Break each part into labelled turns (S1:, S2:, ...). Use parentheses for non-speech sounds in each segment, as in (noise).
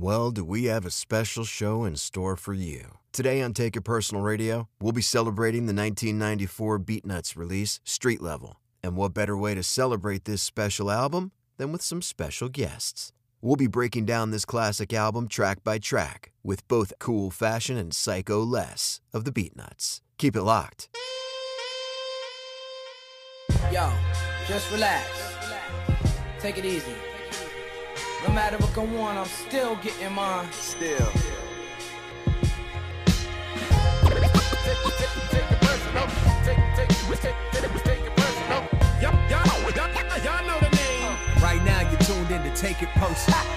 S1: Well, do we have a special show in store for you? Today on Take It Personal Radio, we'll be celebrating the 1994 Beatnuts release, Street Level. And what better way to celebrate this special album than with some special guests? We'll be breaking down this classic album track by track with both Kool Fashion and Psycho Les of the Beatnuts. Keep it locked.
S2: Yo, just relax. Take it easy. No matter what go on, I'm still getting mine.
S3: Still.
S4: Right now, you're tuned in to Take It Personal. (laughs)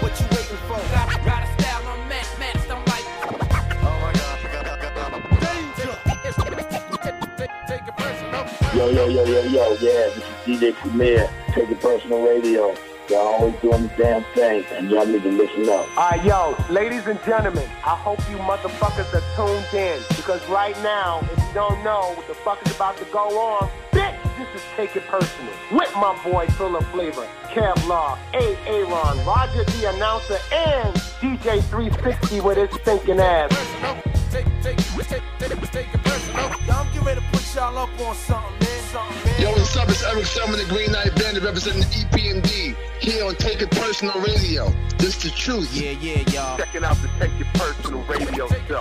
S3: What you waiting for?
S5: Yo, yo, yo, yo, yo, yeah, this is DJ Premier, Take It Personal Radio. Y'all always doing the damn thing, and y'all need to listen up.
S6: All right, yo, ladies and gentlemen, I hope you motherfuckers are tuned in because right now, if you don't know what the fuck is about to go on, bitch, this is Take It Personal with my boy Philip Flavor, Kev Law, A. Aaron, Roger the announcer, and DJ 360 with his stinking ass.
S3: Yo, I'm getting ready to put y'all up on something. Something, man.
S7: Yo, what's up? It's Erick Sermon, the Green Knight Bandit, representing the EPMD here on Take It Personal Radio. This is the truth.
S4: Yeah, yeah, y'all.
S5: Checking out the Take It Personal Radio show.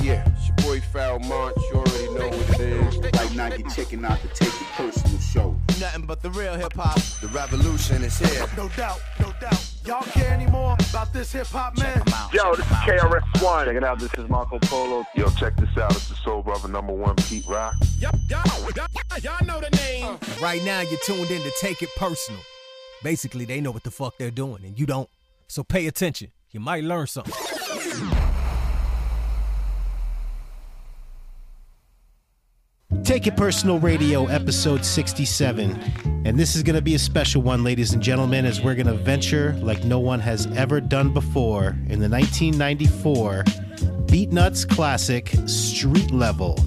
S8: Yeah, it's your boy Foul Monch. You already know what it is. Right now, you're checking out the Take It Personal show.
S4: Nothing but the real hip hop.
S8: The revolution is here.
S9: No doubt, no doubt. Y'all care anymore about this hip hop man?
S5: Yo, this is KRS-One.
S10: Check it out, this is Marco Polo. Yo, check this out, it's the Soul Brother number one, Pete Rock. Yup, y'all know the name.
S4: Uh, right now, you're tuned in to Take It Personal. Basically, they know what the fuck they're doing, and you don't. So pay attention. You might learn something.
S11: Take It Personal Radio, episode 67. And this is going to be a special one, ladies and gentlemen, as we're going to venture like no one has ever done before in the 1994 Beatnuts classic Street Level.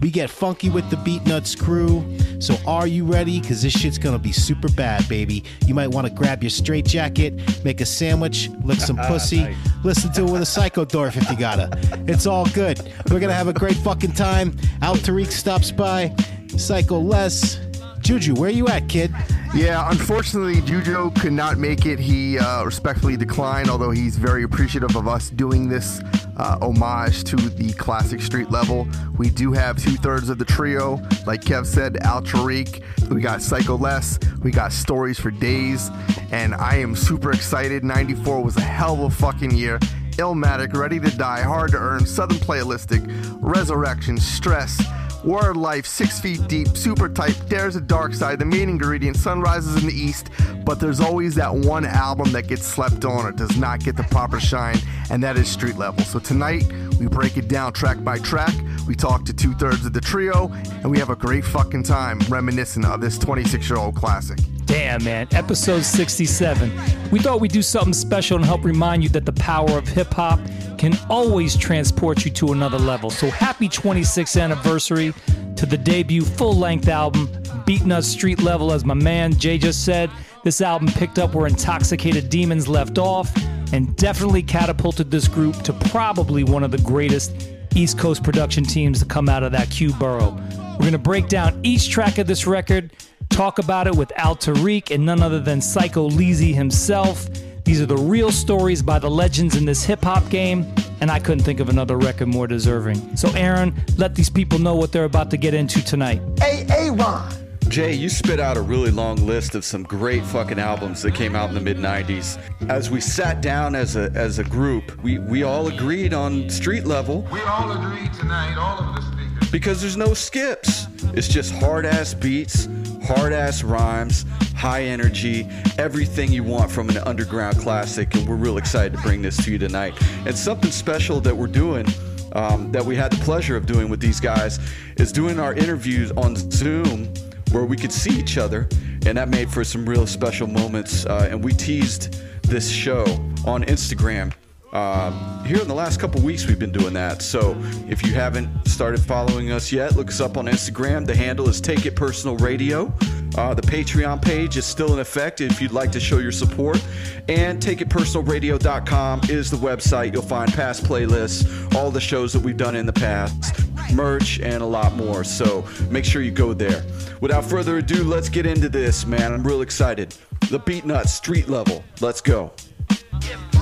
S11: We get funky with the Beatnuts crew. So are you ready? Because this shit's to be super bad, baby. You might want to grab your straight jacket, make a sandwich, lick some (laughs) ah, pussy, listen to it with a psychodorf if you gotta. It's all good. We're to have a great fucking time. Al Tariq stops by. Psycho Les. Juju, where you at, kid?
S12: Yeah, unfortunately, Juju could not make it. He uh, respectfully declined, although he's very appreciative of us doing this uh, homage to the classic street level. We do have two thirds of the trio, like Kev said, Al Tariq. We got Psycho Les. We got Stories for Days. And I am super excited. 94 was a hell of a fucking year. Illmatic, Ready to Die, Hard to Earn, Southern Playalistic, Resurrection, Stress. Word Life, Six Feet Deep, Super Type, There's a Dark Side, the main ingredient, Sunrises in the East, but there's always that one album that gets slept on or does not get the proper shine, and that is Street Level. So tonight, we break it down track by track, we talk to two thirds of the trio, and we have a great fucking time reminiscing of this 26 year old classic.
S13: Damn, man. Episode 67. We thought we'd do something special and help remind you that the power of hip hop can always transport you to another level. So happy 26th anniversary to the debut full length album, Beatnuts Street Level, as my man Jay just said. This album picked up where Intoxicated Demons left off and definitely catapulted this group to probably one of the greatest East Coast production teams to come out of that Q borough. We're going to break down each track of this record, talk about it with Al Tariq and none other than Psycho Leezy himself. These are the real stories by the legends in this hip hop game, and I couldn't think of another record more deserving. So, Aaron, let these people know what they're about to get into tonight.
S9: Hey, Aaron.
S14: Jay, you spit out a really long list of some great fucking albums that came out in the mid 90s. As we sat down as a as a group, we, we all agreed on street level.
S10: We all agreed tonight, all of the speakers.
S14: Because there's no skips. It's just hard ass beats, hard ass rhymes, high energy, everything you want from an underground classic. And we're real excited to bring this to you tonight. And something special that we're doing. Um, that we had the pleasure of doing with these guys is doing our interviews on Zoom where we could see each other, and that made for some real special moments. Uh, and we teased this show on Instagram. Um, here in the last couple weeks, we've been doing that. So if you haven't started following us yet, look us up on Instagram. The handle is Take It Personal Radio. Uh, the Patreon page is still in effect if you'd like to show your support. And takeitpersonalradio.com is the website. You'll find past playlists, all the shows that we've done in the past, merch, and a lot more. So make sure you go there. Without further ado, let's get into this, man. I'm real excited. The Beatnuts street level. Let's go.
S1: You're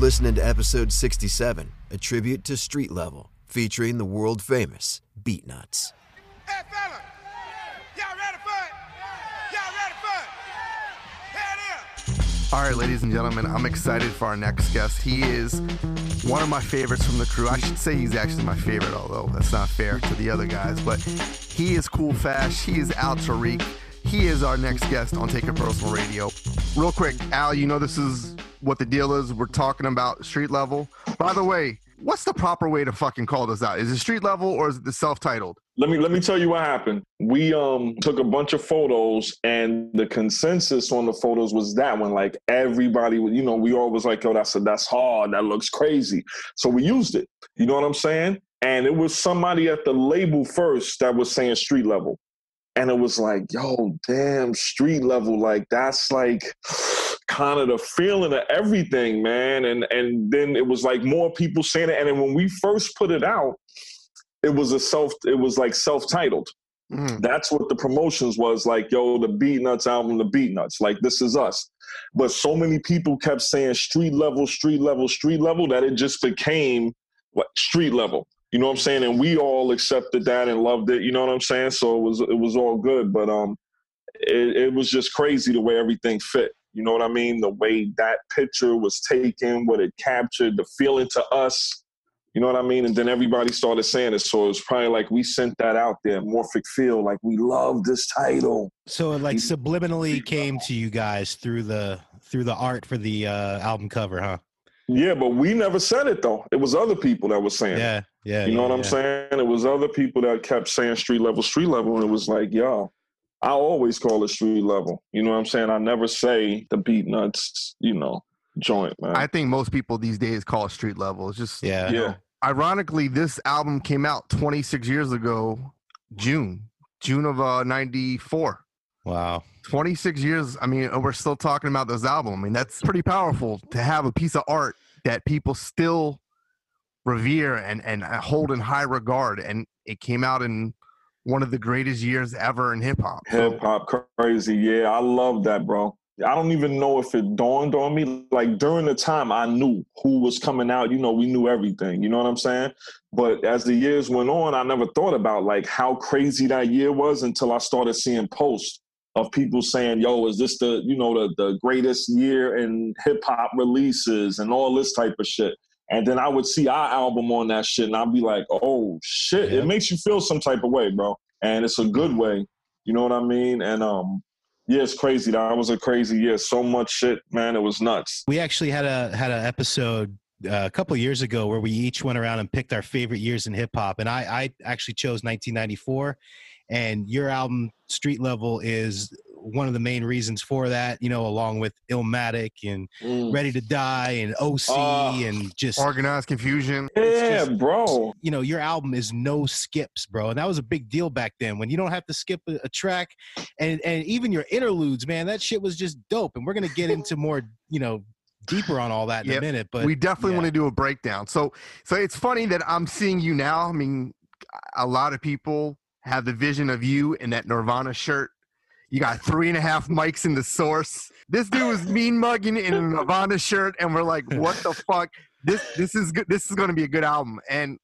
S1: listening to episode 67, a tribute to Street Level, featuring the world famous Beatnuts.
S12: All right, ladies and gentlemen, I'm excited for our next guest. He is one of my favorites from the crew. I should say he's actually my favorite, although that's not fair to the other guys. But he is cool fast. He is Al Tariq. He is our next guest on Take It Personal Radio. Real quick, Al, you know this is what the deal is. We're talking about street level. By the way, what's the proper way to fucking call this out? Is it street level or is it the self-titled?
S15: Let me let me tell you what happened. We um took a bunch of photos, and the consensus on the photos was that one. Like everybody, you know, we all was like, "Yo, that's a, that's hard. That looks crazy." So we used it. You know what I'm saying? And it was somebody at the label first that was saying street level, and it was like, "Yo, damn, street level. Like that's like." Kind of the feeling of everything man and and then it was like more people saying it and then when we first put it out it was a self it was like self-titled. That's what the promotions was like yo the Beatnuts album the Beatnuts like this is us. But so many people kept saying street level street level street level that it just became like street level. You know what i'm saying? And we all accepted that and loved it you know what i'm saying? So it was it was all good but um it, it was just crazy the way everything fit you know what i mean the way that picture was taken what it captured the feeling to us you know what I mean? And then everybody started saying it. So it was probably like we sent that out there, Morphic Field, like we love this title.
S11: So it like subliminally came to you guys through the through the art for the uh, album cover, huh?
S15: Yeah, but we never said it though. It was other people that were saying
S11: Yeah, yeah.
S15: You know
S11: yeah,
S15: what I'm
S11: yeah.
S15: saying? It was other people that kept saying street level, street level. And it was like, yo, I always call it street level. You know what I'm saying? I never say the Beatnuts, you know, joint, man.
S12: I think most people these days call it street level. It's just
S11: Yeah.
S15: Yeah.
S12: Ironically, this album came out 26 years ago, June, June of uh 94.
S11: Wow.
S12: 26 years. I mean, we're still talking about this album. I mean, that's pretty powerful to have a piece of art that people still revere and and hold in high regard. And it came out in one of the greatest years ever in hip hop.
S15: Hip hop crazy. Yeah, I love that, bro. I don't even know if it dawned on me. Like during the time, I knew who was coming out. You know, we knew everything. You know what I'm saying? But as the years went on, I never thought about like how crazy that year was until I started seeing posts of people saying, "Yo, is this the you know the the greatest year in hip hop releases and all this type of shit?" And then I would see our album on that shit, and I'd be like, "Oh shit!" It makes you feel some type of way, bro, and it's a good way. You know what I mean? And um, yeah, it's crazy. That was a crazy year. So much shit, man. It was nuts.
S11: We actually had a had an episode uh, a couple years ago where we each went around and picked our favorite years in hip hop, and I I actually chose 1994, and your album Street Level is one of the main reasons for that. You know, along with Illmatic and
S15: Mm.
S11: Ready to Die and OC
S15: Ah.
S11: and just
S12: Organized Konfusion.
S15: Yeah, bro.
S11: You know, your album is no skips, bro, and that was a big deal back then when you don't have to skip a, a track, and and even your interludes, man, that shit was just dope. And we're gonna get into more, you know, deeper on all that in a minute. But
S12: we definitely
S11: yeah.
S12: want to do a breakdown. So, so it's funny that I'm seeing you now. I mean, a lot of people have the vision of you in that Nirvana shirt. You got three and a half mics in the source. This dude was mean mugging in a Nirvana shirt, and we're like, "What the (laughs) fuck? This this is good. This is going to be a good album." And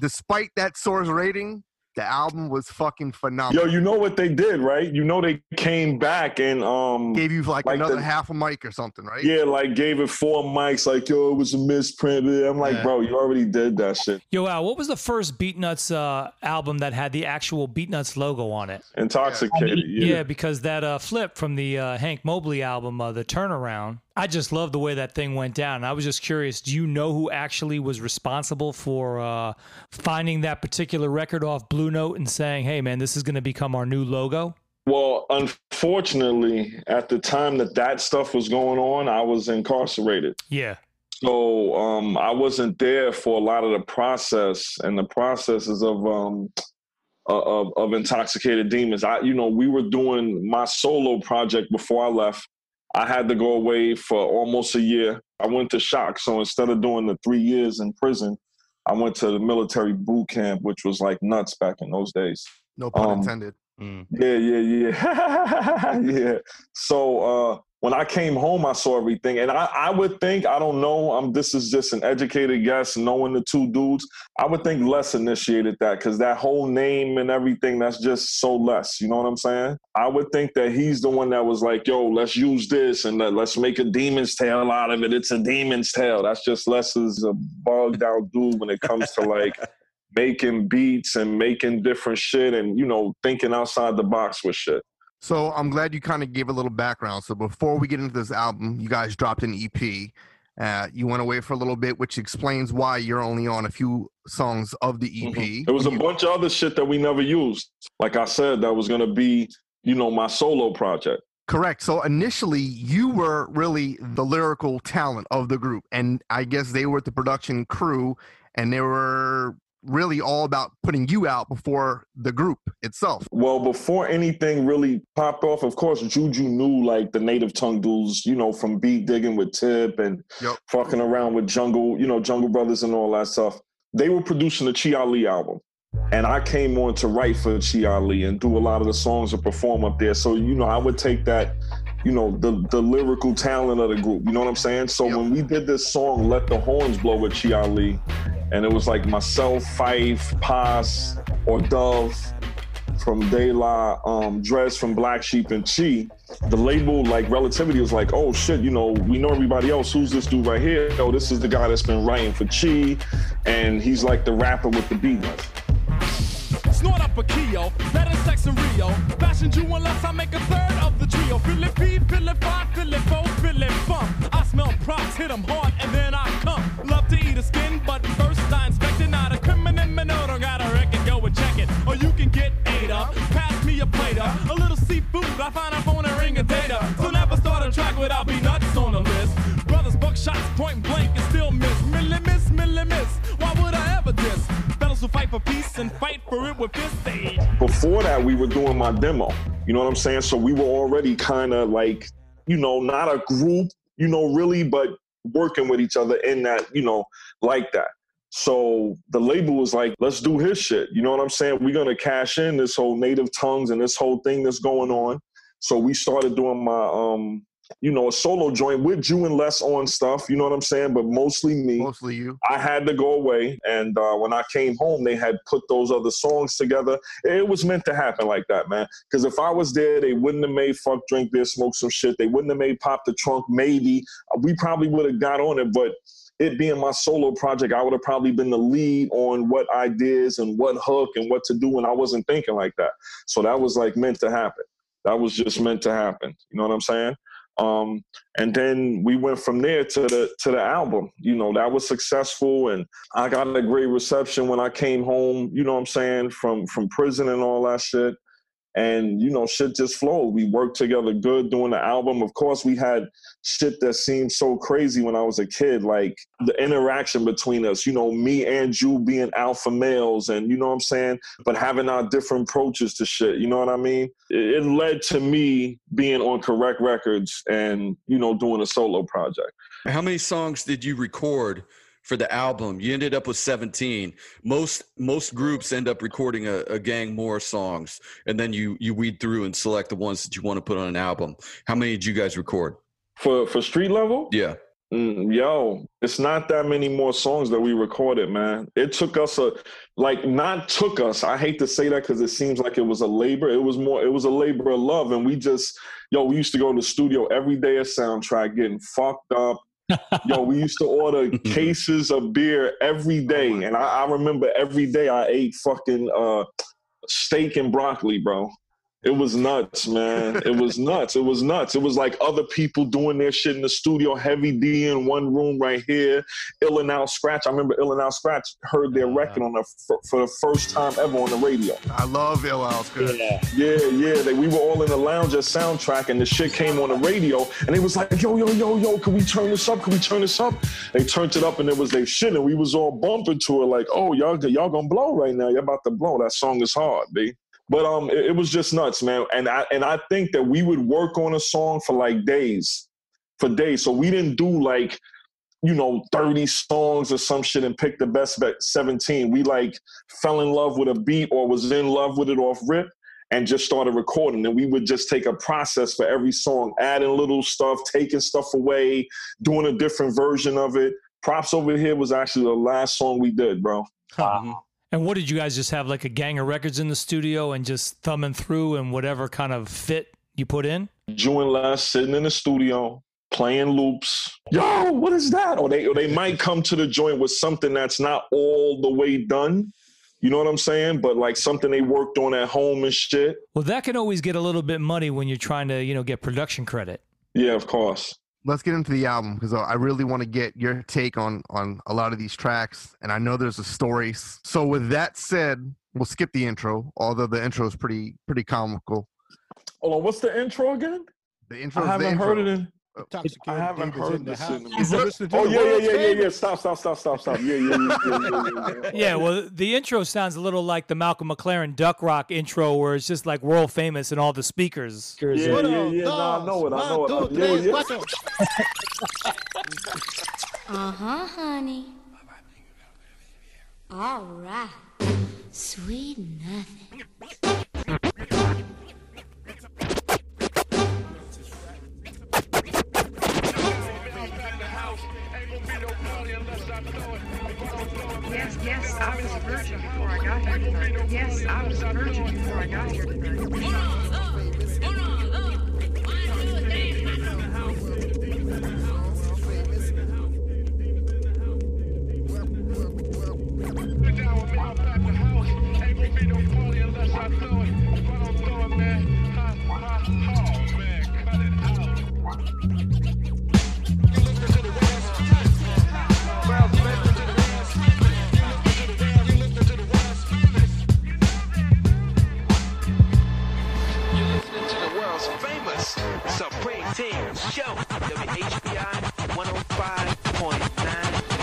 S12: despite that source rating, the album was fucking phenomenal.
S15: Yo, you know what they did, right? You know they came back and um
S12: Gave you like,
S15: like
S12: another
S15: the-
S12: half a mic or something, right?
S15: yeah, like gave it four mics. Like yo, it was a misprint. I'm like,
S11: Yeah.
S15: bro, you already did that shit.
S13: Yo, Al, what was the first Beatnuts uh, album that had the actual Beatnuts logo on it?
S15: Intoxicated.
S13: Yeah,
S15: Yeah.
S13: because that uh, flip from the uh, Hank Mobley album, uh, The Turnaround, I just love the way that thing went down. I was just curious. Do you know who actually was responsible for uh, finding that particular record off Blue Note and saying, "Hey, man, this is going to become our new logo"?
S15: Well, unfortunately, at the time that that stuff was going on, I was incarcerated.
S13: Yeah.
S15: So um, I wasn't there for a lot of the process and the processes of um, of, of intoxicated demons. I, you know, we were doing my solo project before I left. I had to go away for almost a year. I went to shock. So instead of doing the three years in prison, I went to the military boot camp, which was like nuts back in those days.
S12: No pun um, intended.
S15: Mm. Yeah, yeah, yeah, (laughs) yeah. So uh, when I came home, I saw everything, and I, I would think I don't know. I'm this is just an educated guess, knowing the two dudes. I would think Les initiated that because that whole name and everything that's just so Les. You know what I'm saying? I would think that he's the one that was like, "Yo, let's use this and let's make a demon's tail out of it." It's a demon's tail. That's just Les is a bugged out dude when it comes to like. (laughs) making beats and making different shit and you know thinking outside the box with shit
S12: so I'm glad you kind of gave a little background. So before we get into this album, you guys dropped an EP. Uh, you went away for a little bit, which explains why you're only on a few songs of the EP. Mm-hmm.
S15: There was a
S12: you-
S15: bunch of other shit that we never used. Like I said, that was going to be, you know, my solo project.
S12: Correct. So initially, you were really the lyrical talent of the group, and I guess they were the production crew, and they were really all about putting you out before the group itself.
S15: Well, before anything really popped off, of course, Juju knew like the native tongue dudes, you know, from beat digging with Tip and yep. fucking around with Jungle, you know, Jungle Brothers and all that stuff. They were producing the Chi Ali album. And I came on to write for Chi Ali and do a lot of the songs and perform up there. So, you know, I would take that you know the the lyrical talent of the group. You know what I'm saying? So yep. when we did this song, "Let the Horns Blow" with Chi Ali, and it was like myself, Phife, Pos, or Dove from De La, um, Dres from Black Sheep and Chi. The label, like Relativity, was like, oh shit, you know, we know everybody else. Who's this dude right here? Oh, this is the guy that's been writing for Chi, and he's like the rapper with the beat.
S16: Snort up a Keo, better sex in Rio. Fashion you unless I make a third of the trio. Feel it P, feel it five, feel it four, feel it funk. I smell props, hit them hard, and then I come. Love to eat a skin, but first I inspect it. Not a criminal minute, got a record, go and check it. Or you can get ate up, pass me a plate of a little seafood. I find a phone and ring a data. So never start a track without Beatnuts on the list. Brothers buck shots point blank and still miss. Milli miss, milli miss. Why would I ever diss? Fellas who fight for peace and fight for it with fist aid.
S15: Before that, we were doing my demo. You know what I'm saying? So we were already kind of like, you know, not a group, you know, really, but working with each other in that, you know, like that. So the label was like, let's do his shit. You know what I'm saying? We're gonna cash in this whole native tongues and this whole thing that's going on. So we started doing my um you know, a solo joint with you and less on stuff, you know what I'm saying? But mostly me.
S12: Mostly you.
S15: I had to go away. And uh, when I came home, they had put those other songs together. It was meant to happen like that, man. Because if I was there, they wouldn't have made Fuck, Drink Beer, Smoke Some Shit. They wouldn't have made Pop the Trunk, maybe. We probably would have got on it. But it being my solo project, I would have probably been the lead on what ideas and what hook and what to do. And I wasn't thinking like that. So that was like meant to happen. That was just meant to happen. You know what I'm saying? Um, and then we went from there to the to the album. You know, that was successful and I got a great reception when I came home, you know what I'm saying, from from prison and all that shit and you know shit just flowed. We worked together good doing the album. Of course we had shit that seemed so crazy when i was a kid like the interaction between us you know me and you being alpha males and you know what i'm saying but having our different approaches to shit you know what i mean? It, it led to me being on correct records and you know doing a solo project.
S14: How many songs did you record for the album. You ended up with 17. Most most groups end up recording a, a, gang more songs, and then you you weed through and select the ones that you want to put on an album. How many did you guys record
S15: for for street level?
S14: Yeah.
S15: Mm, yo, it's not that many more songs that we recorded, man. It took us a like not took us. I hate to say that because it seems like it was a labor. It was more. It was a labor of love, and we just yo. We used to go to the studio every day. A soundtrack, getting fucked up, Yo, we used to order (laughs) cases of beer every day, oh and I, I, remember every day I ate fucking uh, steak and broccoli, bro. It was nuts, man. It was nuts. It was nuts. It was like other people doing their shit in the studio, heavy D in one room right here, Ill and Al Skratch. I remember Ill and Al Skratch heard their record on the for, for the first time ever on the radio.
S12: I love Ill Al Skratch.
S15: Yeah, yeah, yeah. They, we were all in the lounge at soundtrack, and the shit came on the radio, and it was like, yo, yo, yo, yo, can we turn this up? Can we turn this up? They turned it up, and it was they shit, and we was all bumping to it, like, oh, y'all, y'all gonna blow right now. Y'all about to blow. That song is hard, B. But um, it, it was just nuts, man. And I and I think that we would work on a song for like days, for days. So we didn't do like you know 30 songs or some shit and pick the best bet 17 we like fell in love with a beat or was in love with it off rip and just started recording and we would just take a process for every song adding little stuff taking stuff away doing a different version of it props over here was actually the last song we did bro
S13: Wow. And what did you guys just have like a gang of records in the studio and just thumbing through and whatever kind of fit you put in?
S15: And Les sitting in the studio playing loops. Yo, what is that? Or they or they might come to the joint with something that's not all the way done. You know what I'm saying? But like something they worked on at home and shit.
S13: Well, that can always get a little bit muddy when you're trying to, you know, get production credit.
S15: Yeah, of course.
S12: Let's get into the album because uh, I really want to get your take on on a lot of these tracks, and I know there's a story. So with that said, we'll skip the intro, although the intro is pretty pretty comical.
S15: Hold on, what's the intro again?
S12: The intro.
S15: I haven't heard it in. I haven't heard this in. Oh yeah, yeah, yeah, yeah, yeah. Stop, stop, stop, stop, stop. Yeah, yeah, yeah, yeah, yeah, yeah. (laughs)
S13: Yeah, well, the intro sounds a little like the Malcolm McLaren Duck Rock intro, where it's just like world famous and all the speakers.
S15: Yeah, yeah, yeah. No, I know it. I know it. Yeah, yeah. (laughs)
S17: Uh huh, honey. All right. Sweet nothing.
S18: Yes, yes, I was a virgin before I got here. Yes, I was a virgin before I got here.
S3: Today. Well, well, well. Ain't we don't follow You're Show, WHBI 105.9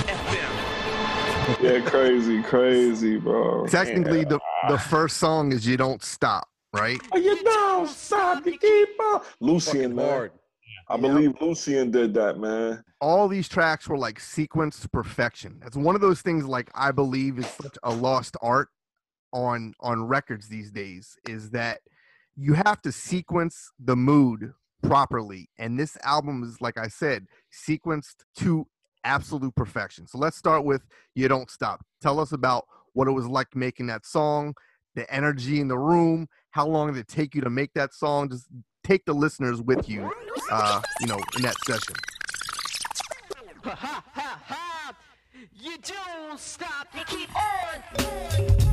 S3: FM.
S15: Yeah, crazy, crazy, bro.
S12: Technically,
S15: Yeah.
S12: the the first song is "You Don't Stop," right?
S15: Oh, you don't stop, you keep on. Lucian, man. I believe Lucian did that, man.
S12: all these tracks were like sequenced to perfection. It's one of those things like I believe is such a lost art on on records these days is that you have to sequence the mood properly. And this album is like I said, sequenced to absolute perfection. So let's start with You Don't Stop. Tell us about what it was like making that song, the energy in the room, how long did it take you to make that song? Just take the listeners with you uh, you know, in that session.
S3: You don't stop, you keep on.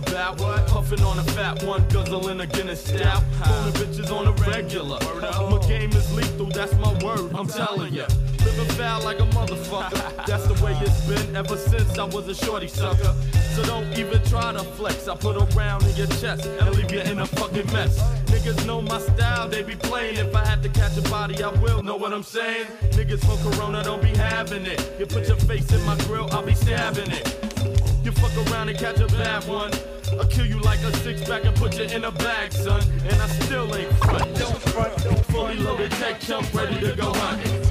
S19: Know what I'm? Puffing on a fat one, guzzling a Guinness stout. Phoning bitches on a regular. My game is lethal, that's my word, I'm telling ya. Living foul like a motherfucker. (laughs) That's the way it's been ever since I was a shorty sucker. So don't even try to flex. I put a round in your chest and leave you in a fucking mess. Niggas know my style, they be playing. If I had to catch a body, I will. Know what I'm saying? Niggas for Corona don't be having it. You put your face in my grill, I'll be stabbing it. You fuck around and catch a bad one. I'll kill you like a six pack and put you in a bag, son. And I still ain't front. Don't front, fully loaded tech chump ready to go hunting.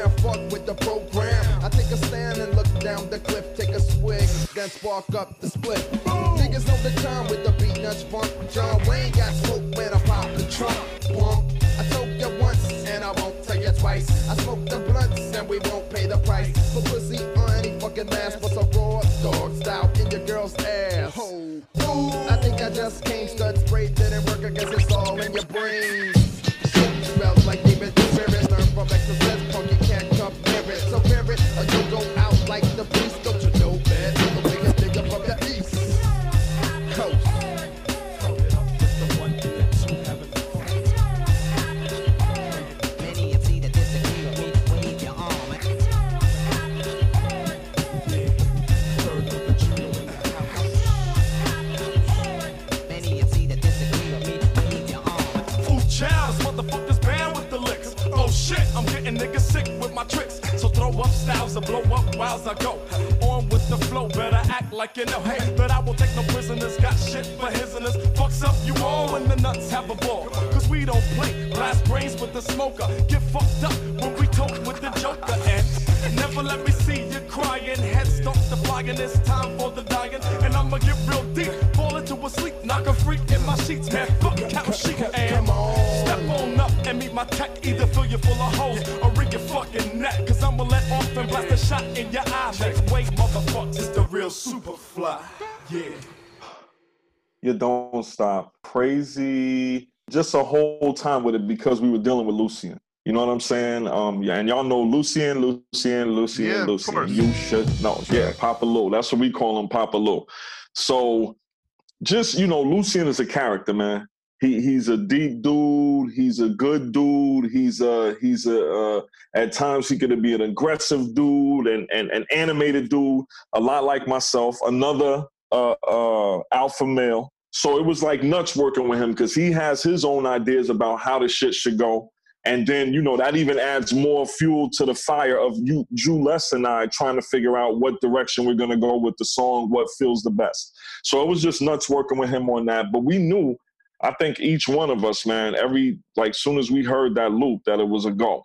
S20: Can't fuck with the program. I take a stand and look down the cliff, take a swig, then
S21: spark up the split. Boom. Niggas know the time with the Beatnuts funk. John Wayne got smoke when I pop the trunk. Pump. I told you once and I won't tell you twice. I smoke the blunts and we won't pay the price for pussy on any fucking mask. What's a raw dog style in your girl's ass?
S16: And blow up whiles I go. On with the flow, better act like you know. Hey, but I will take no prisoners. Got shit for his and us. Fucks up you all when the nuts have a ball. Cause we don't play. Blast brains with the smoker. Get fucked up when we talk with the joker. And never let me see you crying. Head start to flying. It's time for the dying. And I'ma get real deep. Fall into a sleep. Knock a freak in my sheets, man. Fuck count sheep. And step on up and meet my tech. Either fill you full of holes or rig your fucking neck. Cause I'ma let off and blast a shot in your eye. Next wave, motherfuckers. It's the real super fly. Yeah.
S15: You don't stop. Crazy. Just a whole time with it because we were dealing with Lucian. You know what I'm saying? Um, yeah, and y'all know Lucian, Lucian, Lucian,
S12: Yeah,
S15: Lucian.
S12: course.
S15: You should know. Yeah, Papa Lou. That's what we call him, Papa Lou. So just, you know, Lucian is a character, man. He he's a deep dude. He's a good dude. He's a he's a uh, at times he could be an aggressive dude and, and an animated dude, a lot like myself. Another uh, uh, alpha male. So it was like nuts working with him because he has his own ideas about how the shit should go. And then, you know, that even adds more fuel to the fire of you, Jew Les and I trying to figure out what direction we're going to go with the song, what feels the best. So it was just nuts working with him on that. But we knew, I think each one of us, man, every, like, soon as we heard that loop, that it was a go.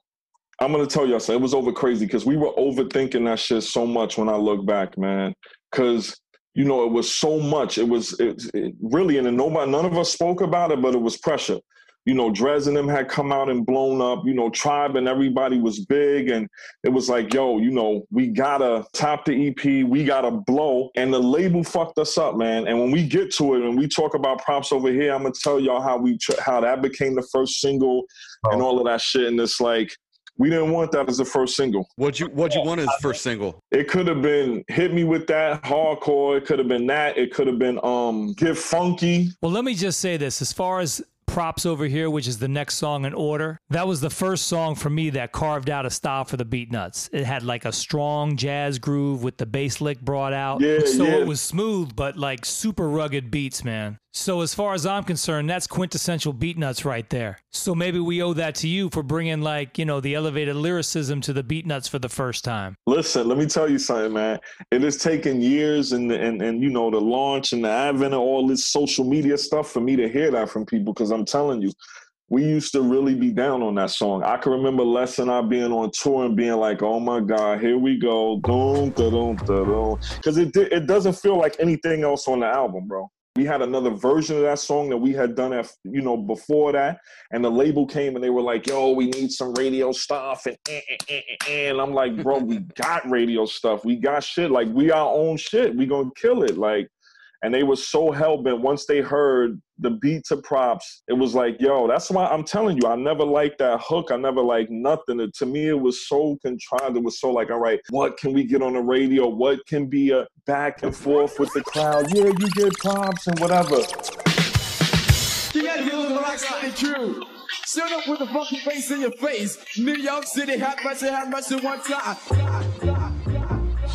S15: I'm to tell y'all, it was over crazy because we were overthinking that shit so much when I look back, man. Because you know, it was so much. It was it, it really, and nobody, none of us spoke about it, but it was pressure. You know, Dres and them had come out and blown up. You know, Tribe and everybody was big, and it was like, yo, you know, we gotta top the EP, we gotta blow, and the label fucked us up, man. And when we get to it, and we talk about props over here, I'm gonna tell y'all how we tr- how that became the first single and all of that shit. And it's like we didn't want that as the first single.
S14: What'd you What'd you want as first single?
S15: It could have been "Hit Me with That" hardcore. It could have been that. It could have been um "Get Funky."
S13: Well, let me just say this: as far as props over here, which is the next song in order, that was the first song for me that carved out a style for the Beatnuts. It had like a strong jazz groove with the bass lick brought out,
S15: Yeah,
S13: so
S15: yeah.
S13: it was smooth but like super rugged beats, man. So as far as I'm concerned, that's quintessential Beatnuts right there. So maybe we owe that to you for bringing like you know the elevated lyricism to the Beatnuts for the first time.
S15: Listen, let me tell you something, man. It has taken years and and and you know the launch and the advent of all this social media stuff for me to hear that from people because I'm telling you, we used to really be down on that song. I can remember Les and I being on tour and being like, "Oh my God, here we go, boom, da boom, da boom," because it it doesn't feel like anything else on the album, bro. We had another version of that song that we had done at you know before that, and the label came and they were like, "Yo, we need some radio stuff," and eh, eh, eh, eh, eh. and I'm like, "Bro, we (laughs) got radio stuff. We got shit. Like we our own shit. We gonna kill it." Like, and they were so hell bent once they heard the beat to props. It was like, "Yo, that's why I'm telling you, I never liked that hook. I never liked nothing. It- to me, it was so contrived. It was so like, all right, what can we get on the radio? What can be a back and forth with the crowd? Yeah, you get props and whatever."
S9: Up with the funky bass in your face. New York City, one time.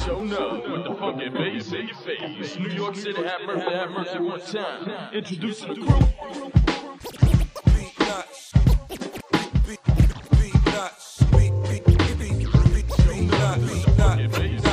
S16: Show up with the in face. New York City, have mercy, have mercy one time. Introducing the crew. Hey,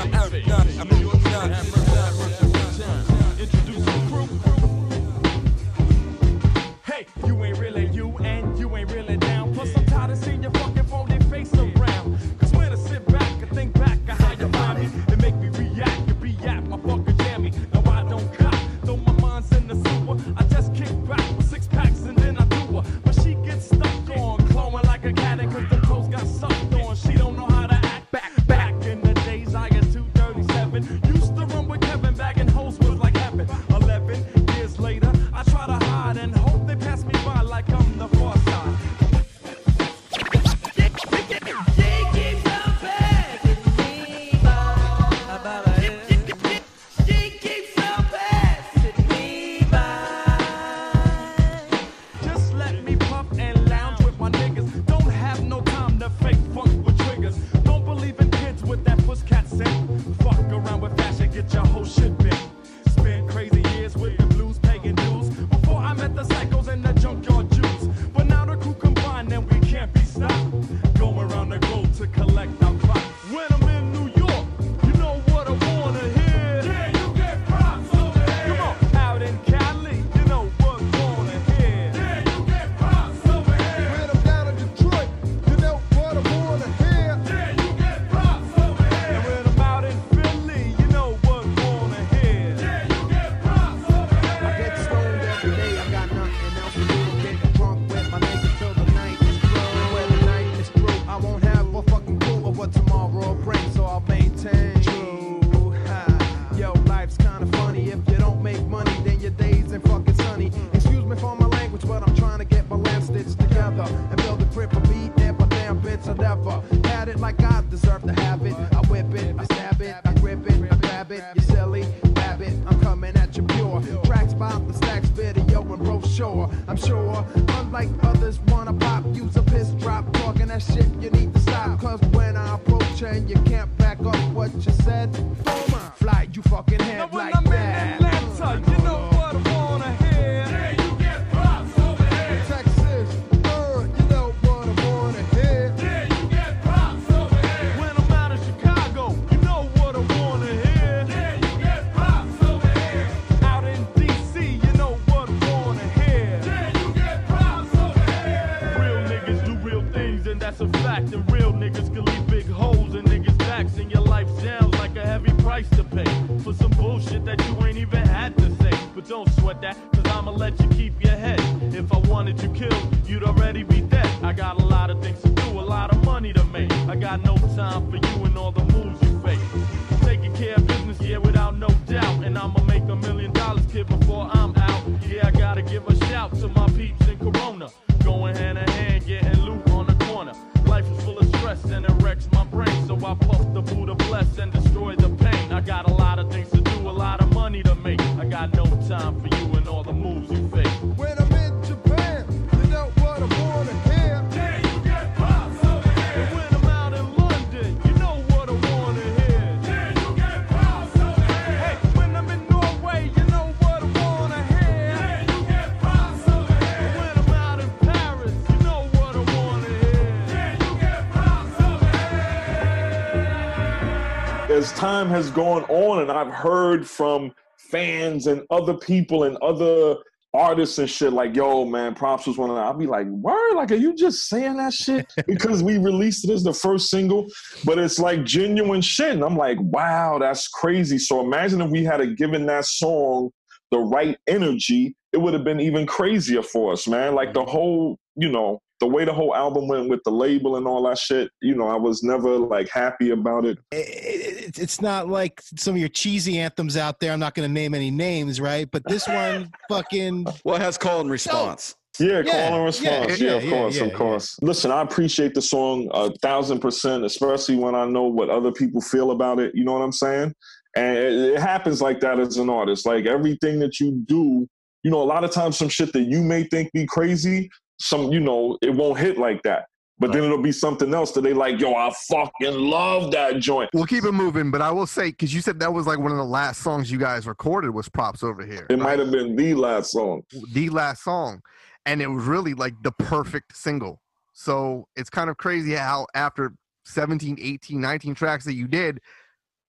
S16: time
S15: has gone on and I've heard from fans and other people and other artists and shit like, yo, man, props was one of them. I'll be like, word? Like, are you just saying that shit? (laughs) Because we released it as the first single, but it's like genuine shit. And I'm like, wow, that's crazy. So imagine if we had a given that song the right energy, it would have been even crazier for us, man. Like the mm-hmm. whole, you know, the way the whole album went with the label and all that shit, you know, I was never like happy about it.
S11: It- It's not like some of your cheesy anthems out there. I'm not going to name any names, right? But this one, (laughs) fucking.
S14: Well, it has call and response.
S15: Yeah,
S11: Yeah,
S15: call and response.
S11: yeah,
S15: Yeah, of course,
S11: yeah,
S15: of course. Listen, I appreciate the song a thousand percent, especially when I know what other people feel about it. You know what I'm saying? And it, it happens like that as an artist. Like everything that you do, you know, a lot of times some shit that you may think be crazy, some, you know, it won't hit like that. But then it'll be something else that they like, yo, I fucking love that joint.
S12: We'll keep it moving, but I will say because you said that was like one of the last songs you guys recorded was "Props Over Here."
S15: It might have been the last song.
S12: the last song, and it was really like the perfect single. So it's kind of crazy how after 17, 18, 19 tracks that you did,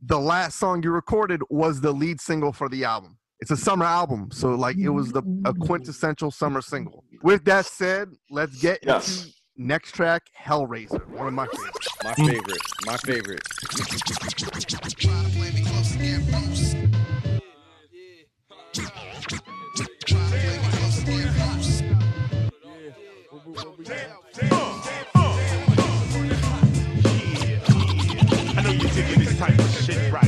S12: the last song you recorded was the lead single for the album. It's a summer album, so like it was the a quintessential summer single. With that said, let's get
S15: Yes.
S12: into next track, Hellraiser, one of my favorites.
S14: My favorite. My favorite.
S16: I know you're digging this type of shit right here, right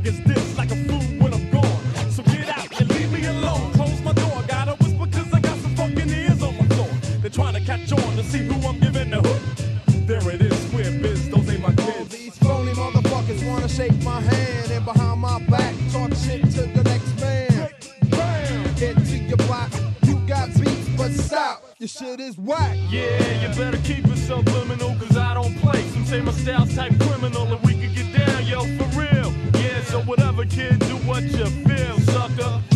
S16: like it's this, like a fool when I'm gone. So get out and leave me alone. Close my door. Gotta whisper cause I got some fucking ears on my floor. They're trying to catch on to see who I'm giving the hook. There it is, square biz. Those ain't my kids.
S21: These phony motherfuckers wanna shake my hand and behind my back talk shit to the next man. Bam! Get to your block, you got beats, but stop. Your shit is whack.
S16: Yeah, you better keep it subliminal, cause I don't play. Some say my style's type criminal, and we can get down, yo, for real. So whatever, kid, do what you feel, sucker.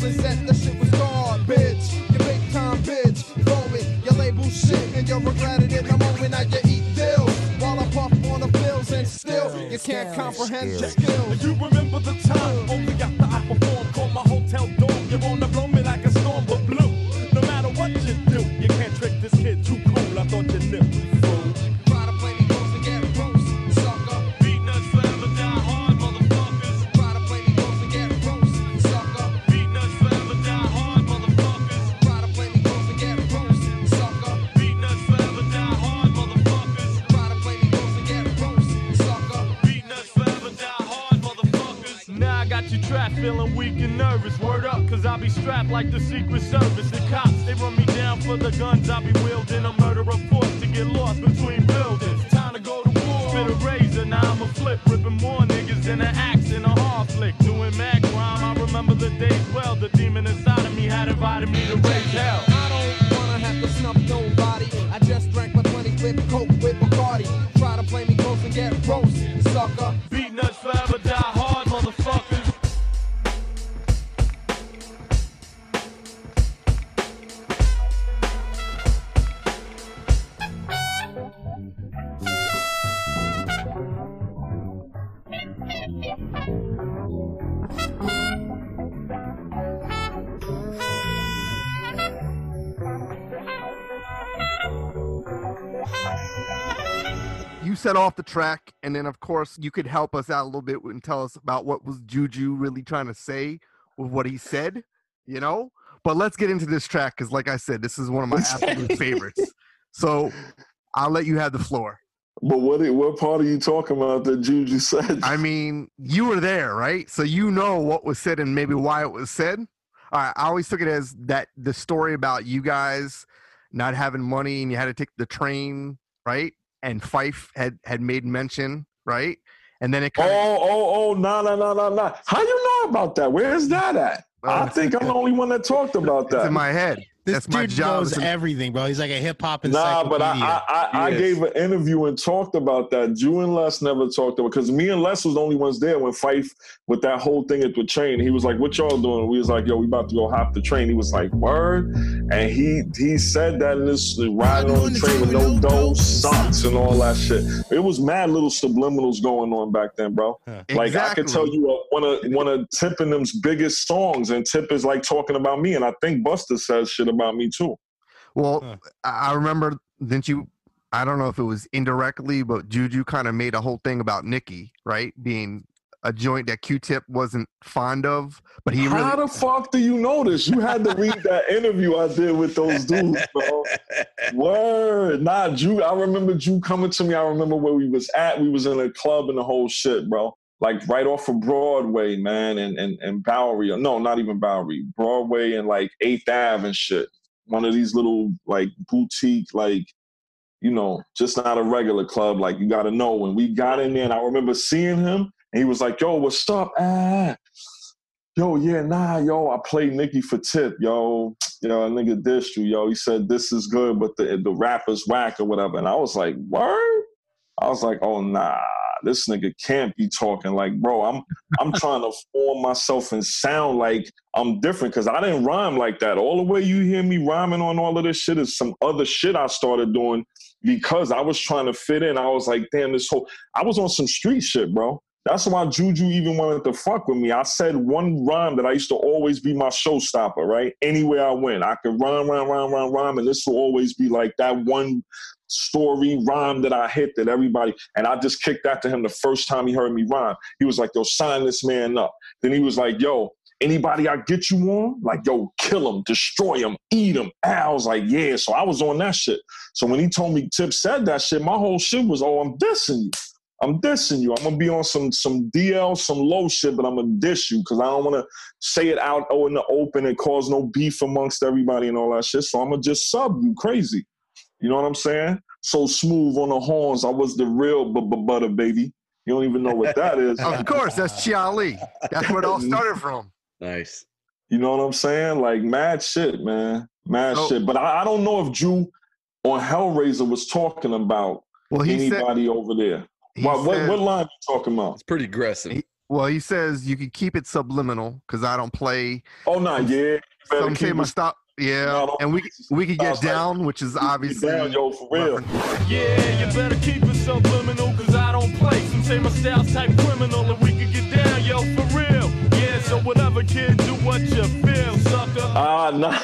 S16: the shit was garbage.
S21: You big time bitch, blow it. Your label shit, and you'll regret it in the moment. Now you eat dills while I puff on the pills, and still you can't comprehend your skills.
S16: You remember the time only after I performed, called my hotel door. You wanna blow Now I got you trapped, feeling weak and nervous. Word up, cause I be strapped like the Secret Service. The cops, they run me down for the guns I be wielding. A murderer forced to get lost between buildings. Time to go to war. Spit a razor, now I'm a flip. Ripping more niggas than an axe in a hard flick. Doing mad crime, I remember the days well. The demon inside of me had invited me to raise hell.
S21: I don't wanna have to snuff nobody. I just drank my twenty 25th Coke
S12: set off the track, and then of course you could help us out a little bit and tell us about what was Juju really trying to say with what he said, you know. But let's get into this track because, like I said, this is one of my absolute favorites. So I'll let you have the floor.
S15: But what what part are you talking about that Juju said?
S12: I mean, you were there, right? So you know what was said and maybe why it was said. All right, I always took it as that the story about you guys not having money and you had to take the train, right? And Phife had had made mention, right? And then it kind
S15: Oh, oh, oh, no, no, no, no, no. How you know about that? Where's that at? I think I'm the only one that talked about that.
S12: it's in my head.
S11: This
S12: That's my
S11: dude
S12: job.
S11: knows
S12: to-
S11: everything, bro. He's like a hip hop
S15: Nah, but I I, I, I gave an interview and talked about that. Ju and Les never talked about because me and Les was the only ones there when Phife with that whole thing at the train. He was like, "What y'all doing?" We was like, "Yo, we about to go hop the train." He was like, "Word," and he he said that in this riding on the train with no dough, sucks, and all that shit. It was mad little subliminals going on back then, bro. Like I could tell you uh, one of one of Tip and them's biggest songs, and Tip is like talking about me, and I think Busta says shit about me too.
S12: Well, I I remember, didn't you? I don't know if it was indirectly, but Juju kind of made a whole thing about Nikki, right? Being a joint that Q-Tip wasn't fond of, but he
S15: How
S12: really.
S15: the fuck do you know this? You had to read that interview I did with those dudes, bro. Word, nah, Drew. I remember Drew coming to me. I remember where we was at. We was in a club and the whole shit, bro. Like right off of Broadway, man, and and and Bowery. No, not even Bowery. Broadway and like Eighth Ave and shit. One of these little like boutique, like you know, just not a regular club. Like you got to know. When we got in there, and I remember seeing him, and he was like, "Yo, what's up?" Ah, yo, yeah, nah, yo, I played Nicki for tip, yo. (tsk) Yo, a nigga dissed you, yo. He said this is good, but the the rapper's whack or whatever. And I was like, word? I was like, oh nah, this nigga can't be talking like, bro, I'm I'm trying to form myself and sound like I'm different because I didn't rhyme like that. All the way you hear me rhyming on all of this shit is some other shit I started doing because I was trying to fit in. I was like, damn, this whole I was on some street shit, bro. That's why Juju even wanted to fuck with me. I said one rhyme that I used to always be my showstopper, right? Anywhere I went, I could rhyme, rhyme, rhyme, rhyme, rhyme, and this will always be like that one story rhyme that I hit that everybody. And I just kicked that to him the first time he heard me rhyme. He was like, "Yo, sign this man up." Then he was like, "Yo." Anybody I get you on, like yo, kill him, destroy him, eat him. I was like, yeah. So I was on that shit. So when he told me Tip said that shit, my whole shit was, oh, I'm dissing you. I'm dissing you. I'm gonna be on some some DL, some low shit, but I'm gonna diss you because I don't want to say it out oh, in the open and cause no beef amongst everybody and all that shit. So I'm gonna just sub you crazy. You know what I'm saying? So smooth on the horns. I was the real b- b- butter baby. You don't even know what that is. (laughs)
S12: Of course, that's Chi-Ali. That's where it all started from.
S14: Nice.
S15: You know what I'm saying? Like mad shit, man. Mad oh. shit. But I, I don't know if Drew on Hellraiser was talking about
S12: Well, he said-
S15: anybody over there.
S12: he
S15: What, what,
S12: said-
S15: what line you talking about? It's
S14: pretty aggressive.
S12: Well, he says you can keep it subliminal because I don't play.
S15: Oh no, yeah. Better
S12: Some say
S15: keep
S12: my
S15: it-
S12: stop. Yeah, and we we could get down, which is obviously
S15: down, yo, for real.
S19: Yeah, you better keep it subliminal, cause I don't play. Some say my style's type criminal, and we can get down, yo, for real. Yeah, so whatever, kid, do what you feel, sucker.
S15: Ah, nah.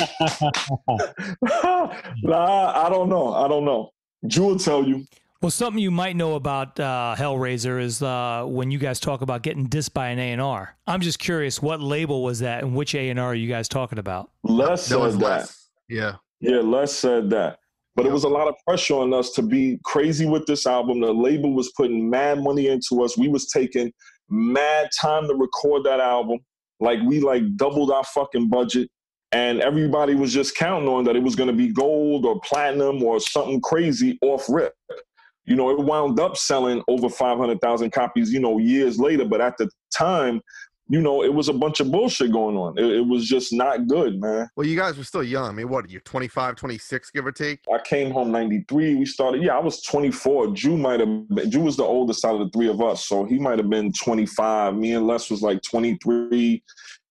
S15: (laughs) nah, I don't know. I don't know. Drew will tell you.
S13: Well, something you might know about uh, Hellraiser is uh, when you guys talk about getting dissed by an A and R. I'm just curious, what label was that, and which A and R are you guys talking about?
S15: Les said that.
S12: Les. Yeah.
S15: Yeah, Les said that. But it was a lot of pressure on us to be crazy with this album. The label was putting mad money into us. We was taking mad time to record that album. Like we like doubled our fucking budget. And everybody was just counting on that it was gonna be gold or platinum or something crazy off rip. You know, it wound up selling over 500,000 copies, you know, years later. But at the time, you know, it was a bunch of bullshit going on. It, it was just not good, man.
S12: Well, you guys were still young. I mean, what are you, 25, 26, give or take?
S15: I came home 93. We started, yeah, I was 24. Drew might have been, Drew was the oldest out of the three of us. So he might have been 25. Me and Les was like 23,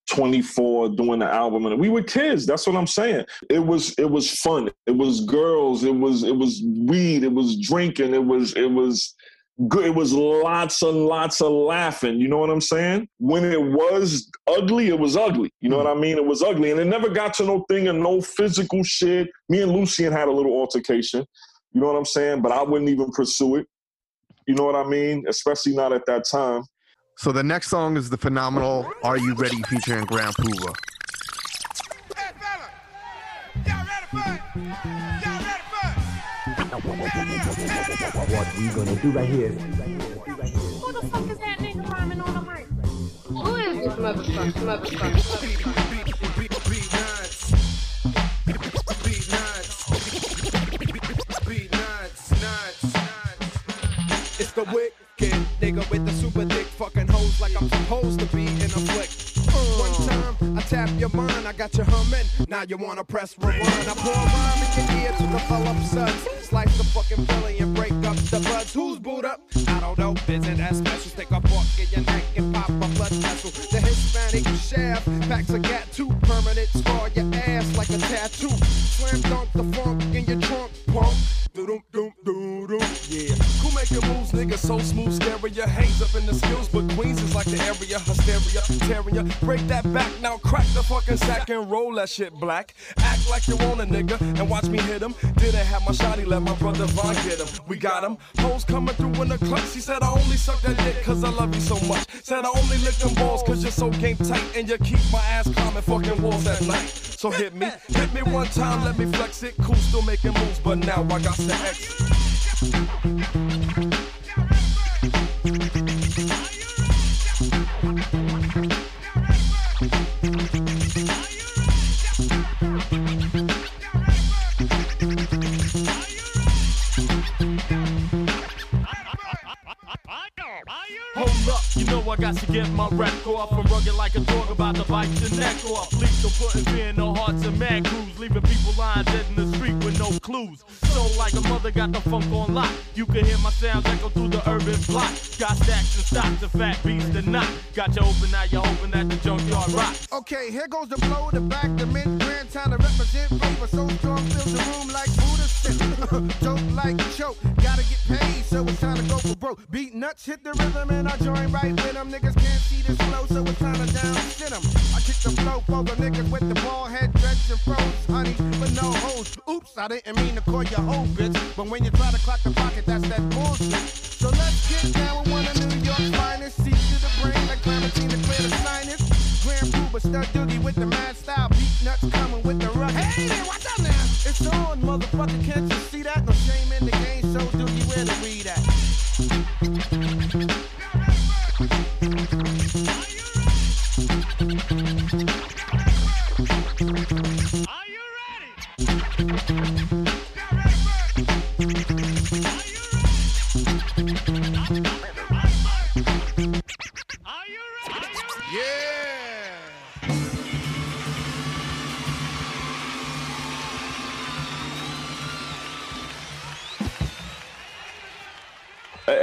S15: 24 doing the album. And we were kids. That's what I'm saying. It was, it was fun. It was girls. It was, it was weed. It was drinking. It was, it was, good. It was lots and lots of laughing. You know what I'm saying? When it was ugly, it was ugly. You know what I mean? It was ugly, and it never got to no thing and no physical shit. Me and Lucian had a little altercation. You know what I'm saying? But I wouldn't even pursue it. You know what I mean? Especially not at that time.
S12: So the next song is the phenomenal "Are You Ready" featuring Grand Puba.
S3: What we gonna do right here?
S22: Who the fuck is that nigga rhyming on the mic? Who is this motherfucker? Motherfucker.
S16: It's the nigga with the super dick fucking hoes like I'm supposed to be in a flick. One time I tap your mind, got you humming. Now you wanna press rewind. I pour rhyme in your ear to the pull up suds. Slice the fucking Philly and break up the buds. Who's boot up? I don't know. Visit that special. Stick a fork in your neck and pop a blood vessel. The Hispanic shaft packs a gat two Permanent scar your ass like a tattoo. Slam dunk the funk in your trunk, punk. Doom doom doom doom. Yeah. Who make your moves, nigga? So smooth. Your hangs up in the skills, but Queens is like the area. Hysteria, ya. Break that back now, crack the fucking sack and roll that shit black. Act like you want a nigga and watch me hit him. Didn't have my shotty, let my brother Von get him. We got him. Hoes coming through in the clutch. He said, I only suck that dick cause I love you so much. Said, I only lick them balls cause you're so game tight and you keep my ass climbing fucking walls at night. So hit me, hit me one time, let me flex it. Cool, still making moves, but now I got to exit. Hold up, you know I got to get my wreck off. I'm rugged like a dog about to bite your neck off. Lethal putting fear in the hearts of mad crews, leaving people lying dead in the street with no clues. So like a mother got the funk on lock. You can hear my sounds echo through the urban block. Got stacks and stocks, of fat beats and not. Got you open now, you hoping that the junkyard rock.
S20: Okay, here goes the blow, the back, the mid, grand time to represent flavor. So strong, fills the room like Buddha shit. (laughs) Dope like choke, gotta get paid, so it's time to go for broke. Beatnuts, hit the rhythm, and I join right with them. Niggas can't see this flow, so it's time to down them. I kick the flow for the niggas with the ball head, dreads and froze, honey, but no hoes. Oops, I didn't mean to call you hoe, bitch. But when you try to clock the pocket, that's that bullshit. So let's get down with one of New York's finest. See to the brain like to clear the sinus. Grand Puba, stud doogie with the mad style. Beat nuts coming with the rugged. Hey watch out now. It's on, motherfucker, can't you see that?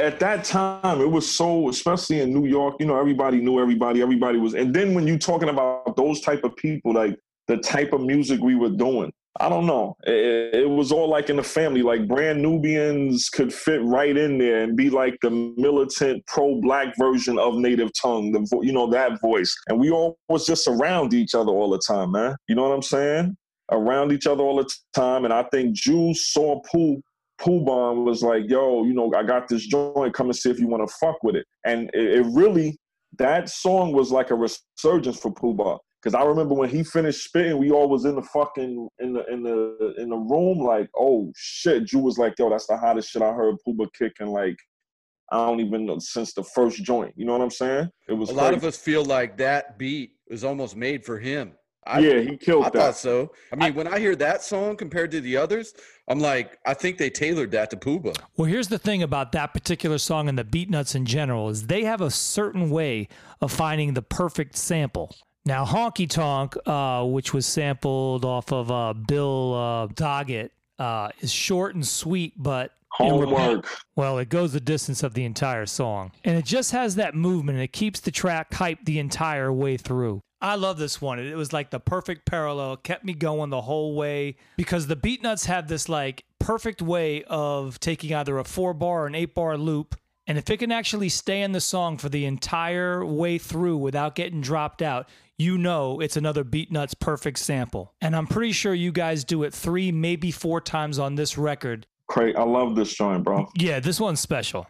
S20: At
S15: that time, it was so, especially in New York, you know, everybody knew everybody, everybody was. And then when you're talking about those type of people, like the type of music we were doing. I don't know. It, it was all like in the family. Like brand Nubians could fit right in there and be like the militant pro-black version of Native Tongue. The vo- you know that voice, and we all was just around each other all the time, man. You know what I'm saying? Around each other all the time, and I think Jews saw Pooh. Puba was like, "Yo, you know, I got this joint. Come and see if you want to fuck with it." And it, it really, that song was like a resurgence for Puba. Cause I remember when he finished spitting, we all was in the fucking in the in the in the room, like, oh shit. Ju was like, yo, that's the hottest shit I heard Puba kicking like I don't even know since the first joint. You know what I'm saying? It was
S14: a lot of us feel like that beat was almost made for him. I,
S15: Yeah, he killed
S14: I
S15: that.
S14: thought so. I mean, when I hear that song compared to the others, I'm like, I think they tailored that to Puba.
S13: Well, here's the thing about that particular song and the Beatnuts in general is they have a certain way of finding the perfect sample. Now, Honky Tonk, uh, which was sampled off of uh, Bill uh, Doggett, uh, is short and sweet, but
S15: Homework.
S13: well, it goes the distance of the entire song, and it just has that movement, and it keeps the track hyped the entire way through. I love this one. It was like the perfect parallel. It kept me going the whole way because the Beatnuts have this like perfect way of taking either a four bar or an eight bar loop. And if it can actually stay in the song for the entire way through without getting dropped out, you know it's another Beatnuts perfect sample. And I'm pretty sure you guys do it three, maybe four times on this record.
S15: Crazy. I love this joint, bro.
S13: Yeah, this one's special.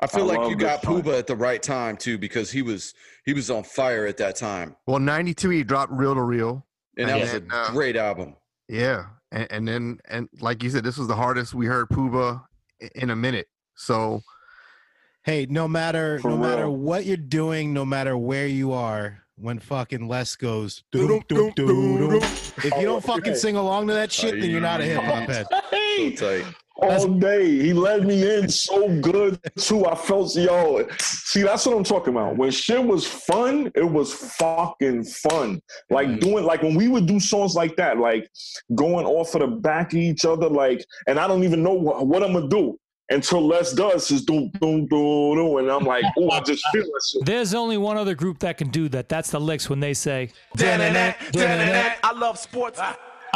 S14: I feel
S15: I
S14: like you got
S15: joint.
S14: Puba at the right time too, because he was he was on fire at that time,
S12: Well, '92 he dropped Reel to Reel,
S14: and that was
S12: then,
S14: a
S12: uh,
S14: great album.
S12: Yeah, and, and then and like you said, this was the hardest we heard Puba i- in a minute. So
S11: Hey, no matter
S12: For
S11: no matter what you're doing, no matter where you are, when fucking Les goes, if you don't fucking sing along to that shit, then you're not a hip hop head.
S15: Hey,
S14: tight.
S15: All day. He led me in so good too. I felt yo. See, that's what I'm talking about. When shit was fun, it was fucking fun. Like mm-hmm. doing like when we would do songs like that, like going off of the back of each other, like, and I don't even know what, what I'm gonna do until Les does his doom doom doom doom, and I'm like, oh, I just feel that shit.
S13: There's only one other group that can do that. That's the Liks when they say,
S3: I love sports.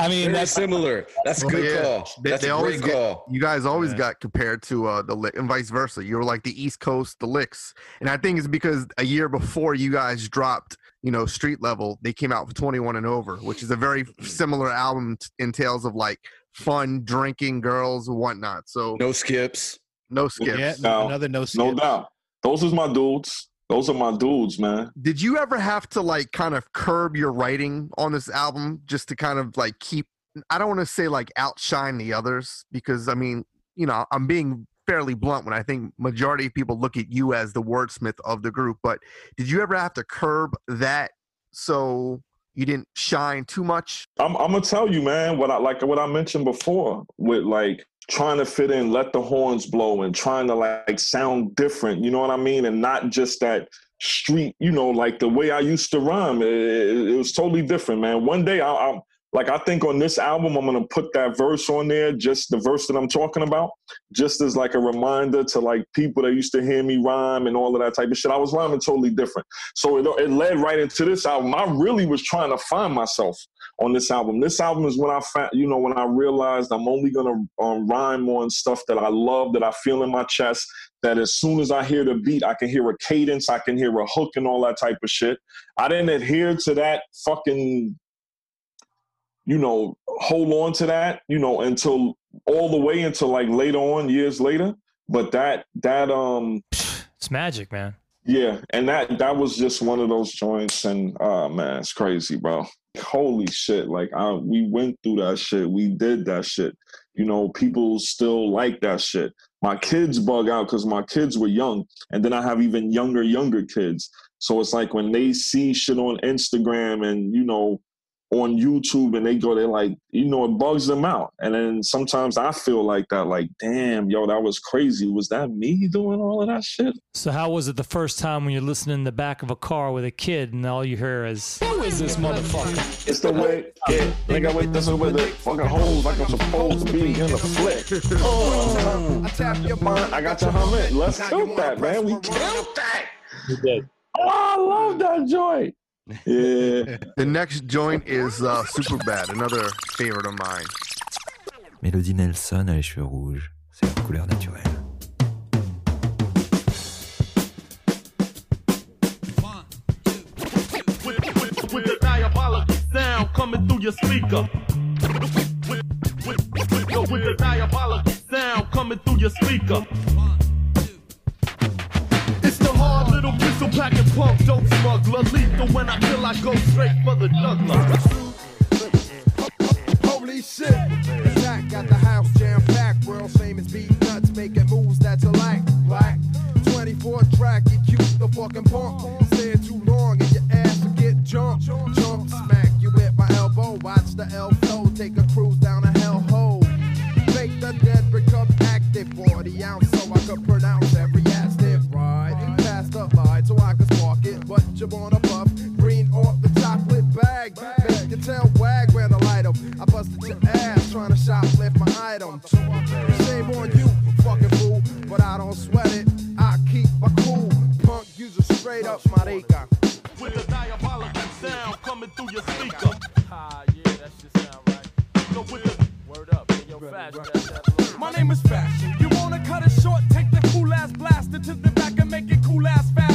S11: I mean,
S14: Very
S11: that's
S14: similar. That's a good
S12: yeah,
S14: call.
S12: They,
S14: That's
S12: they
S14: a
S12: always
S14: great
S12: get,
S14: call.
S12: You guys always
S11: Yeah.
S12: got compared to uh, the Lick and vice versa. You were like the East Coast, the Liks, and I think it's because a year before you guys dropped, you know, Street Level, they came out for 21 and over, which is a very similar album t- in tales of like fun, drinking, girls, whatnot. So
S14: No skips.
S12: no skips.
S11: yeah,
S15: No,
S11: another no skips.
S15: No doubt. Those is my dudes. Those are my dudes, man.
S12: Did you ever have to like kind of curb your writing on this album just to kind of like keep I don't want to say like outshine the others because I mean, you know, I'm being fairly blunt when I think majority of people look at you as the wordsmith of the group, but did you ever have to curb that so you didn't shine too much?
S15: I'm, I'm gonna tell you, man. What I like, what I mentioned before, with like trying to fit in, let the horns blow, and trying to like sound different. You know what I mean? And not just that street. You know, like the way I used to rhyme. It, it- was totally different, man. One day, I, I like I think on this album, I'm gonna put that verse on there, just the verse that I'm talking about, just as like a reminder to like people that used to hear me rhyme and all of that type of shit. I was rhyming totally different, so it, it led right into this album. I really was trying to find myself on this album. This album is when I found, you know, when I realized I'm only gonna um, rhyme on stuff that I love, that I feel in my chest. That as soon as I hear the beat, I can hear a cadence, I can hear a hook, and all that type of shit. I didn't adhere to that fucking, you know, hold on to that, you know, until all the way until like later on, years later. But that that um
S13: It's magic, man.
S15: yeah, and that that was just one of those joints, and uh man, it's crazy, bro. Holy shit! Like I, we went through that shit. We did that shit. You know, people still like that shit. My kids bug out because my kids were young, and then I have even younger, younger kids. So it's like when they see shit on Instagram and you know on YouTube and they go, they're like, you know, it bugs them out. And then sometimes I feel like that, like, damn, yo, that was crazy. Was that me doing all of that shit?
S13: So how was it the first time when you're listening in the back of a car with a kid and all you hear is, "Who is this motherfucker?"
S15: It's the way, yeah, nigga, wait, this is where the fucking hoes like I'm supposed to be in the flick. Oh,
S20: I tap your mind.
S15: I got your helmet. Let's kill that, man. We killed that. Oh, I love that joint. Yeah.
S12: The next joint is uh, Super Bad, another favorite of mine.
S23: Melody Nelson a les cheveux rouges. C'est leur couleur naturelle.
S19: with the diabolical sound coming through your speaker. With, with, with, with the diabolical sound coming through your speaker. It's packing punk, dope smuggler. Lethal when I kill, I go straight for the juggler.
S16: Holy shit! Attack got the house jam packed. World famous beat nuts making moves that you like. Black 24 track, you cute the fucking punk. Stay too long and your ass will get jumped. Jump smack you with my elbow. Watch the flow. Take a cruise down a hell hole. Make the dead become active. 40 ounce so I could spark it. But you wanna puff green off the chocolate bag. Make your tail wag when I light up. I busted your ass trying to shoplift my item. Shame on you, fucking fool. But I don't sweat it. I keep my cool. Punk, use a straight up marica.
S19: With the diabolical sound coming through your speaker. Ah, yeah, that shit sound right. Yo, with the word up, yo, fast,
S16: My name is Fashion. You wanna cut it short? Take the cool ass blaster to the back and make it cool ass fast.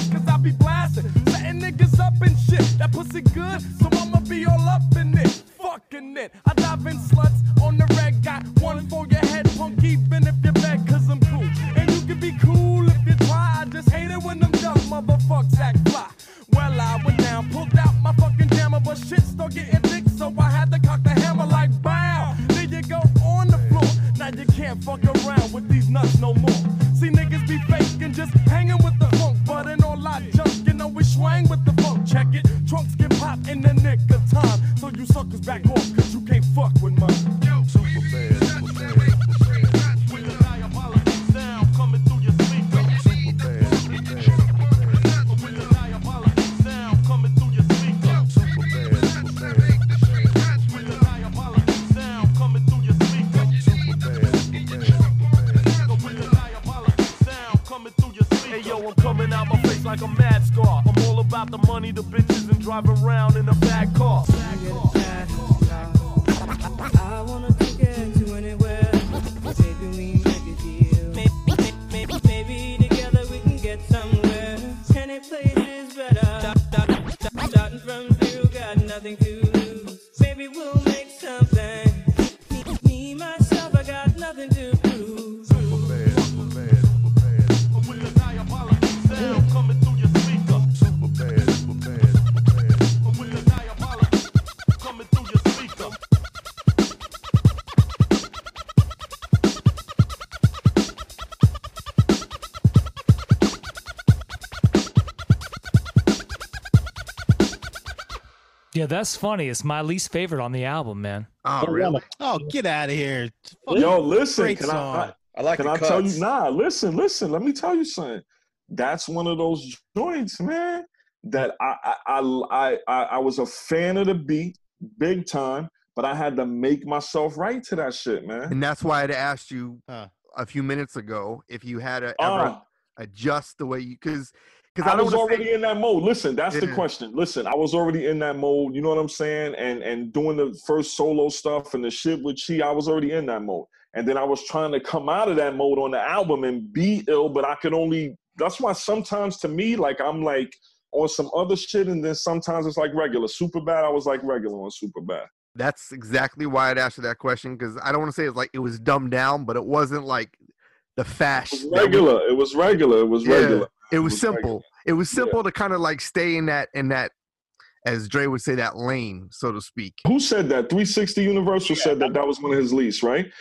S16: Be blasting, setting niggas up and shit. That pussy good, so I'ma be all up in it. Fucking it. I dive in sluts on the red. Got one for your head, punk, even if you beg, cause I'm cool. And you can be cool if you try. I just hate it when them dumb motherfuckers act fly. Well, I went down, pulled out my fucking jammer, but shit started getting thick, so I had to cock the hammer like bow. There you go on the floor. Now you can't fuck around with these nuts no more. See niggas be faking, just hanging with the trunks get popped in the nick of time, so you suckers back off, cause you can't fuck with mine.
S19: Driving around
S13: Yeah, that's funny. It's my least favorite on the album, man.
S12: Oh, really?
S11: Oh, get out of here.
S15: Yo, listen, can
S11: song.
S15: I,
S14: I like
S15: can
S14: the
S15: I tell you? Nah, listen, listen. Let me tell you something. That's one of those joints, man. That I I I I, I was a fan of the beat, big time, but I had to make myself right to that shit, man.
S12: And that's why I'd asked you a few minutes ago if you had to ever
S15: Ah.
S12: adjust the way you because because
S15: I,
S12: I,
S15: was already
S12: say,
S15: in that mode. Listen, that's the question. Listen, I was already in that mode. You know what I'm saying? And and doing the first solo stuff and the shit with Chi, I was already in that mode. And then I was trying to come out of that mode on the album and be ill, but I could only. That's why sometimes to me, like I'm like on some other shit, and then sometimes it's like regular. Super bad. I was like regular on super bad.
S12: that's exactly why I'd asked you that question because I don't want to say it's like it was dumbed down, but it wasn't like the fast.
S15: It was regular. It was regular. It was
S12: Yeah,
S15: regular.
S12: It was, simple. It was simple to kind of like stay in that in that, as Dre would say, that lane, so to speak.
S15: Who said that? 360 Universal said that that was one of his least, right?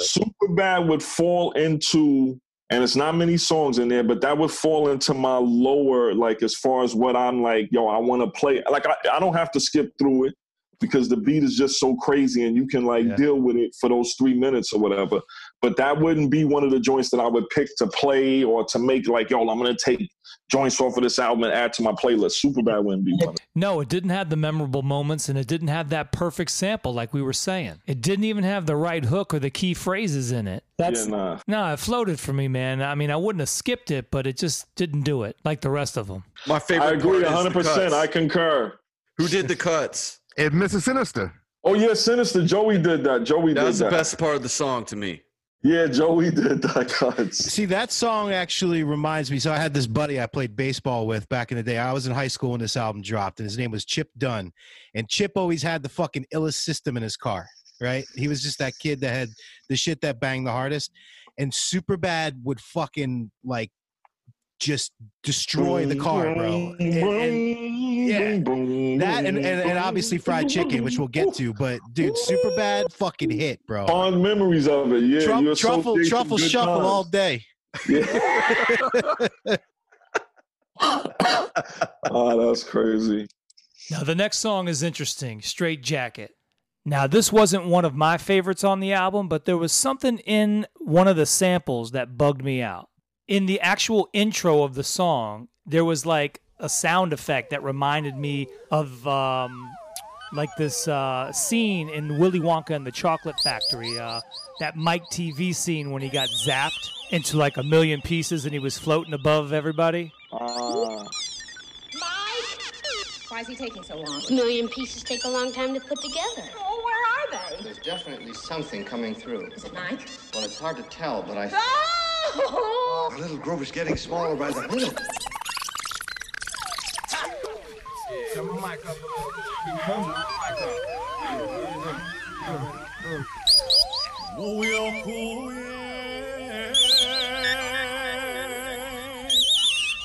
S15: Super Bad would fall into, and it's not many songs in there, but that would fall into my lower, like as far as what I'm like, yo, I want to play. Like I, I don't have to skip through it because the beat is just so crazy and you can like deal with it for those three minutes or whatever. But that wouldn't be one of the joints that I would pick to play or to make like, yo, I'm gonna take joints off of this album and add to my playlist. Super Bad wouldn't be one of
S13: No, it didn't have the memorable moments and it didn't have that perfect sample like we were saying. It didn't even have the right hook or the key phrases in it. That's
S15: yeah, nah.
S13: No, it floated for me, man. I mean, I wouldn't have skipped it, but it just didn't do it like the rest of them.
S14: My favorite.
S15: I agree 100%. I concur.
S14: Who did the cuts?
S12: It Mr. Sinister.
S15: Oh yeah, Sinister. Joey did that. Joey did
S14: That
S15: did
S14: was the best part of the song to me.
S15: Yeah, Joey did (laughs) that.
S11: See, that song actually reminds me. So I had this buddy I played baseball with back in the day. I was in high school when this album dropped, and his name was Chip Dunn. And Chip always had the fucking illest system in his car, right? He was just that kid that had the shit that banged the hardest. And Superbad would fucking like just destroy the car, bro. And- and- yeah, that and, and, and obviously fried chicken, which we'll get to. But dude, super bad fucking hit, bro.
S15: Fond memories of it. Yeah,
S11: Truf- truffle, truffle shuffle
S15: times.
S11: all day. (laughs) (laughs)
S15: Oh, that's crazy.
S13: Now, the next song is interesting Straight Jacket. Now, this wasn't one of my favorites on the album, but there was something in one of the samples that bugged me out. In the actual intro of the song, there was like a sound effect that reminded me of um, like this uh, scene in Willy Wonka and the Chocolate Factory, uh, that Mike Teevee scene when he got zapped into like a million pieces and he was floating above everybody.
S15: Ah.
S17: Why is he taking so long? A million pieces take a long time to put together. Oh, where are they?
S24: There's definitely something coming through.
S17: Is it Mike?
S24: Well, it's hard to tell, but I.
S17: Oh!
S24: Our little group is getting smaller by the minute.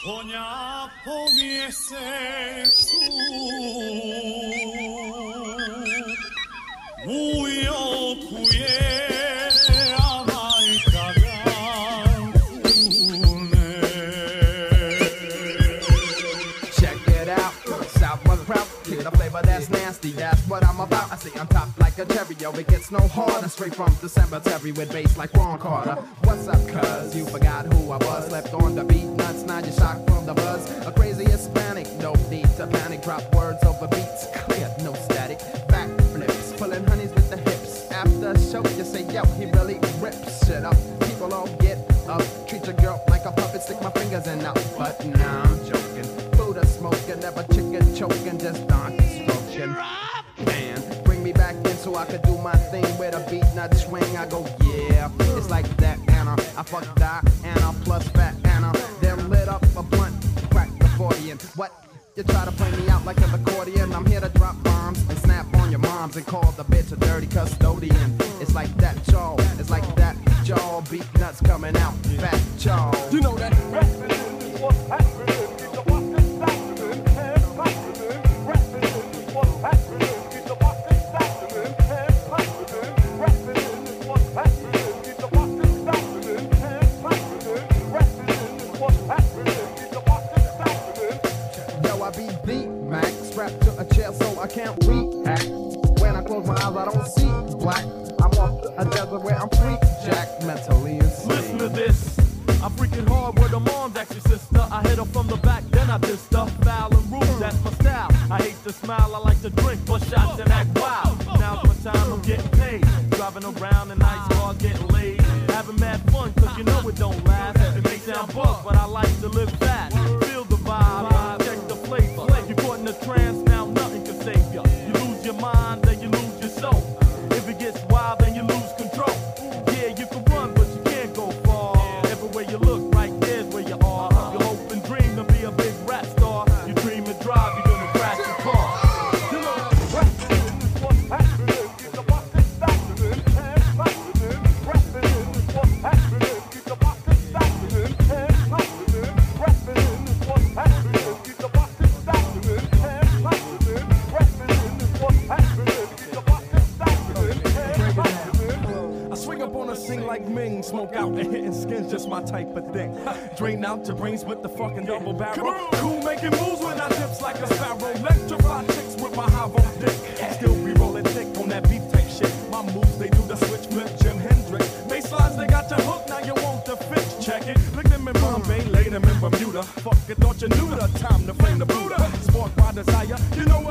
S16: Konia pomiese su Ujokuję
S20: that's that's what I'm about. I say I'm top like a cherry, yo, it gets no harder. Straight from the cemetery with bass like Ron Carter. What's up, cuz? You forgot who I was, slept on the beat, nuts, now you're shocked from the buzz. A crazy Hispanic, no need to panic, drop words over beats, clear, no static. Back flips, pulling honeys with the hips. After show, you say, yo, he really rips shit up. People all get up, treat your girl like a puppet, stick my fingers in out. But now I'm joking. Buddha smoking, never chicken choking, just donkey And bring me back in so I could do my thing with a beat nut swing. I go, yeah, it's like that, Anna. I fuck Diana plus fat Anna. Then lit up a blunt, crack the 40 and what? You try to play me out like an accordion. I'm here to drop bombs and snap on your moms and call the bitch a dirty custodian. It's like that, y'all. It's like that, y'all. Beat nuts coming out, fat y'all. You know that. I can't react. When I close my eyes, I don't see black. I'm off a desert where I'm free, jack, mentally insane.
S16: Listen to this. I'm freaking hard with the mom's actually sister. I hit her from the back, then I dissed her. Foul and rude, that's my style. I hate to smile, I like to drink, bust shots and act wild. Now's my time, Drain out your brains with the fucking double barrel. Cool making moves when I dips like a sparrow. Electrify chicks with my high volt dick. Still be rolling thick on that beef type shit. My moves they do the switch flip Jimi Hendrix. Baselines they got your hook, now you want the fix. Check it. Look them in Bombay, lay them in Bermuda. Fuck it, thought you knew the time to flame the Buddha. Spark by desire, you know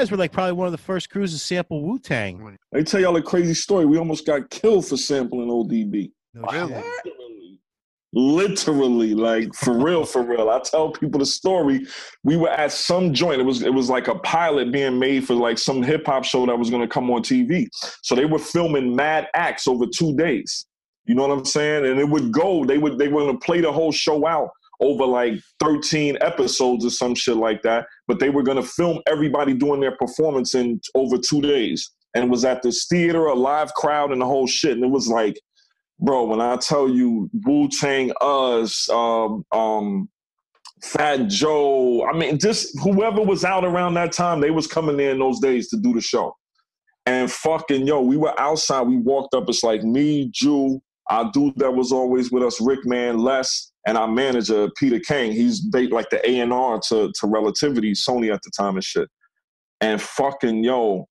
S11: guys were like probably one of the first crews to sample Wu Tang.
S15: Let me tell y'all a crazy story. We almost got killed for sampling ODB.
S11: really?
S15: Literally, like (laughs) for real, for real. I tell people the story. We were at some joint. It was it was like a pilot being made for like some hip hop show that was gonna come on TV. So they were filming mad acts over two days. You know what I'm saying? And it would go, they would they were gonna play the whole show out over like 13 episodes or some shit like that. But they were gonna film everybody doing their performance in over two days. And was at this theater, a live crowd, and the whole shit. And it was like, bro, when I tell you Wu Tang, us, um, um, Fat Joe, I mean, just whoever was out around that time, they was coming there in those days to do the show. And fucking yo, we were outside. We walked up. It's like me, Ju, our dude that was always with us, Rick Man, Les, and our manager Peter Kang. He's ba- like the A and R to to Relativity, Sony at the time and shit. And fucking yo,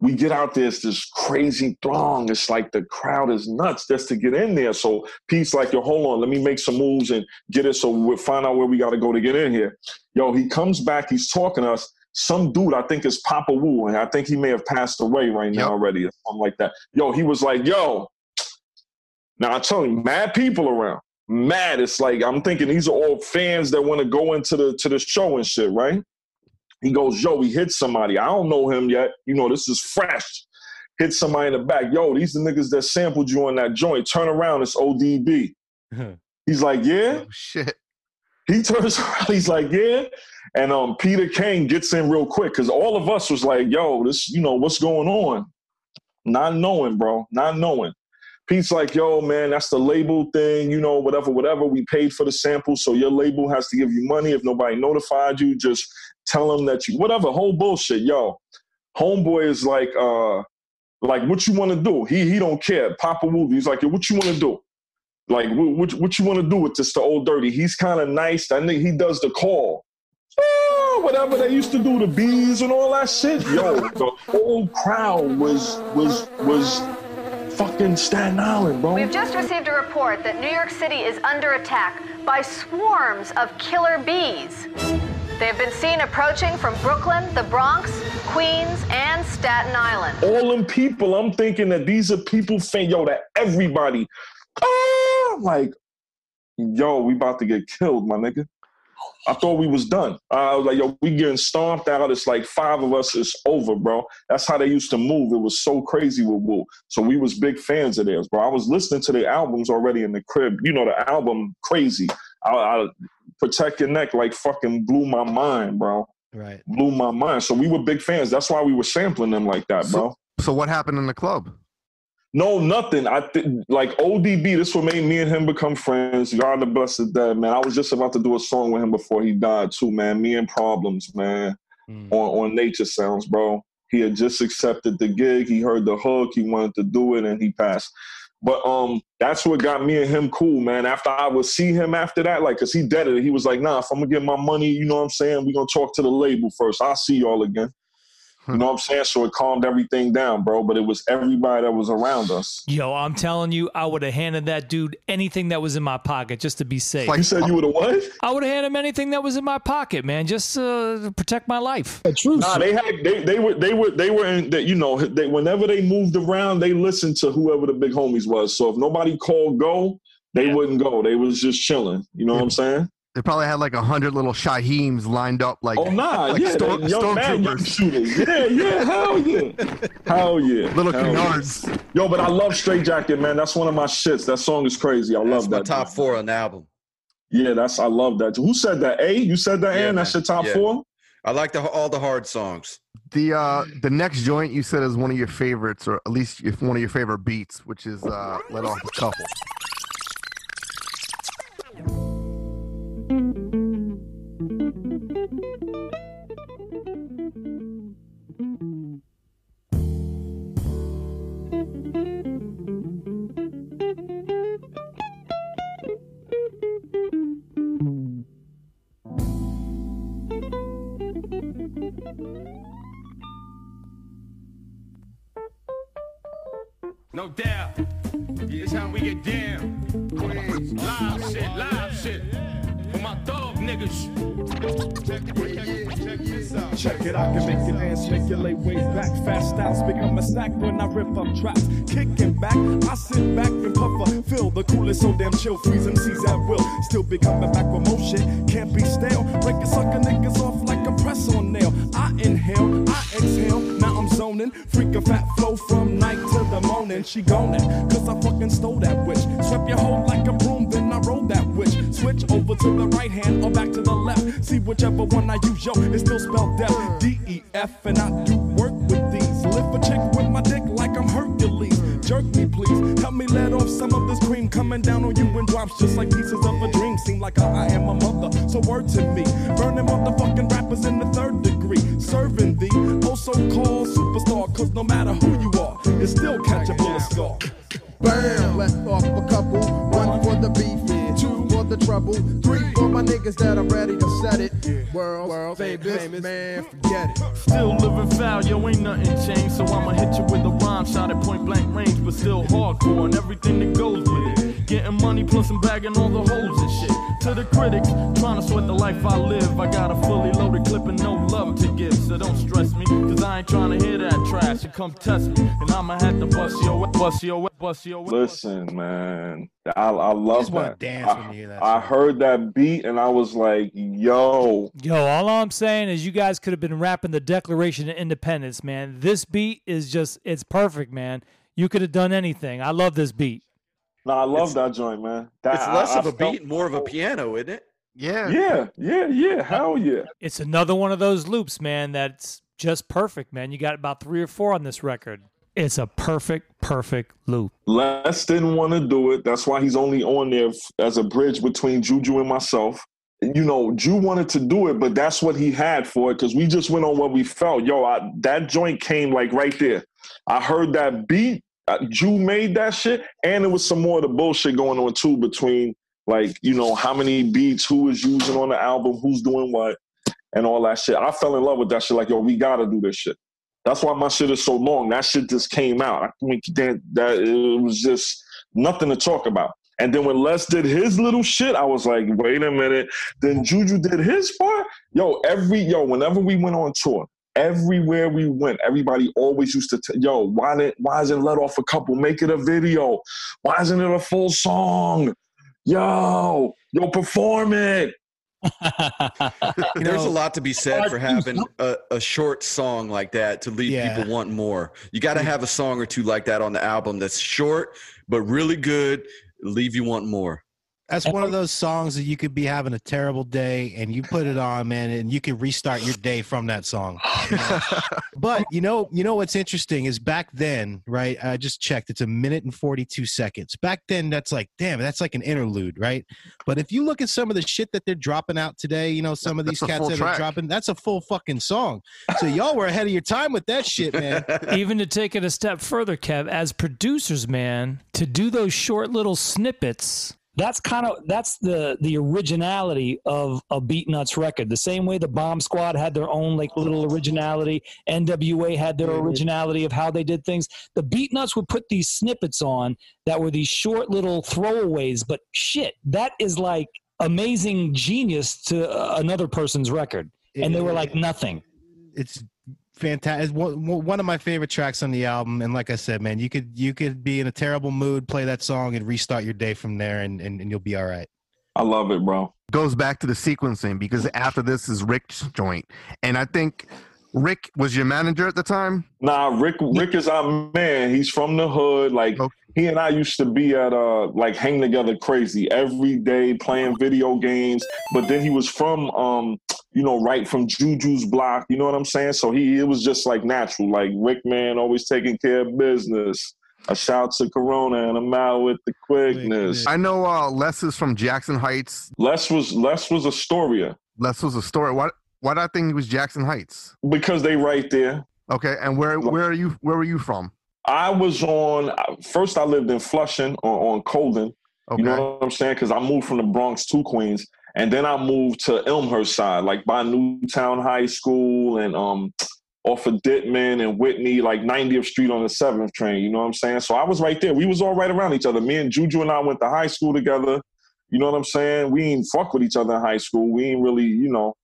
S15: we get out there, it's this crazy throng. It's like the crowd is nuts just to get in there. So Pete's like, yo, hold on, let me make some moves and get it so we'll find out where we got to go to get in here. Yo, he comes back, he's talking to us. Some dude, I think is Papa Wu, and I think he may have passed away right now already or something like that. Yo, he was like, yo, now I tell you, mad people around. Mad. It's like I'm thinking these are all fans that want to go into the to the show and shit, right? He goes, yo, he hit somebody. I don't know him yet. You know, this is fresh. Hit somebody in the back. Yo, these the niggas that sampled you on that joint. Turn around, it's ODB. (laughs) He's like, yeah.
S12: shit.
S15: He turns (laughs) around, he's like, yeah. And um, Peter Kang gets in real quick because all of us was like, yo, this, you know, what's going on? Not knowing, bro. Not knowing. Pete's like, yo, man, that's the label thing, you know, whatever, whatever. We paid for the sample, so your label has to give you money. If nobody notified you, just tell them that you, whatever, whole bullshit, yo. Homeboy is like, uh, like, what you want to do? He he don't care. Papa Wu, he's like, yo, what you want to do? Like, what, what, you want to do with this, the old dirty? He's kind of nice. I think he does the call. Oh, whatever they used to do, the bees and all that shit. Yo, the whole crowd was was was fucking Staten Island, bro.
S25: We've just received a report that New York City is under attack by swarms of killer bees. They have been seen approaching from Brooklyn, the Bronx, Queens, and Staten Island.
S15: all them people, I'm thinking that these are people saying, yo, that everybody, ah, like, yo, we about to get killed, my nigga. I thought we was done. I was like, yo, we getting stomped out. It's like five of us. It's over, bro. That's how they used to move. It was so crazy with Wu. So we was big fans of theirs, bro. I was listening to their albums already in the crib. You know, the album Crazy. I, I Protect Your Neck like fucking blew my mind, bro.
S11: Right.
S15: Blew my mind. So we were big fans. That's why we were sampling them like that, bro.
S12: So what happened in the club?
S15: No, nothing. I th- like ODB. This what made me and him become friends. God the blessed dead, man. I was just about to do a song with him before he died too, man. Me and Problems, man, on on Nature Sounds, bro. He had just accepted the gig. He heard the hook. He wanted to do it, and he passed. But um, that's what got me and him cool, man. After I would see him after that, like, cause he dead it. He was like, "Nah, if I'm gonna get my money, you know what I'm saying? We gonna talk to the label first. I'll see y'all again." You know what I'm saying? So it calmed everything down, bro. But it was everybody that was around us.
S13: Yo, I'm telling you, I would have handed that dude anything that was in my pocket just to be safe.
S15: you said you would have what?
S13: I would have handed him anything that was in my pocket, man, just uh, to protect my life.
S4: True.
S15: Nah, they had they they were they were they were in that you know they whenever they moved around they listened to whoever the big homies was. So if nobody called go, they wouldn't go. They was just chilling. You know what I'm saying?
S12: They probably had like a hundred little Shaheems lined up, like
S15: Oh nah,
S12: like
S15: yeah,
S12: storm,
S15: they- young man, young
S12: stormtroopers.
S15: shooters. Yeah, yeah, (laughs) hell yeah, hell yeah,
S12: Little
S15: hell yeah.
S12: canards.
S15: Yo, but I love Straight Jacket, man. That's one of my shits. That song is crazy. I love
S14: my
S15: that.
S14: top four on the album.
S15: Yeah, that's I love that. Who said that? A, you said that,
S14: Yeah,
S15: and that's
S14: man.
S15: your top
S14: Yeah.
S15: four.
S14: I like the all the hard songs.
S12: The uh the next joint you said is one of your favorites, or at least if one of your favorite beats, which is uh Let Off a Couple.
S16: No doubt. This how we get down. Live shit, live shit. For my dog
S19: niggas.
S16: Check it, I can make it dance, lay way back. Fast styles become a snack when I rip up tracks. Kicking back, I sit back and puff a feel the coolest, so damn chill, freeze MCs at will. Still be coming back with more shit, can't be stale. Break sucker niggas off like on nail. I inhale, I exhale, now I'm zoning. Freak a fat flow from night to the morning. She gone it, cause I fucking stole that witch. Swept your hoe like a broom, then I rolled that witch. Switch over to the right hand or back to the left. See whichever one I use, yo, it's still spelled death. D E F, and I do work with these. Lift a chick with my dick like I'm Hercules. Jerk me, please. Help me let off some of this cream coming down on you in drops just like pieces of a dream. Seem like I am a mother, so word to me. Burning motherfucking rappers in the third degree. Serving the oh so called superstar, cause no matter who you are, you still catch a bullet scar.
S20: Bam, let off a couple. One for the beef, two the trouble, three for my niggas that I'm ready to set it. World, world famous, man, forget it.
S19: Still living foul, yo, ain't nothing changed. So I'ma hit you with a rhyme shot at point blank range, but still hardcore and everything that goes with it. Getting money plus I'm bagging all the hoes and shit. To the critics, trying to sweat the life I live. I got a fully loaded clip and no love to give. So don't stress me, cause I ain't trying to hear that trash. You come test me, and I'ma have to bust your, bust your, bust your.
S15: Listen, man, I, I love
S11: just
S15: that.
S11: dance
S15: I,
S11: when you hear that
S15: I heard that beat and I was like, yo,
S13: Yo, all I'm saying is you guys could have been rapping the Declaration of Independence, man. This beat is just, it's perfect, man. You could have done anything. I love this beat.
S15: No, I love that joint, man. That,
S14: It's less
S15: I
S14: of a
S15: felt-
S14: beat, more of a piano, isn't it?
S12: Yeah.
S15: Yeah, yeah, yeah. Hell yeah.
S13: It's another one of those loops, man, that's just perfect, man. You got about three or four on this record. It's a perfect, perfect loop.
S15: Les didn't want to do it. That's why he's only on there f- as a bridge between Juju and myself. You know, Ju wanted to do it, but that's what he had for it because we just went on what we felt. Yo, I, that joint came like right there. I heard that beat. Uh, Ju made that shit, and there was some more of the bullshit going on too between like you know how many beats, who is using on the album, who's doing what, and all that shit. I fell in love with that shit. Like, yo, we gotta do this shit. That's why my shit is so long. That shit just came out. I mean, that, that it was just nothing to talk about. And then when Les did his little shit, I was like, wait a minute. Then Juju did his part. Yo, every yo, whenever we went on tour, everywhere we went, everybody always used to tell, yo, why didn't why isn't let off a couple? Make it a video. Why isn't it a full song? Yo, yo, perform it. (laughs)
S14: There's a lot to be said for having a, a short song like that to leave
S11: Yeah.
S14: people wanting more. You got to mm. have a song or two like that on the album that's short but really good, leave you wanting more.
S11: That's one of those songs that you could be having a terrible day and you put it on, man, and you can restart your day from that song. (laughs) but you know, you know what's interesting is back then, right? I just checked; it's a minute and forty-two seconds. Back then, that's like, damn, that's like an interlude, right? But if you look at some of the shit that they're dropping out today, you know, some of these
S12: That's
S11: cats that
S12: track.
S11: are dropping, that's a full fucking song. So y'all were ahead of your time with that shit, man. (laughs)
S13: Even to take it a step further, Kev, as producers, man, to do those short little snippets.
S26: That's kind of that's the the originality of a Beatnuts record. The same way the Bomb Squad had their own like little originality, NWA had their originality of how they did things. The Beatnuts would put these snippets on that were these short little throwaways, but shit, that is like amazing genius to uh, another person's record, and they were like nothing.
S11: it's fantastic. One, one of my favorite tracks on the album, and like I said, man, you could you could be in a terrible mood, play that song, and restart your day from there, and, and, and you'll be all right.
S15: I love it, bro.
S12: Goes back to the sequencing because after this is Rick's joint, and I think Rick was your manager at the time.
S15: Nah, Rick Rick is our man. He's from the hood. Like he and I used to be at uh like hang together crazy every day playing video games. But then he was from um you know right from Juju's block. You know what I'm saying? So he it was just like natural. Like Rick man always taking care of business. A shout to Corona and I'm out with the quickness.
S12: I know uh, Les is from Jackson Heights.
S15: Les was Les was Astoria.
S12: Les was Astoria. What? Why did I think it was Jackson Heights?
S15: Because they right there.
S12: Okay, and where where are you? Where were you from?
S15: I was on first. I lived in Flushing on, on Colden. You know what I'm saying? Because I moved from the Bronx to Queens, and then I moved to Elmhurst side, like by Newtown High School and um off of Dittman and Whitney, like 90th Street on the Seventh train. You know what I'm saying? So I was right there. We was all right around each other. Me and Juju and I went to high school together. You know what I'm saying? We ain't fuck with each other in high school. We ain't really, you know,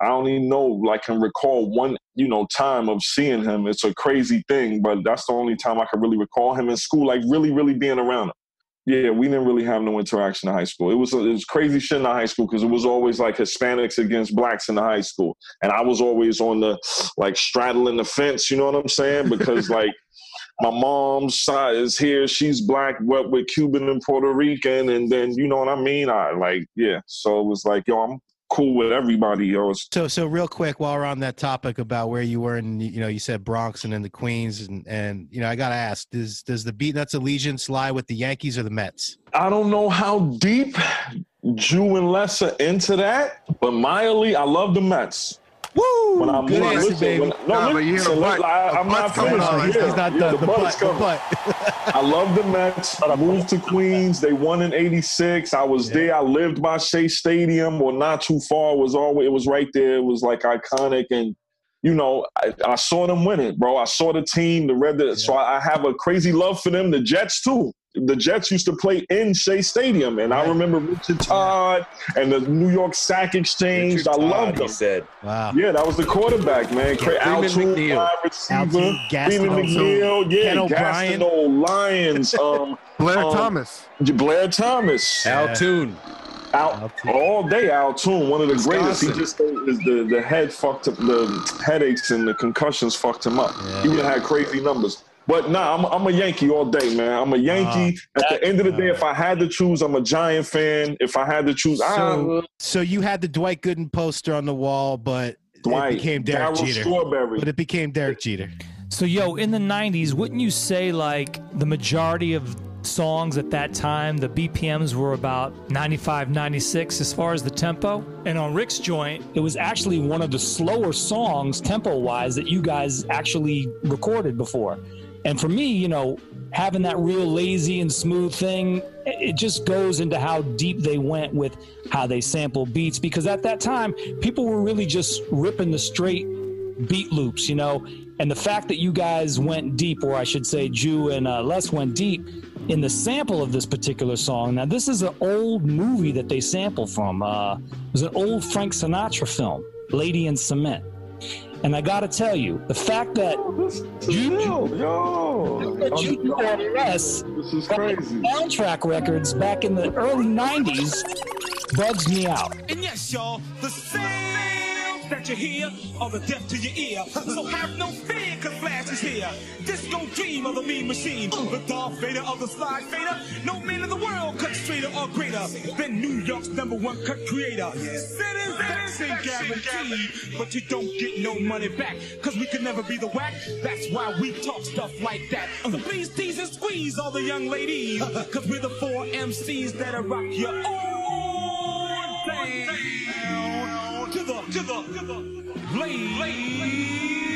S15: I don't even know, like, can recall one, you know, time of seeing him. It's a crazy thing, but that's the only time I can really recall him in school, like, really, really being around him. Yeah, we didn't really have no interaction in high school. It was it was crazy shit in the high school because it was always like Hispanics against blacks in the high school, and I was always on the like straddling the fence. You know what I'm saying? Because like my mom's side is here, she's black, what with Cuban and Puerto Rican, and then you know what I mean? I like yeah. So it was like yo, I'm cool with everybody. Yo, it's
S11: So, so real quick, while we're on that topic about where you were, and you know, you said Bronx and then the Queens, and and you know, I gotta ask, does does the Beatnuts allegiance lie with the Yankees or the Mets?
S15: I don't know how deep Ju and Les are into that, but mildly, I love the Mets.
S11: Woo!
S15: When I'm
S11: Good
S15: when-
S11: answer,
S15: listen,
S11: baby.
S15: when- no,
S11: Nah, but you hear
S15: listen,
S11: a butt-
S15: look, I,
S11: a
S15: I'm not
S11: coming
S15: finished.
S11: on.
S15: Yeah,
S11: He's not
S15: yeah,
S11: done.
S15: the
S11: The
S15: butt
S11: butt, the
S15: coming.
S11: butt. (laughs)
S15: I love the Mets. I moved to Queens. They won in '86. I was there. I lived by Shea Stadium, or not too far. It was always it was right there. It was like iconic, and you know, I, I saw them win it, bro. I saw the team, the red. The, So I, I have a crazy love for them. The Jets too. The Jets used to play in Shea Stadium, and I remember Richard Todd and the New York Sack Exchange.
S14: Richard
S15: I
S14: Todd,
S15: loved
S14: he
S15: them.
S14: said.
S11: Wow.
S15: Yeah, that was the quarterback, man. Cra-
S14: Freeman
S15: Al Toon,
S14: McNeil.
S15: wide receiver.
S11: Al Toon,
S15: Gaston McNeil. Yeah,
S11: Ken O'Brien.
S15: Gastineau, Lions. (laughs) Um,
S12: Blair
S15: um,
S12: Thomas.
S15: Blair Thomas.
S14: Al Toon.
S15: Al, all day Al Toon, one of the greatest. He just is the the head fucked up, the headaches and the concussions fucked him up. He would have had crazy numbers. But nah, I'm, I'm a Yankee all day, man. I'm a Yankee. Uh, at the end of the day, uh, if I had to choose, I'm a Giant fan. If I had to choose,
S11: So,
S15: I,
S11: so you had the Dwight Gooden poster on the wall, but
S15: Dwight,
S11: it became Derek
S15: Darryl
S11: Jeter.
S15: Strawberry.
S11: But it became Derek Jeter.
S26: So, yo, in the 90s, wouldn't you say like the majority of songs at that time, the BPMs were about 95, 96 as far as the tempo? And on Rick's joint, it was actually one of the slower songs, tempo wise, that you guys actually recorded before. And for me, you know, having that real lazy and smooth thing, it just goes into how deep they went with how they sample beats. Because at that time, people were really just ripping the straight beat loops, you know. And the fact that you guys went deep, or I should say, Ju and uh, Les went deep in the sample of this particular song. Now, this is an old movie that they sample from. Uh, it was an old Frank Sinatra film, Lady in Cement. And I got to tell you, the fact that you,
S15: yo,
S26: that you and Les
S15: this is
S26: got
S15: crazy.
S26: soundtrack records back in the early '90s bugs me out.
S3: And yes, y'all, the sounds that you hear are the deaf to your ear. So have no fear, cause Flash is here. Disco dream of the mean machine. The Darth Vader of the slide fader. No man in the world cut straighter or greater than New York's number one cut creator. Satisfaction guaranteed, but you don't get no money back. Cause we could never be the whack. That's why we talk stuff like that. So please tease and squeeze all the young ladies. Cause we're the four MCs that'll rock your own down to the to the to the blade.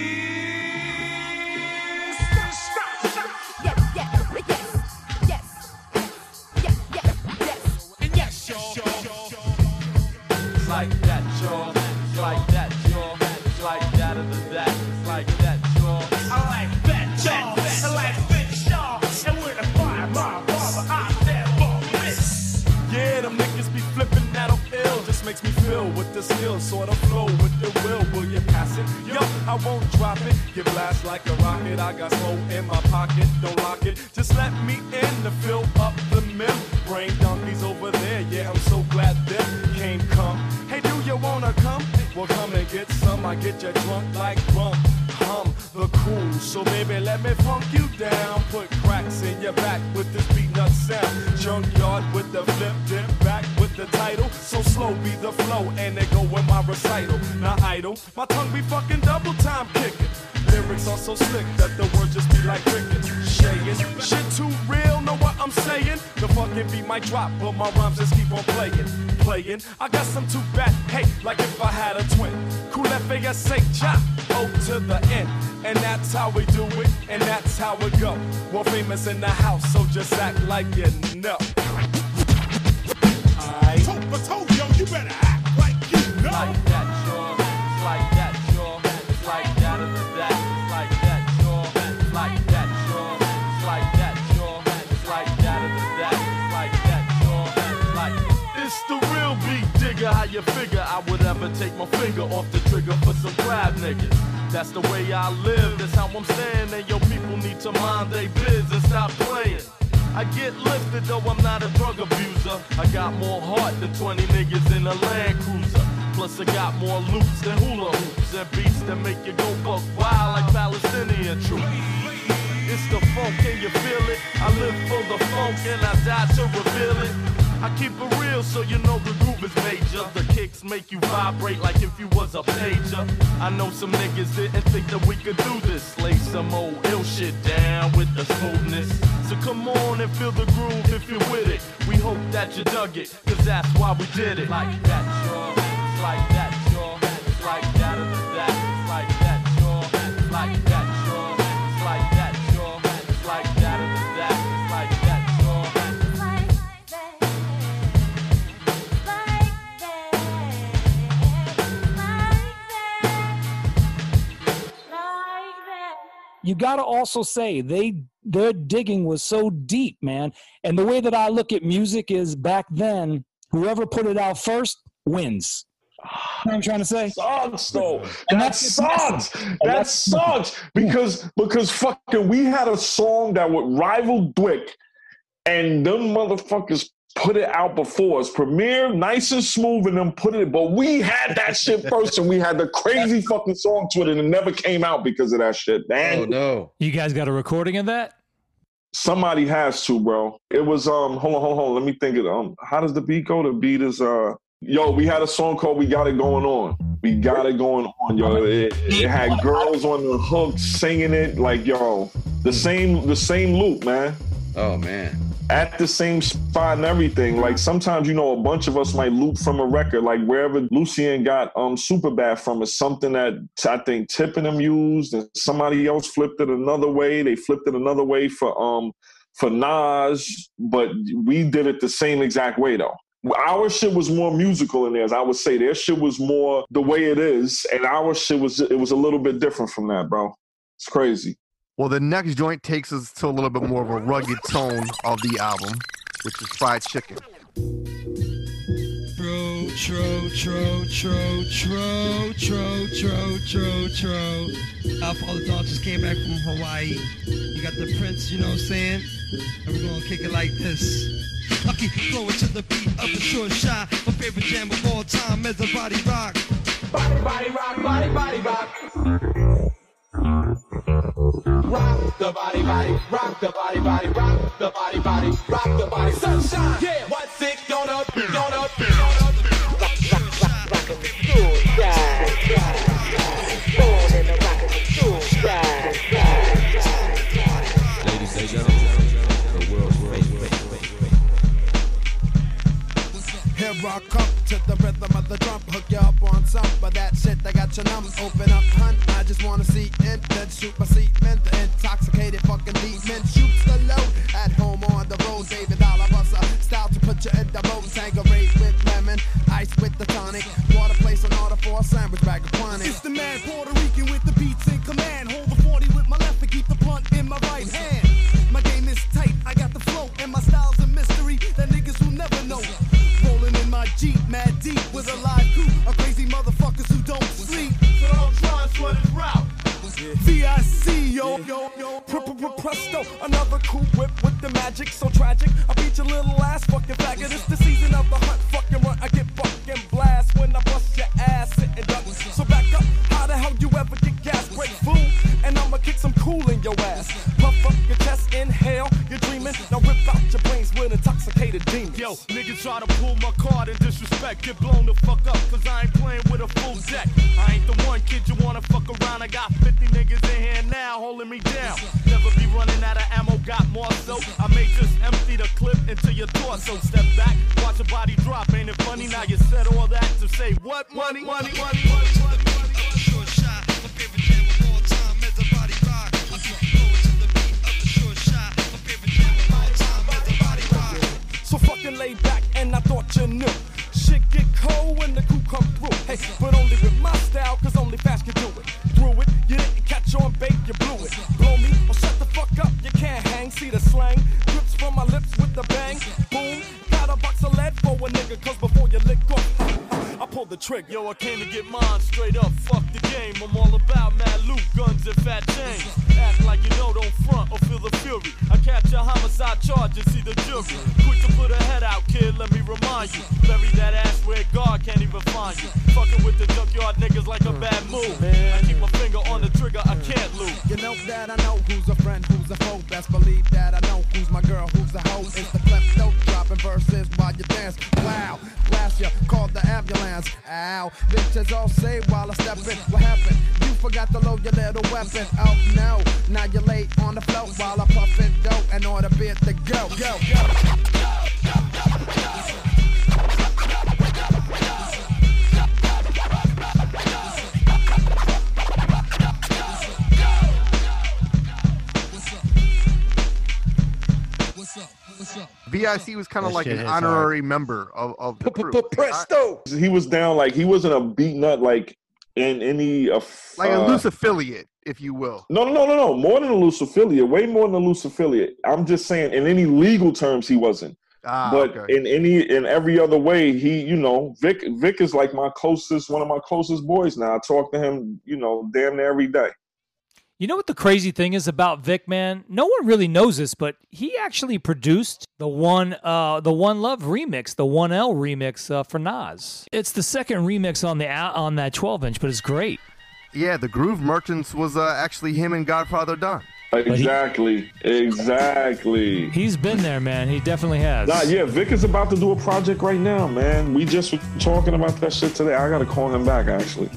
S16: Makes me feel with the skill, sort of flow with the will. Will you pass it? Yo, I won't drop it. Get blast like a rocket. I got smoke in my pocket. Don't lock it. Just let me in to fill up the mill. Brain donkeys over there. Yeah, I'm so glad them came come. Hey, do you wanna come? Well, come and get some. I get you drunk like rum. Hum the cool. So baby, let me funk you down. Put cracks in your back with this Beatnut sound. Junkyard with the flip dip back the title. So slow be the flow and they go with my recital. Not idle. My tongue be fucking double time kicking. Lyrics are so slick that the words just be like cricket. Shayin'. Shit too real, know what I'm saying? The fucking beat might drop, but my rhymes just keep on playing. Playing. I got some too bad hate, like if I had a twin. Cool F-A-S-A, chop, O to the end. And that's how we do it, and that's how it go. We're famous in the house, so just act like you know.
S3: Told yo, you better act like you know.
S19: Like that, y'all. It's like that, y'all. Like that of the that. It's like that, y'all. Like that, y'all. Like that, y'all. Like that of that. Like that, y'all. It's like nigga, how you figure I would ever take my finger off the trigger for some crab niggas? That's the way I live, that's how I'm saying. and your people need to mind they biz and stop playing. I get lifted though I'm not a drug abuser. I got more heart than 20 niggas in a Land Cruiser. Plus I got more loops than hula hoops and beats that make you go buck wild like Palestinian troops. It's the funk, can you feel it? I live for the funk and I die to reveal it. I keep it real so you know the groove is major. The kicks make you vibrate like if you was a pager. I know some niggas didn't think that we could do this. Lay some old ill shit down with the smoothness. So come on and feel the groove if you're with it. We hope that you dug it, cause that's why we did it. Like that. Like that,
S26: you got to also say they their digging was so deep, man. And the way that I look at music is back then, whoever put it out first wins. You know what I'm trying to say?
S15: Sucks though.
S26: And
S15: That sucks. That sucks (laughs) because because fucking we had a song that would rival DWYCK, and them motherfuckers put it out before us. Premier, nice and smooth, and then put it. But we had that shit first, and we had the crazy fucking song to it, and it never came out because of that shit. Man,
S14: Oh no.
S13: You guys got a recording of that?
S15: Somebody has to, bro. It was um. Hold on, hold on, hold on. Let me think it. Um, how does the beat go? The beat is uh. Yo, we had a song called "We Got It Going On." We got it going on, yo. It, it had girls on the hook singing it, like yo, the same, the same loop, man.
S14: Oh man.
S15: At the same spot and everything. Like sometimes, you know, a bunch of us might loop from a record, like wherever Lucien got um super bad from is something that I think Tip and them used, and somebody else flipped it another way. They flipped it another way for um for Nas, but we did it the same exact way though. Our shit was more musical than theirs. I would say their shit was more the way it is, and our shit was it was a little bit different from that, bro. It's crazy.
S12: Well, the next joint takes us to a little bit more of a rugged tone of the album, which is fried chicken.
S18: Tro, tro, tro, tro, tro, tro, tro, tro, tro. Alpha All the Dog just came back from Hawaii. You got the Prince, you know what I'm saying? And we're gonna kick it like this. I keep flowing to the beat of the short shot. My favorite jam of all time is the body rock.
S27: Body, body, rock, body, body, rock. Rock the body, body, rock the body, body, rock the body, body, rock the body. Sunshine, yeah. What's it gonna be? Gonna be? Gonna be?
S3: Ladies and gentlemen, the world's
S20: Here come to the rhythm of the drum. Hook you up on some of that shit that got you numb. Open up, hun. I just wanna see in then shoot my semen. The intoxicated fucking demon shoots the load. At home on the road, David Alabassa. Style to put you in the mode. Tanqueray with lemon, ice with the tonic. Water place an order for a sandwich bag of quantity.
S16: It's the man Puerto Rican with the beats in command. Hold the 40 with my left and keep the blunt in my right hand. Mad deep with a live crew of crazy motherfuckers who don't sleep.
S27: So don't try and sweat his route.
S16: VIC, yo, yo, yo, pr- pr- pr- presto, another cool whip with the magic so tragic. I beat your little ass, fucking faggot. It's the season of the hunt, fucking run. I get fucking blast when I bust your ass, sitting duck. So back up, how the hell you ever get gas? Break fool, and I'ma kick some cool in your ass. Puff up your chest, inhale, you're dreaming. Now rip out your brains with intoxicated demons.
S28: Yo, niggas try to pull my card and disrespect. Get blown the fuck up, cause I ain't playing with a full deck. I ain't the one kid you wanna fuck around. I got 50 niggas in here now holding me down. Never be running out of ammo, got more so. I may just empty the clip into your torso. Step back, watch your body drop. Ain't it funny? Now you said all that to say what? Money, money, money, money, money, money.
S18: Short shot. My favorite jam of all time is the body
S16: So fucking laid back, and I thought you knew. Shit get cold when the crew come through. Hey, but only with my style, cause only fast can do it. Through it, you didn't catch on bait, you blew it. Blow me, or shut the fuck up, you can't hang. See the slang, grips from my lips with the bang. Trigger. Yo, I came to get mine straight up. Fuck the game. I'm all about mad loot, guns and fat chains. Act like you know, don't front or feel the fury. I catch a homicide charge and see the jury. Quick to put a head out, kid. Let me remind you. Bury that ass where God can't even find you. Fucking with the junkyard niggas like a bad move. I keep my finger on the trigger. I can't lose.
S20: You know that I know who's a friend, who's a foe. Best believe that I know who's my girl, who's a hoe. It's the klepto dropping verses while you dance. Wow, blast ya, called the ambulance. Ow, bitches all say while I step in. What happened? You forgot to load your little weapon. Oh no, now you're late on the float while I puffin' dope and order beer to go. Go, go.
S12: VIC was kind of like an
S15: hits hard.
S12: honorary member of, of the crew.
S14: Presto.
S15: He was down like he wasn't a Beatnut like in any of
S12: Like a
S15: uh,
S12: loose affiliate, if you will.
S15: No, no, no, no, no. More than a loose affiliate. Way more than a loose affiliate. I'm just saying, in any legal terms, he wasn't.
S12: Ah,
S15: but
S12: okay.
S15: in any in every other way, he, you know, Vic Vic is like my closest, one of my closest boys now. I talk to him, you know, damn near every day.
S13: You know what the crazy thing is about Vic, man? No one really knows this, but he actually produced the one, uh, the One Love remix, the One L remix uh, for Nas. It's the second remix on the on that 12 inch, but it's great.
S12: Yeah, the Groove Merchants was uh, actually him and Godfather Don.
S15: Exactly, exactly.
S13: He's been there, man. He definitely has.
S15: Nah, yeah, Vic is about to do a project right now, man. We just were talking about that shit today. I gotta call him back actually.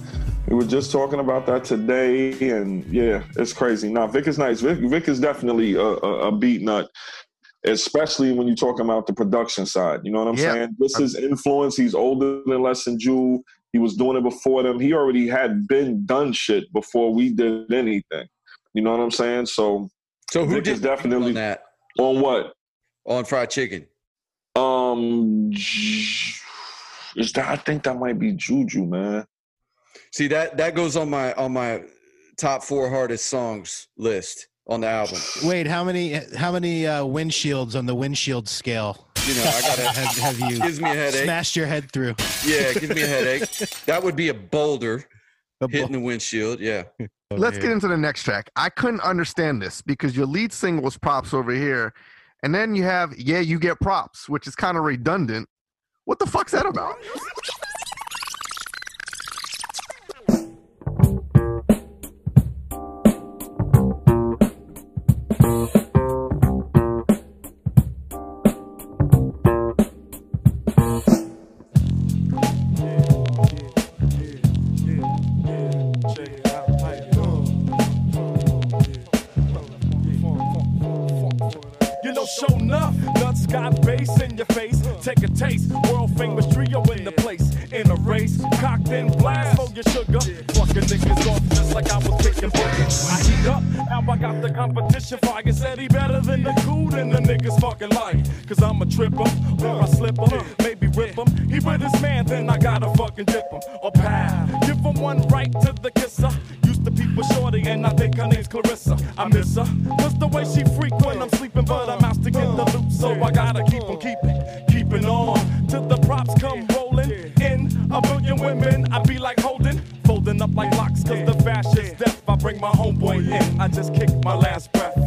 S15: We were just talking about that today, and yeah, it's crazy. Now, Vic is nice. Vic, Vic is definitely a, a, a Beatnut, especially when you're talking about the production side. You know what I'm
S12: Yeah.
S15: saying? This is influence. He's older than Les and Ju. He was doing it before them. He already had been done shit before we did anything. You know what I'm saying? So,
S14: So who
S15: Vic
S14: did
S15: is definitely
S14: on that?
S15: On what?
S14: On fried chicken.
S15: Um, is that? I think that might be Juju, man.
S14: See that that goes on my on my top four hardest songs list on the album.
S11: Wait, how many how many uh, windshields on the windshield scale?
S14: You know, I gotta (laughs)
S11: have, have you
S14: gives me a headache.
S11: smashed your head through?
S14: Yeah, it gives me a headache. That would be a boulder hitting the windshield. Yeah.
S12: Let's get into the next track. I couldn't understand this because your lead single was props over here, and then you have yeah, you get props, which is kind of redundant. What the fuck's that about?
S16: Take a taste. World famous trio in the place. In a race. Cocked in blast for your sugar. Fucking niggas off just like I was kicking buckets. I heat up. Now I got the competition. Fire said he better than the cool than the niggas fucking like. Cause I'm a tripper. Or I slip him. Maybe rip him. He with his man, then I gotta fucking dip him. Or pow. Give him one right to the kisser. Used to with Shorty and I think her name's Clarissa. I miss her. Cause the way she freak when I'm sleeping, but I'm out to get the loot, so I gotta keep on keeping, keeping on. Till the props come rolling in. A billion women, I be like holding, folding up like locks, cause the fashion's death. I bring my homeboy in, I just kick my last breath.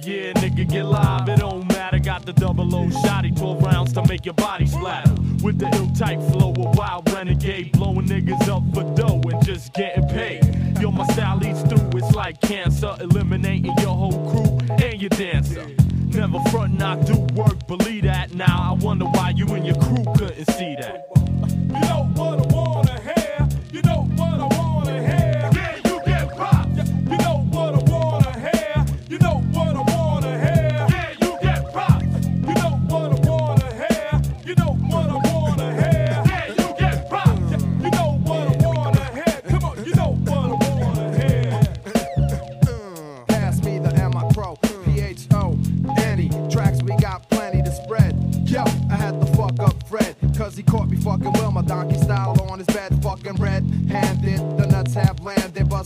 S16: Yeah, nigga, get live, it don't matter. Got the double O shotty, 12 rounds to make your body splatter. With the ill type flow, a wild renegade, blowing niggas up for dough and just getting paid. Yo, my style leads through, it's like cancer, eliminating your whole crew and your dancer. Never front, I do work, believe that now. I wonder why you and your crew couldn't see that. You what I wanna hear? You know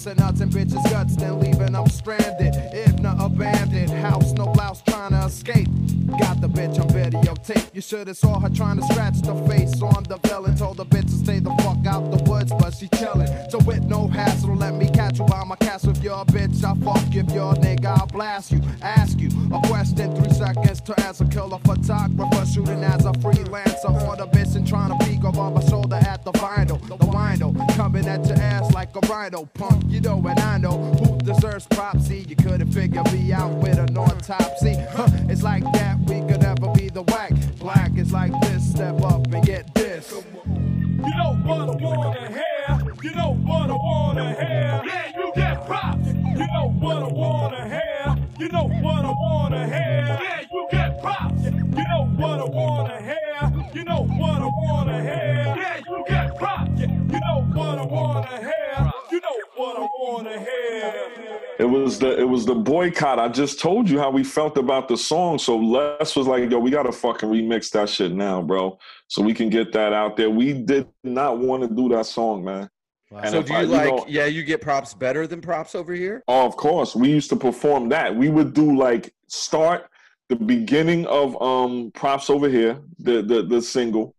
S20: busting nuts and bitches' guts, then leaving them stranded. If not abandoned, house, no blouse, trying to escape. Videotape. You should have saw her trying to scratch the face on the villain. Told the bitch to stay the fuck out the woods, but she chillin'. So with no hassle, let me catch you by my castle. If you're a bitch, I'll fuck. If you're a nigga, I'll blast you. Ask you a question, three seconds to answer. Killer photographer, shooting as a freelancer. On the bitch and trying to peek over my shoulder at the vinyl. The wino coming at your ass like a rhino. Punk, you know, and I know who deserves props. See, you couldn't figure me out with an autopsy. Huh, it's like that, we could never like this, step up and get this.
S16: You know what I wanna hear. You know what I wanna hear. Yeah, you get props. You know what I wanna hear. You know what I wanna hear. Yeah, you get props. You know what I wanna hear. You know what I wanna hear. Yeah, you get props. You know what I wanna hear. You know what I wanna hear.
S15: It was the it was the boycott. I just told you how we felt about the song. So Les was like, "Yo, we gotta fucking remix that shit now, bro, so we can get that out there." We did not want to do that song, man. And
S29: so do you
S15: I-
S29: like?
S15: know-
S29: yeah, you get props better than props over here.
S15: Oh, of course. We used to perform that. We would do like start the beginning of um props over here, the the the single,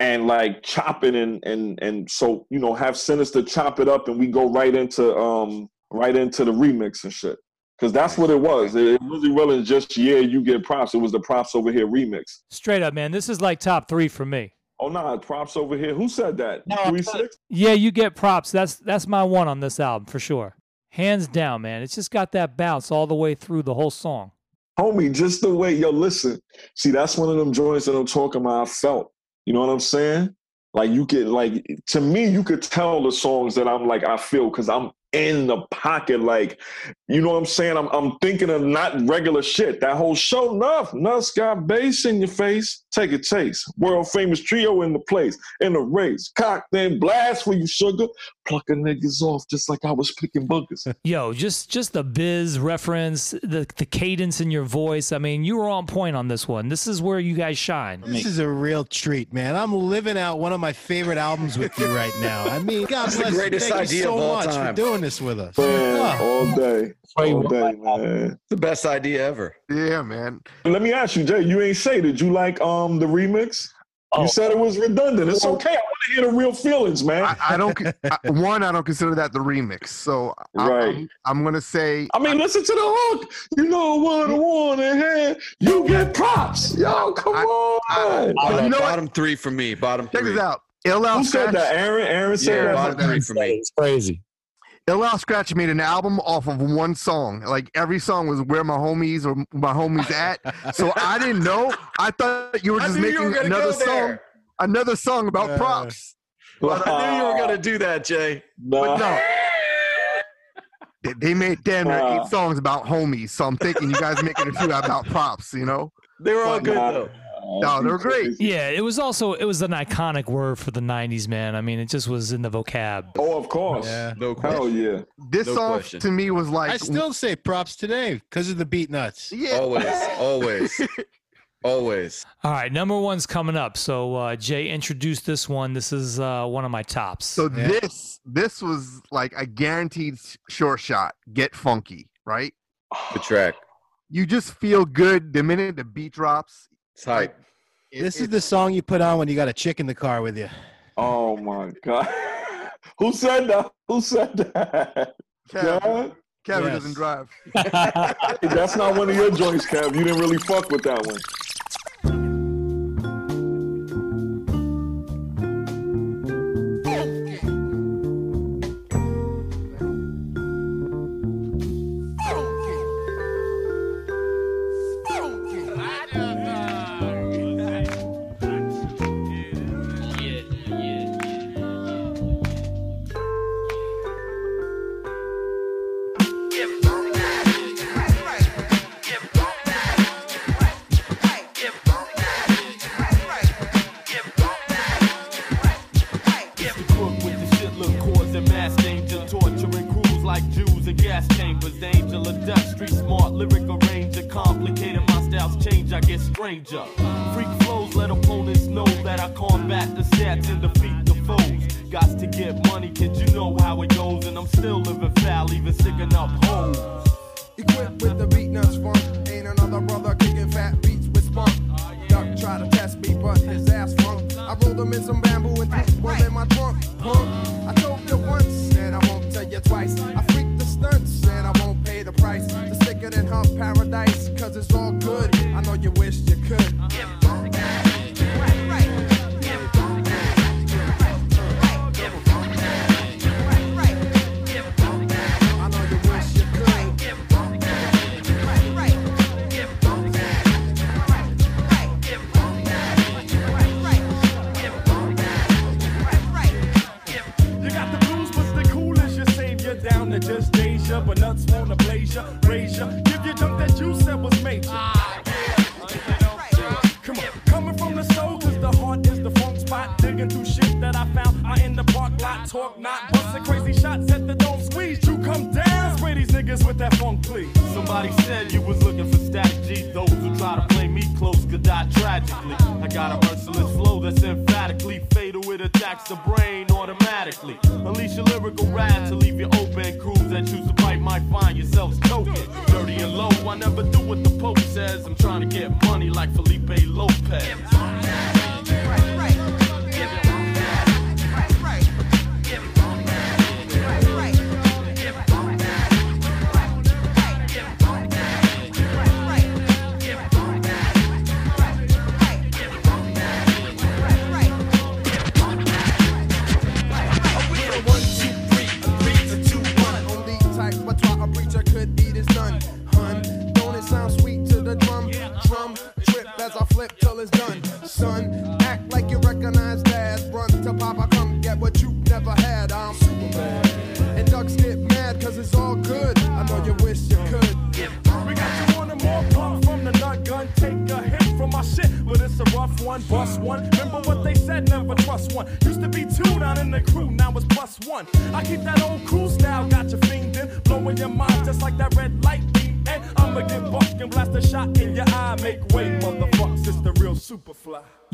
S15: and like chop it and and and so you know have Sinister chop it up and we go right into um right into the remix and shit. Cause that's what it was. It it really wasn't just yeah, you get props. It was the props over here remix.
S13: Straight up, man. This is like top three for me.
S15: Oh nah, props over here. Who said that? Three six?
S13: Yeah, you get props. That's that's my one on this album for sure. Hands down, man. It's just got that bounce all the way through the whole song.
S15: homie, just the way, yo, listen. See, that's one of them joints that I'm talking about. I felt, you know what I'm saying? Like you could, like to me, you could tell the songs that I'm like I feel because I'm in the pocket. Like, you know what I'm saying? I'm I'm thinking of not regular shit. That whole show enough. Nuts got bass in your face. Take a chase. World famous trio in the place. In the race. Cock then blast for you, sugar. Plucking niggas off just like I was picking boogers. (laughs)
S13: Yo, just just the biz reference, the the cadence in your voice. I mean, you were on point on this one. This is where you guys shine.
S11: This is a real treat, man. I'm living out one of my favorite albums with you right now. I mean, God
S29: It's the
S11: bless you.
S29: greatest
S11: Thank
S29: idea
S11: you so
S29: of all
S11: much
S29: time.
S11: for doing this with us.
S15: Man,
S11: Oh.
S15: all day. All day, man.
S29: The best idea ever.
S12: Yeah, man.
S15: Let me ask you, Jay. You ain't say. Did you like um Um, the remix?
S12: Oh.
S15: You said it was redundant. It's okay. I want to hear the real feelings, man.
S12: I, I don't. I, (laughs) one, I don't consider that the remix. So I,
S15: Right.
S12: I'm, I'm gonna say.
S15: I mean, listen to the hook. You know what I want to hear. You get props. Yo, come on.
S29: Bottom,
S12: you know what?
S29: bottom three for me. Bottom
S12: Check
S29: three.
S12: this out. Ill Al
S15: Who said that? Aaron. Aaron said
S29: Yeah,
S15: that.
S29: bottom three for me.
S13: It's crazy.
S12: Ill Al Skratch made an album off of one song. Like every song was where my homies or my homies (laughs) at. So I didn't know. I thought you were just making
S29: were
S12: another song. Another song about
S15: Uh,
S12: props.
S29: But I knew you were gonna do that, Jay.
S12: But no. They- They made damn near
S15: Nah.
S12: eight songs about homies. So I'm thinking you guys making a few about props, you know?
S29: They were all
S12: But
S29: good
S12: nah.
S29: though.
S12: No, they're great.
S13: Yeah, it was also it was an iconic word for the '90s, man. I mean, it just was in the vocab.
S15: Oh, of course.
S11: Yeah.
S29: No
S15: Hell yeah.
S12: This
S29: No
S12: song
S29: question.
S12: to me was like
S11: I still say props today because of the Beatnuts.
S12: yeah.
S29: Always, (laughs) always, always.
S13: All right, number one's coming up. So uh, Jay introduced this one. This is uh, one of my tops.
S12: So
S11: Yeah.
S12: this this was like a guaranteed s- short shot. Get funky, right?
S29: The track.
S12: You just feel good the minute the beat drops.
S29: It's hype.
S12: It-
S11: This is
S12: it-
S11: the song you put on when you got a chick in the car with you.
S15: Oh my god. (laughs) Who said that? Who said that?
S12: Kev,
S15: John?
S12: Kevin
S11: Yes.
S12: doesn't drive. (laughs) (laughs)
S15: That's not one of your joints, Kev. You didn't really fuck with that one.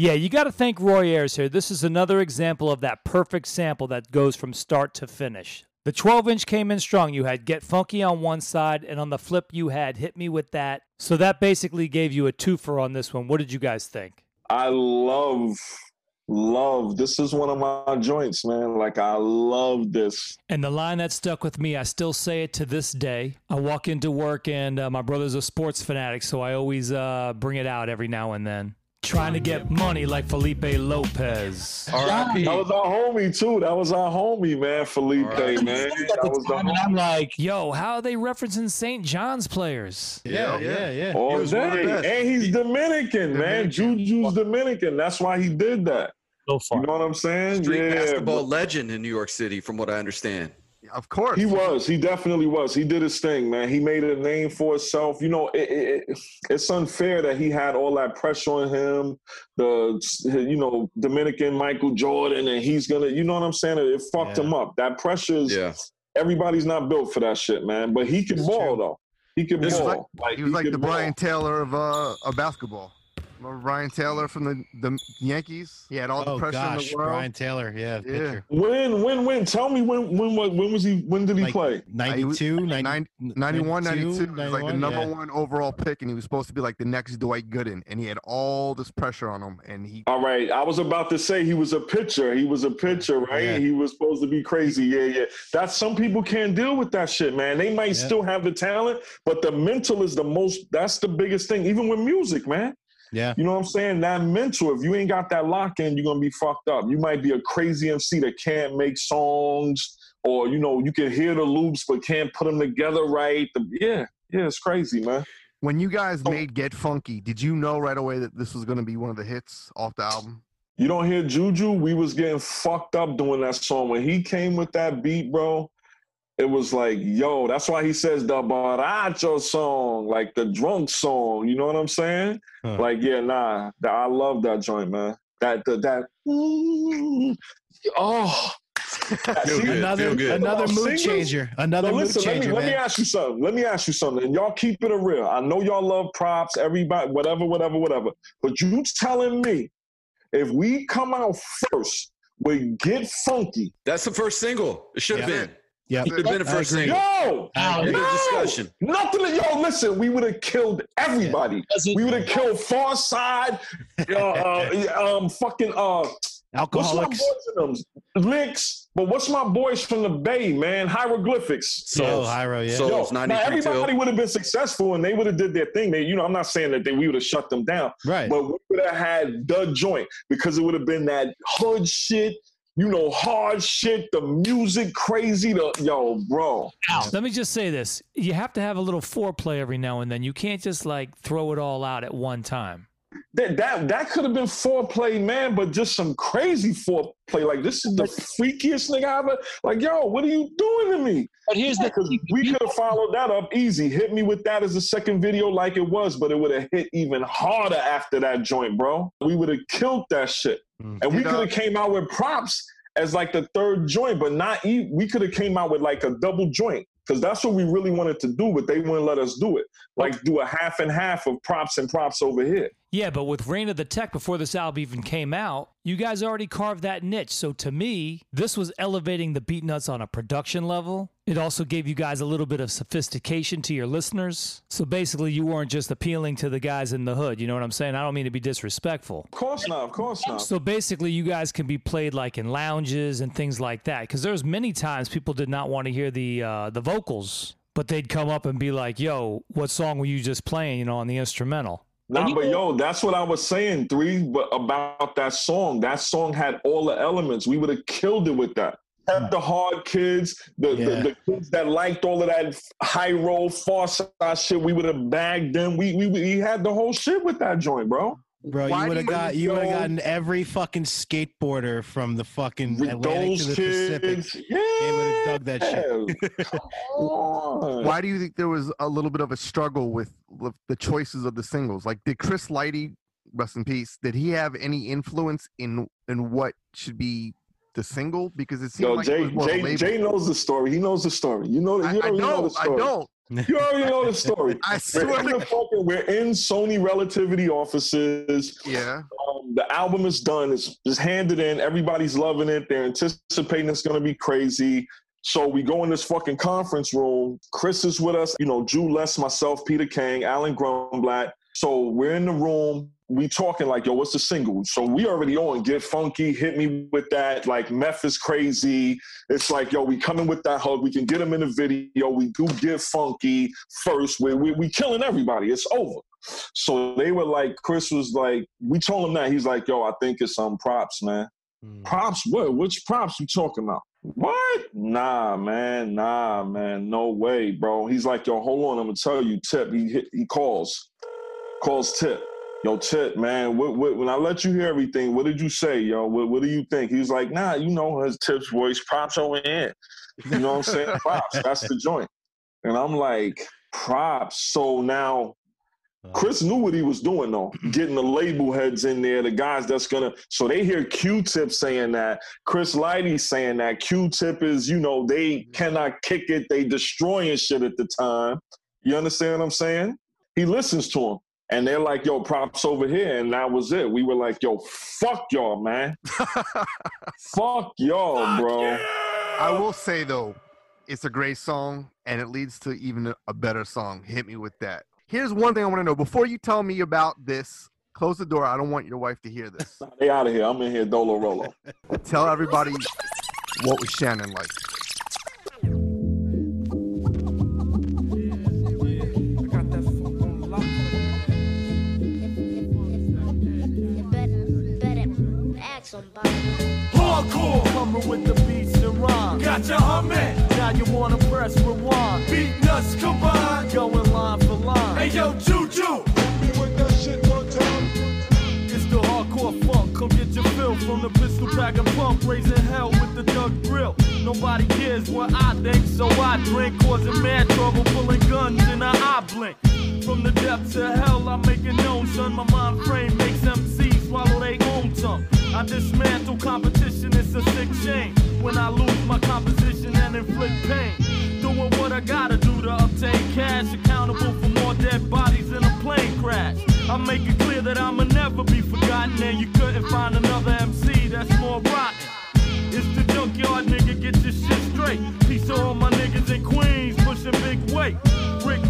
S13: Yeah, you got to thank Roy Ayers here. This is another example of that perfect sample that goes from start to finish. The 12 inch came in strong. You had Get Funky on one side, and on the flip, you had Hit Me With That. So that basically gave you a twofer on this one. What did you guys think?
S15: I love, love. This is one of my joints, man. Like I love this.
S13: And the line that stuck with me, I still say it to this day. I walk into work, and uh, my brother's a sports fanatic, so I always uh, bring it out every now and then. Trying to get money like Felipe Lopez.
S15: That was our homie too. That was our homie, man. Felipe, man. That was the
S13: And I'm like, yo, how are they referencing St. John's players?
S15: Yeah, yeah, yeah. All day. And he's Dominican, man. Juju's Dominican. That's why he did that.
S13: So
S15: You know what I'm saying?
S14: Street
S15: yeah.
S14: basketball
S15: but-
S14: legend in New York City, from what I understand.
S12: Of course.
S15: He was. He definitely was. He did his thing, man. He made a name for himself. You know, it, it, it- it's unfair that he had all that pressure on him. The you know Dominican Michael Jordan, and he's gonna. You know what I'm saying? It fucked him up. That pressure is.
S14: Yeah.
S15: Everybody's not built for that shit, man. But he can ball though. He can ball.
S12: like, he was like the
S15: ball.
S12: Brien Taylor of uh, of basketball. Remember Brien Taylor from the, the Yankees? He had all the
S11: Oh
S12: pressure in
S11: gosh,
S12: the world.
S11: Brien Taylor, yeah,
S12: Yeah.
S11: pitcher.
S15: When, when, when? Tell me when, when, when, when was he? When did he
S11: Like
S15: play?
S11: 92, 90,
S12: 91, 92. He was like the number
S11: yeah.
S12: one overall pick, and he was supposed to be like the next Dwight Gooden, and he had all this pressure on him, and he
S15: All right, I was about to say he was a pitcher. He was a pitcher, right?
S12: Yeah.
S15: He was supposed to be crazy. Yeah, yeah. That's some people can't deal with that shit, man. They might still have the talent, but the mental is the most. That's the biggest thing. Even with music, man.
S11: Yeah.
S15: You know what I'm saying? That mental. If you ain't got that lock in, you're gonna be fucked up. You might be a crazy MC that can't make songs, or you know, you can hear the loops but can't put them together right. The- yeah, yeah, it's crazy, man.
S12: When you guys oh. made Get Funky, did you know right away that this was going to be one of the hits off the album?
S15: You don't hear Juju? We was getting fucked up doing that song. When he came with that beat, bro, it was like, yo, that's why he says the Baracho song, like the drunk song. You know what I'm saying? Like, yeah, nah. th- I love that joint, man. That the, that oh (laughs)
S11: good, Another- another mood changer. Another mood
S15: listen,
S11: changer,
S15: Let me, let me ask you something. Let me ask you something. And y'all keep it a real. I know y'all love props, everybody, whatever, whatever, whatever. But you telling me if we come out first with Get Funky.
S14: That's the first single. It should have
S15: Yeah.
S14: been.
S11: Yeah.
S14: It should have been the first single.
S15: Yo,
S14: End of
S15: no,
S14: discussion.
S15: Nothing. Yo, listen, we would have killed everybody. We would have killed Pharcyde, uh, uh, um, fucking uh, What's my
S11: Alkaholiks.
S15: boys in them? Liks. But what's my boys from the Bay, man? Hieroglyphics.
S11: Souls. Hiero, yeah.
S14: Souls,
S15: Yo, now everybody would have been successful and they would have did their thing. They, you know, I'm not saying that they, we would have shut them down,
S11: Right.
S15: but we would have had the joint because it would have been that hood shit, you know, hard shit, the music crazy, the yo, bro.
S13: Let me just say this: you have to have a little foreplay every now and then. You can't just like throw it all out at one time.
S15: That that that could have been foreplay, man, but just some crazy foreplay. Like this is the freakiest nigga I ever. Like, yo, what are you doing to me?
S26: But here's the
S15: Because we could have followed that up easy. Hit me with that as a second video, like it was, but it would have hit even harder after that joint, bro. We would have killed that shit, mm. and we could have came out with props as like the third joint, but not. E- we could have came out with like a double joint. Because that's what we really wanted to do, but they wouldn't let us do it. Like do a half and half of props and props over here.
S13: Yeah, but with Reign of the Tec, before this album even came out, you guys already carved that niche. So to me, this was elevating the Beatnuts on a production level. It also gave you guys a little bit of sophistication to your listeners. So basically, you weren't just appealing to the guys in the hood. You know what I'm saying? I don't mean to be disrespectful.
S15: Of course not. Of course not.
S13: So basically, you guys can be played like in lounges and things like that. Because there's many times people did not want to hear the uh, the vocals, but they'd come up and be like, "Yo, what song were you just playing?" You know, on the instrumental.
S15: Nah, but yo, that's what I was saying, three, but about that song. That song had all the elements. We would have killed it with that. Kept the hard kids, the,
S11: Yeah.
S15: the, the kids that liked all of that high roll, Pharcyde shit. We would have bagged them. We, we we had the whole shit with that joint, bro.
S11: Bro,
S15: Why
S11: you would have got you would have gotten every fucking skateboarder from the fucking
S15: with
S11: Atlantic to the
S15: kids.
S11: Pacific.
S15: Yeah,
S11: They would have dug that shit.
S15: Come on.
S12: Why do you think there was a little bit of a struggle with, with the choices of the singles? Like, did Chris Lighty, rest in peace, did he have any influence in in what should be the single? Because it seemed
S15: Yo,
S12: like it
S15: Jay,
S12: was more
S15: Jay. Jay knows the story. He knows the story. You know, you
S12: I, I
S15: already know the
S12: don't. I don't.
S15: You already know the story. (laughs)
S12: I
S15: We're in,
S12: to
S15: fucking, we're in Sony Relativity offices.
S12: Yeah.
S15: Um, the album is done. It's just handed in. Everybody's loving it. They're anticipating it's going to be crazy. So we go in this fucking conference room. Chris is with us. You know, Ju Les, myself, Peter Kang, Alan Grunblatt. So we're in the room. We talking like, yo, what's the single? So we already on Get Funky. Hit me with that. Like Meth is crazy. It's like, yo, we coming with that hug. We can get him in the video. We do Get Funky first. We we, we killing everybody. It's over. So they were like, Chris was like, we told him that. He's like, yo, I think it's some props, man. Hmm. Props? What? Which props you talking about? What? Nah, man. Nah, man. No way, bro. He's like, yo, hold on. I'm gonna tell you. Tip. He hit, he calls, calls Tip. Yo, Tip, man. What, what, when I let you hear everything, what did you say, yo? What, what do you think? He's like, nah, you know, his Tip's voice. Props over here. You know what I'm saying? (laughs) props. That's the joint. And I'm like, props. So now uh-huh. Chris knew what he was doing though, getting the label heads in there, the guys that's gonna. So they hear Q-Tip saying that, Chris Lighty saying that. Q-Tip is, you know, they mm-hmm. cannot kick it. They destroying shit at the time. You understand what I'm saying? He listens to him, and they're like, "Yo, props over here," and that was it. We were like, "Yo, fuck y'all, man. (laughs) fuck y'all, bro."
S12: I will say though, it's a great song, and it leads to even a, a better song. Hit me with that. Here's one thing I want to know before you tell me about this. Close the door. I don't want your wife to hear this. (laughs)
S15: They out of here. I'm in here, Dolo Rolo.
S12: Tell everybody what was Shannon like.
S16: Hardcore, humming with the beats and rhymes. Got you humming. Now you wanna press rewind. Beat nuts combined. Going line for line. Hey yo, Juju. with that shit one time. It's the hardcore funk. Come get your fill from the pistol pack and pump. Raising hell with the Doug grill. Nobody cares what I think, so I drink. Causing mad trouble, pulling guns in an eye blink. From the depths of hell, I make it known, son. My mind frame makes MCs swallow their own tongue. I dismantle competition, it's a sick shame. When I lose my composition and inflict pain. Doing what I gotta do to obtain cash. Accountable for more dead bodies in a plane crash. I make it clear that I'ma never be forgotten. And you couldn't find another MC that's more rotten. It's the junkyard nigga, get your shit straight. Peace to all my niggas in Queens, pushing big weight. Rick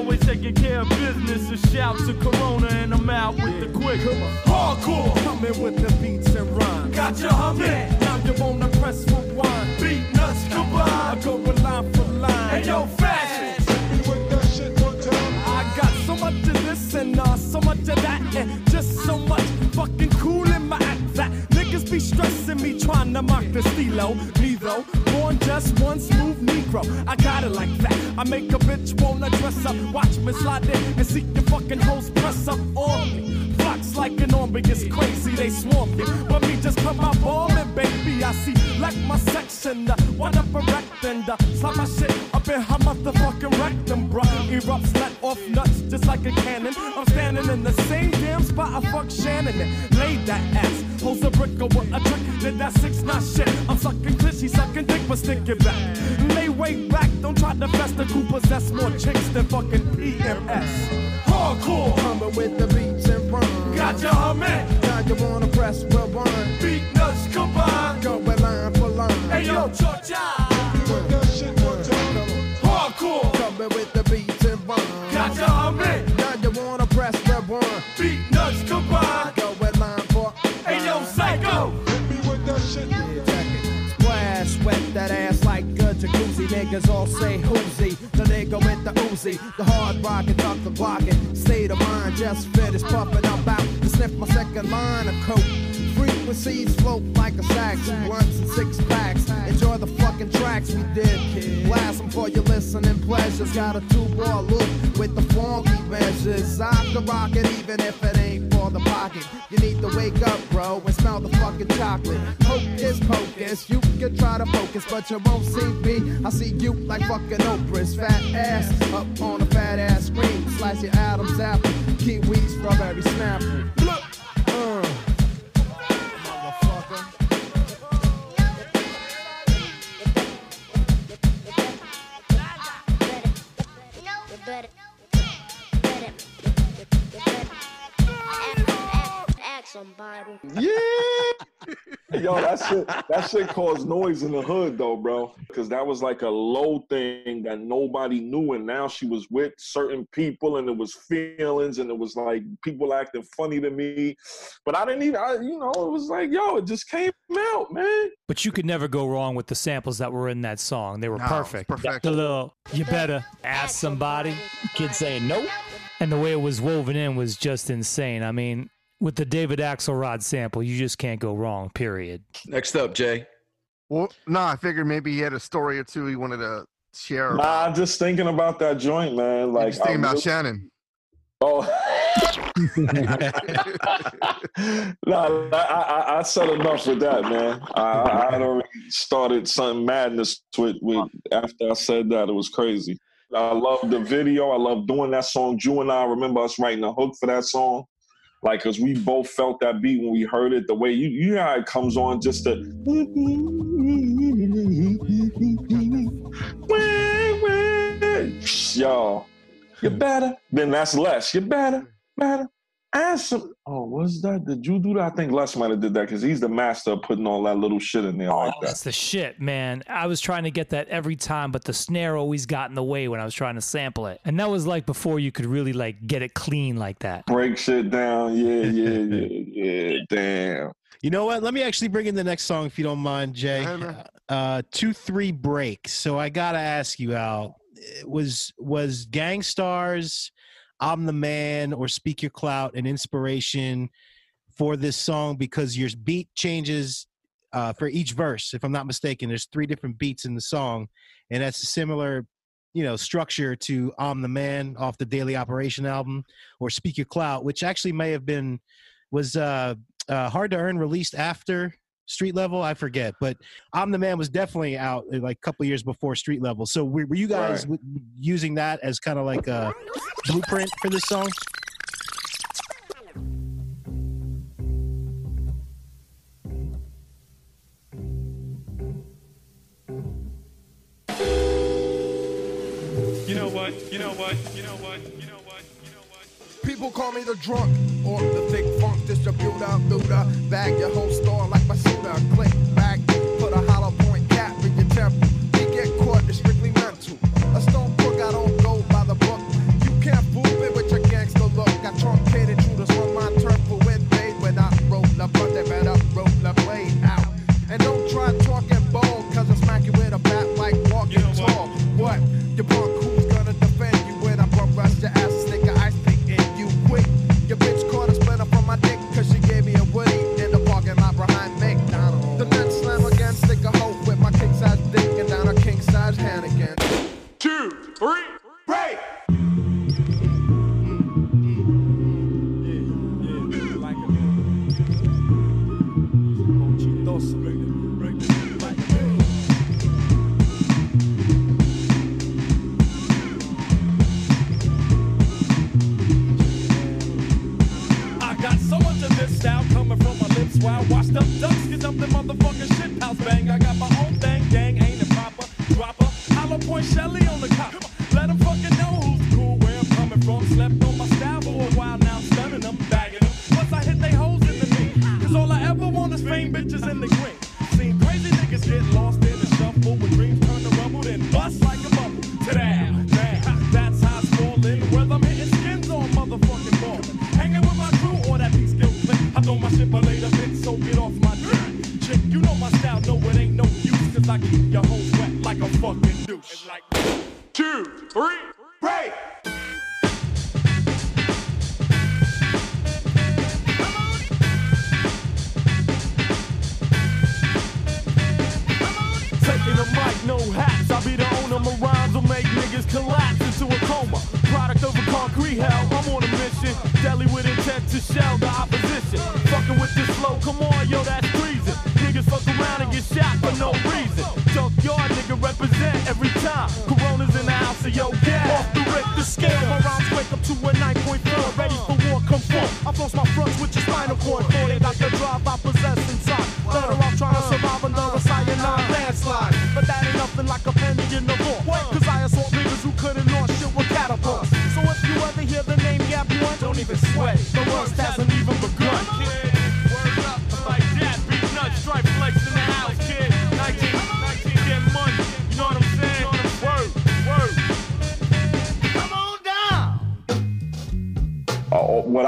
S16: always taking care of business. A shout to Corona, and I'm out with the quick. Hardcore.
S20: Coming with the beats and rhymes.
S16: Got you humming.
S20: Now you wanna press rewind.
S16: Beat nuts combined.
S20: I go with line for line.
S16: And yo, fashion.
S20: I got so much of this and uh, so much of that, and just so much fucking cool in my act that be stressing me trying to mock the stilo. Me though, born just one smooth Negro. I got it like that. I make a bitch wanna dress up, watch me slide in and see your fucking hoes press up on me. Flocks like an army, it's crazy, they swarm me. But me just come out bombing, baby. I see like my section, uh, one up erect and uh, slap my shit up in her motherfucking rectum, bruh. Erupts, let off nuts just like a cannon. I'm standing in the same damn spot I fuck Shannon and laid that ass. Holds a brick with a trick, did that six nine shit. I'm sucking clit, she sucking dick, but stick it back. Lay way back, don't try to fest the coup possess more chicks than fucking PMS.
S16: Hardcore.
S20: Coming with the and rhymes.
S16: Got you humming.
S20: Now you wanna press rewind.
S16: Beat nuts combined.
S20: Go with line for line.
S16: Hey, yo, Georgia. Hardcore.
S20: Coming with the beats and rhymes.
S16: Got you humming.
S20: Now you wanna press rewind.
S16: Beat nuts combined.
S20: Go with line for
S16: Hey, yo, psycho. Hit me with that shit. Yeah.
S20: Splash, wet that ass like a jacuzzi. Niggas all say whoozy. The nigga with the Uzi, the hard rockin', duck the blockin'. State of mind, just finished puffin' up out to sniff my second line of coke. Frequencies float like a sax, blunts and six packs. Enjoy the fucking tracks we did. Blast them for your listening pleasures. Got a two ball loop with the funky measures. I can rock it even if it ain't for the pocket. You need to wake up, bro, and smell the fucking chocolate. Hocus pocus, you can try to focus, but you won't see me. I see you like fucking Oprah's fat ass up on a fat ass screen. Slice your Adam's apple, kiwi, strawberry snapple. Look, uh.
S17: Somebody.
S15: Yeah. Yo, that shit, that shit caused noise in the hood though, bro. Because that was like a low thing that nobody knew, and now she was with certain people, and it was feelings, and it was like people acting funny to me. But I didn't even, I, you know, it was like, yo, it just came out, man.
S13: But you could never go wrong with the samples that were in that song. They were
S12: No,
S13: perfect.
S12: perfect.
S13: The little, you better ask somebody. Kid saying nope. And the way it was woven in was just insane. I mean, with the David Axelrod sample, you just can't go wrong, period.
S29: Next up, Jay.
S12: Well, no, I figured maybe he had a story or two he wanted to share.
S15: Nah, I'm just thinking about that joint, man. Like,
S12: Just thinking
S15: I
S12: about
S15: really-
S12: Shannon.
S15: Oh. (laughs) no, I, I, I said enough with that, man. I, I had already started some madness with, with after I said that. It was crazy. I love the video. I love doing that song. Ju and I remember us writing a hook for that song. Like, cause we both felt that beat when we heard it. The way you, you know how it comes on, just to (laughs) yo, you better. Then that's less. You better, better. Ask some. Oh, was that? Did you do that? I think Les might have did that because he's the master of putting all that little shit in there like
S13: Oh,
S15: that.
S13: that's the shit, man. I was trying to get that every time, but the snare always got in the way when I was trying to sample it. And that was like before you could really like get it clean like that.
S15: Break shit down. Yeah, yeah, (laughs) yeah, yeah. Damn.
S11: You know what? Let me actually bring in the next song if you don't mind, Jay. Uh, two three breaks. So I gotta ask you, Al, was was Gang Starr's, I'm the Man, or Speak Your Clout an inspiration for this song because your beat changes uh, for each verse. If I'm not mistaken, there's three different beats in the song, and that's a similar, you know, structure to I'm the Man off the Daily Operation album, or Speak Your Clout, which actually may have been was uh, uh, hard to earn released after street level i forget but i'm the man was definitely out uh, like a couple years before street level so were, were you guys
S15: Right.
S11: w- using that as kind of like a blueprint for this song
S16: You know what? You know what? You know what? You know what?
S20: People call me the drunk or the thick funk distributor, looter. Bag your whole store like my shooter. Click back, put a hollow point cap in your temple. We get caught, it's strictly mental. A stone
S16: washed up ducks get up the motherfucking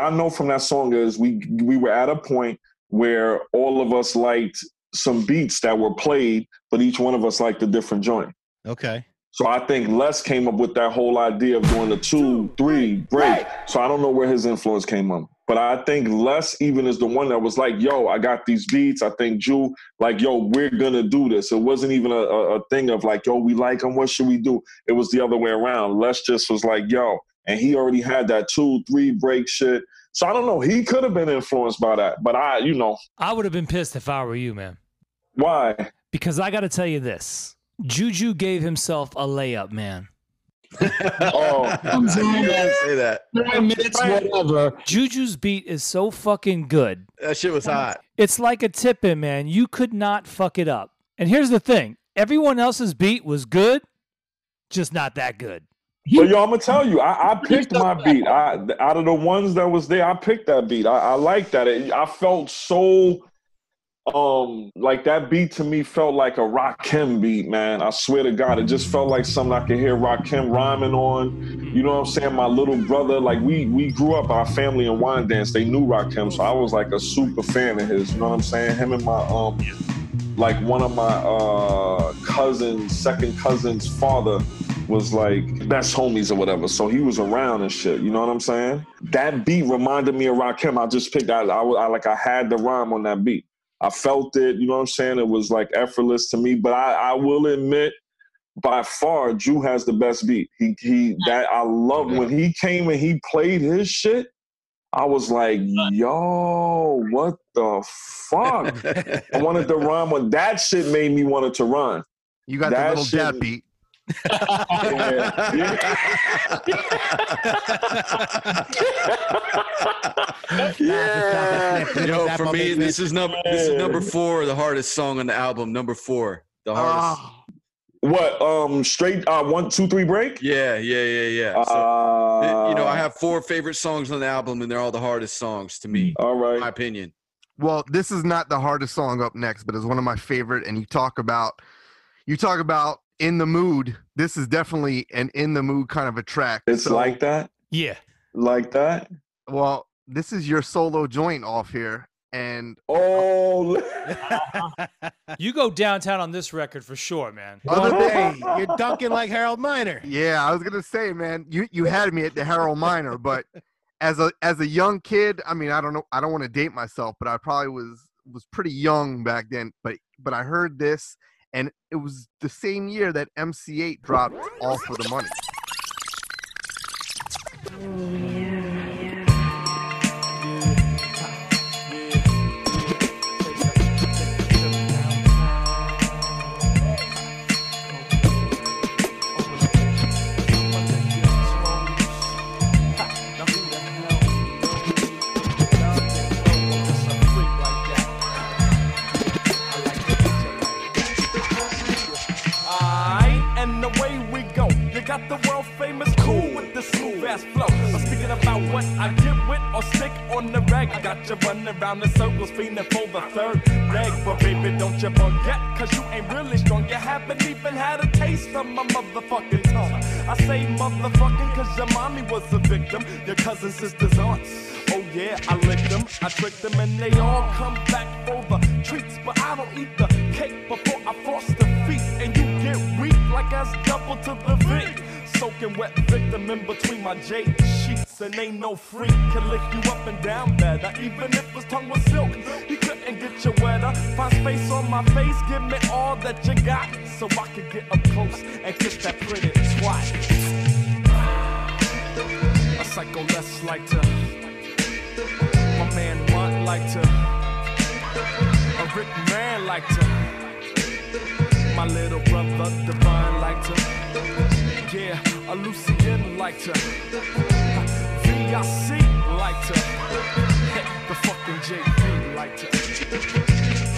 S16: I know from that
S15: song is we we were at a point where all of us liked some beats that were played, but each one of us liked a different joint.
S11: Okay.
S15: So I think Les came up with that whole idea of doing the two, three break. So I don't know where his influence came from. But I think Les even is the one that was like, yo, I got these beats. I think Ju, like, yo, we're gonna do this. It wasn't even a, a, a thing of like, yo, we like him, what should we do? It was the other way around. Les just was like, yo, and he already had that two, three break shit. So I don't know. He could have been influenced by that. But I, you know,
S13: I would have been pissed if I were you, man.
S15: why?
S13: Because I got to tell you this Juju gave himself a layup, man. (laughs)
S15: oh,
S13: Comes in,
S29: say that.
S13: Nine minutes, whatever. Juju's beat is so fucking good.
S29: That shit was hot.
S13: It's like a tip in, man. You could not fuck it up. And here's the thing everyone else's beat was good, just not that good.
S15: But yo, I'm gonna tell you, I, I picked my beat. I out of the ones that was there, I picked that beat. I, I like that. It, I felt so um like that beat to me felt like a Rakim beat, man. I swear to God, it just felt like something I could hear Rakim rhyming on. You know what I'm saying? My little brother, like we we grew up, our family in Wyandanch, they knew Rakim, so I was like a super fan of his. You know what I'm saying? Him and my um like one of my uh cousins, second cousin's father was like best homies or whatever. So he was around and shit. You know what I'm saying? That beat reminded me of Rakim. I just picked. I, I, I like I had the rhyme on that beat. I felt it. You know what I'm saying? It was like effortless to me. But I, I will admit, by far, Ju has the best beat. He he that I love when he came and he played his shit. I was like, yo, what the fuck? (laughs) I wanted to rhyme on that shit made me wanted to run.
S12: You got
S15: That
S12: the little
S15: shit-
S12: dab beat.
S29: Yeah. Yo, for me, this is number this is number four, the hardest song on the album. Number four, the hardest.
S15: What? Um, straight uh, one, two, three break.
S29: Yeah, yeah, yeah, yeah. So,
S15: Uh,
S29: you know, I have four favorite songs on the album, and they're all the hardest songs to me.
S15: All right,
S29: my opinion.
S12: Well, this is not the hardest song up next, but it's one of my favorite. And you talk about, you talk about in the mood. This is definitely an in the mood kind of a track.
S15: It's like that.
S13: Yeah.
S15: Like that.
S12: Well, this is your solo joint off here, and
S15: oh, (laughs)
S13: You go downtown on this record for sure, man.
S12: Other day, (laughs)
S11: you're dunking like Harold Miner.
S12: Yeah, I was gonna say, man, you you had me at the Harold Miner, but as a as a young kid, I mean, I don't know, I don't want to date myself, but I probably was was pretty young back then. But but I heard this, and it was the same year that MC8 dropped All for the Money.
S16: Oh, the flow. I'm speaking about what I get with or stick on the rag. Got you running around in circles, feeling for the third leg. But baby, don't you forget, cause you ain't really strong. You haven't even had a taste of my motherfucking tongue. I say motherfucking cause your mommy was a victim. Your cousin, sisters, aunts. Oh yeah, I licked them, I tricked them, and they all come back for the treats. But I don't eat the cake before I frost the feet, and you get weak like that's double to the V. Soaking wet victim in between my jade sheets, and ain't no freak can lick you up and down better. Even if his tongue was silk, he couldn't get you wetter. Find space on my face, give me all that you got, so I can get up close and kiss that pretty twat. A Psycho Les like to. My man want like to. A Rick man like to. My little brother divine like to. Yeah, a Lucian like to. VIC to. The fucking JV like to.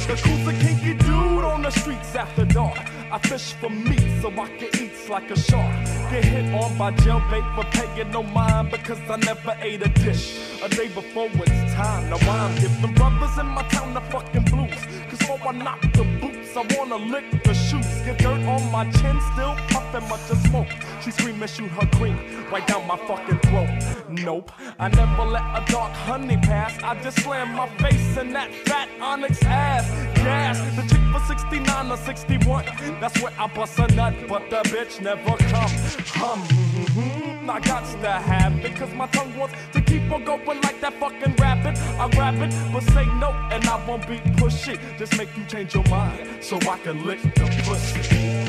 S16: The cool's a kinky dude on the streets after dark. I fish for meat so I can eat like a shark. Get hit on by jailbait, but paying no mind because I never ate a dish a day before it's time. Now I'm giving brothers in my town the fucking blues. Cause before I knock the boots, I wanna lick the shoes. Get dirt on my chin, still puffing much of smoke. She screaming, shoot her cream right down my fucking throat. Nope, I never let a dark honey pass. I just slam my face in that fat onyx ass. Gas, the chick for 69 or 61. That's where I bust a nut, but the bitch never come. Hum, mhm, I got to have it, cause my tongue wants to keep on going like that fucking rabbit. I grab it, but say no, and I won't be pushy. Just make you change your mind, so I can lick the pussy.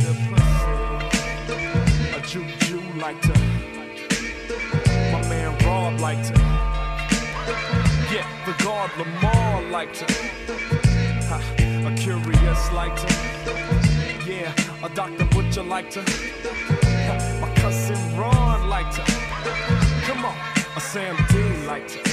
S16: The pussy. A juju like to. My man Rob like to. Yeah, the guard Lamar like to. A curious like to. Yeah, a Dr. Butcher like to. (laughs) My cousin Ron like to. Come on, a Sam Dean like to.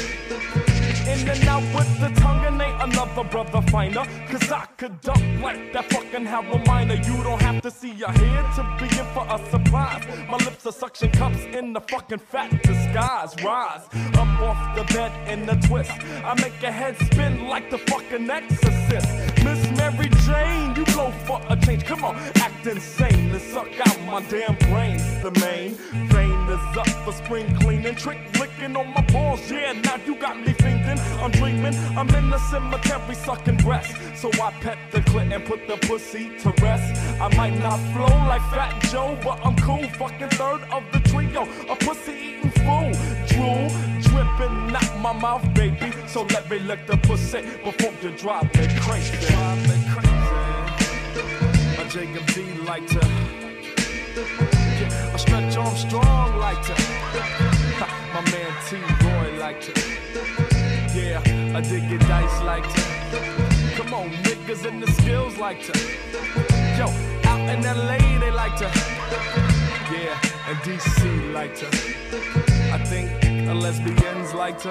S16: In and out with the tongue and ain't another brother finer. Cause I could dump like that fucking Harold Miner. You don't have to see your head to be in for a surprise. My lips are suction cups in the fucking fat disguise. Rise up off the bed in a twist. I make your head spin like the fucking exorcist. Miss Mary Jane, you blow for a change. Come on, act insane and suck out my damn brains. The main vein is up for spring cleaning, trick licking on my balls. Yeah, now you got me thinking. I'm dreaming, I'm in the cemetery sucking breasts. So I pet the clit and put the pussy to rest. I might not flow like Fat Joe, but I'm cool. Fucking third of the trio, a pussy eating fool. Drool dripping out my mouth, baby. So let me lick the pussy before you drive me crazy. Drive me crazy. A Jacob D like to. A stretch Armstrong like to. (laughs) My man T Roy like to. Yeah, I dig it dice like to. Come on, niggas in the skills like to. Yo, out in LA they like to. Yeah, and DC like to. I think a lesbians like to.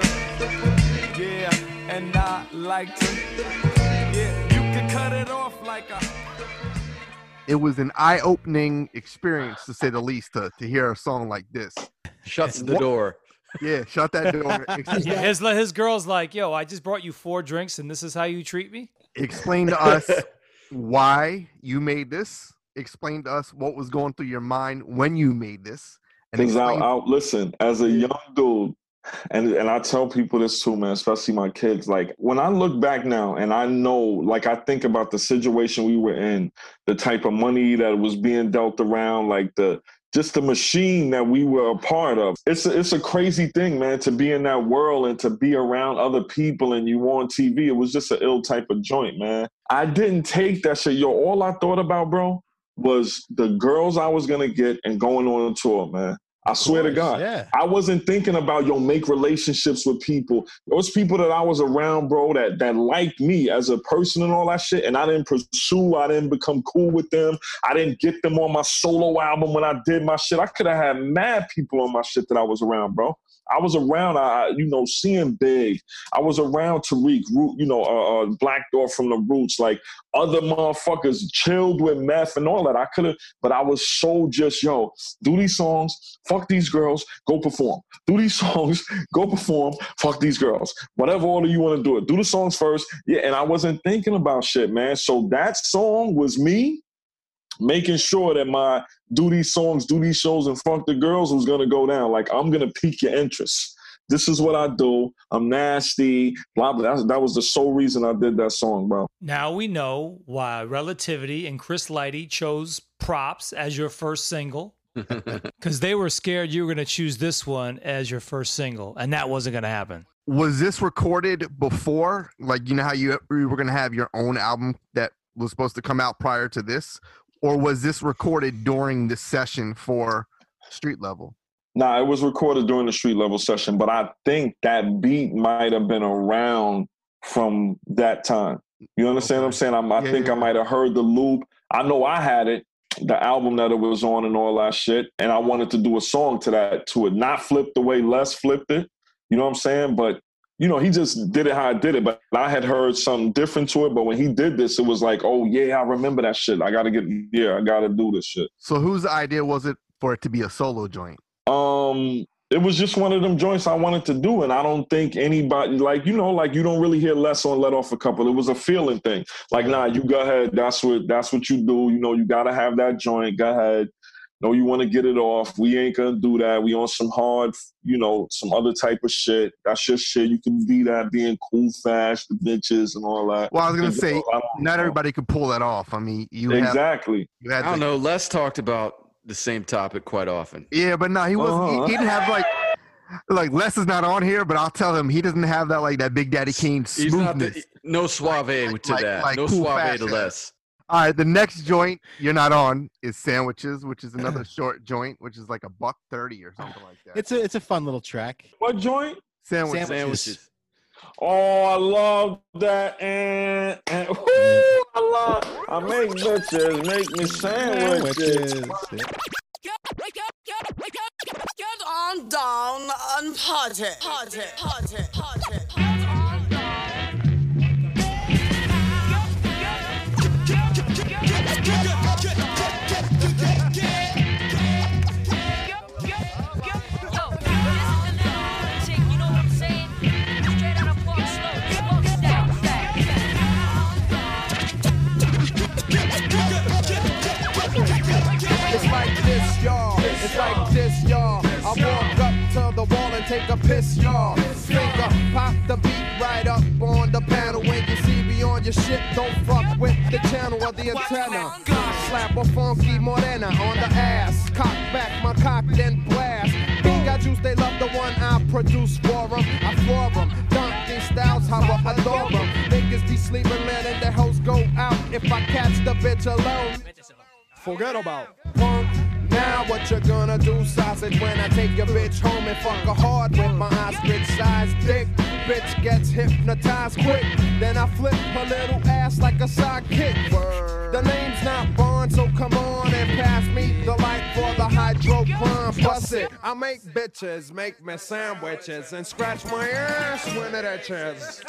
S16: Yeah, and I like to. Yeah, you can cut it off like a.
S12: It was an eye-opening experience, to say the least, to, to hear a song like this.
S29: Shuts the
S12: What-
S29: door.
S12: Yeah, shut that door. (laughs)
S13: Yeah, his his girl's like, "Yo, I just brought you four drinks, and this is how you treat me."
S12: Explain to us why you made this. Explain to us what was going through your mind when you made this.
S15: Because I,
S12: explain-
S15: I listen as a young dude, and and I tell people this too, man, especially my kids. Like when I look back now, and I know, like I think about the situation we were in, the type of money that was being dealt around, like the just the machine that we were a part of. It's a, it's a crazy thing, man, to be in that world and to be around other people and you on TV. It was just an ill type of joint, man. I didn't take that shit. Yo, all I thought about, bro, was the girls I was gonna get and going on a tour, man. I swear to God.
S11: yeah.
S15: I wasn't thinking about yo make relationships with people. Those people that I was around, bro, that that liked me as a person and all that shit, and I didn't pursue. I didn't become cool with them. I didn't get them on my solo album when I did my shit. I could have had mad people on my shit that I was around, bro. I was around, I you know, seeing Big. I was around Tariq, Root, you know, uh, uh, Black Thought from the Roots, like other motherfuckers chilled with meth and all that. I could have, but I was so just yo, do these songs, fuck these girls, go perform. Do these (laughs) songs, go perform, fuck these girls. Whatever order you want to do it. Do the songs first, yeah. And I wasn't thinking about shit, man. So that song was me making sure that my do these songs, do these shows, and fuck the girls was gonna go down. Like I'm gonna pique your interest. This is what I do. I'm nasty. Blah blah. That, that was the sole reason I did that song, bro.
S13: Now we know why Relativity and Chris Lighty chose Props as your first single. (laughs) Because they were scared you were going to choose this one as your first single, and that wasn't going to happen.
S12: Was this recorded before? Like, you know how you, you were going to have your own album that was supposed to come out prior to this? Or was this recorded during the session for Street Level?
S15: Nah, it was recorded during the street level session, but I think that beat might have been around from that time. You understand what I'm saying? I'm, I
S12: Yeah,
S15: think I might have heard the loop. I know I had it, the album that it was on and all that shit, and I wanted to do a song to that, to it. Not flip the way Les flipped it. You know what I'm saying? But you know, he just did it how I did it. But I had heard something different to it. But when he did this, it was like, oh yeah, I remember that shit. I gotta get yeah, I gotta do this shit.
S12: So, whose idea was it for it to be a solo joint?
S15: Um, it was just one of them joints I wanted to do, and I don't think anybody like you know, like you don't really hear Les on let off a couple. It was a feeling thing. Like, nah, you go ahead. That's what that's what you do. You know, you gotta have that joint. Go ahead. No, you want to get it off. We ain't gonna do that. We on some hard, you know, some other type of shit. That's your shit. You can be that being cool, fast, the bitches and all that.
S12: Well, I was gonna
S15: And,
S12: say,
S15: yo, I don't know.
S12: everybody could pull that off. I mean, you have-
S15: exactly.
S12: you had
S29: I don't
S12: the-
S29: know. Les talked about the same topic quite often.
S12: Yeah, but no, he wasn't.
S29: Uh-huh.
S12: He, he didn't have like, like Les is not on here, but I'll tell him he doesn't have that like that Big Daddy Kane
S29: He's not the,
S12: smoothness.
S29: no suave to
S12: like-
S29: that.
S12: like
S29: no
S12: cool
S29: suave
S12: fast
S29: to
S12: guy.
S29: Les.
S12: All right, the next joint you're not on is sandwiches, which is another (laughs) short joint, which is like a buck thirty or something like that.
S11: It's a it's a fun little track.
S15: What joint?
S12: Sandwiches.
S11: Sandwiches.
S15: Oh, I love that. And, and (laughs) whoo, I love. I make bitches make me sandwiches.
S30: Get on down and party. Party, party, party.
S20: Piss, y'all. Finger pop the beat right up on the panel. When you see me on your shit, don't fuck with the channel or the antenna. Slap a funky morena on the ass. Cock back my cock, then blast. Got juice, they love the one I produce for them. I floor them. Donkey styles, how I adore them. Niggas be sleeping, letting the hoes go out. If I catch the bitch alone. Forget about punk. Now what you gonna do, sausage, when I take your bitch home and fuck her hard with my ostrich sized dick? Bitch gets hypnotized quick, then I flip her little ass like a sidekick. The name's not Bond, so come on and pass me the light for the hydrochrome. Bust it. I make bitches make me sandwiches and scratch my ass when it itches.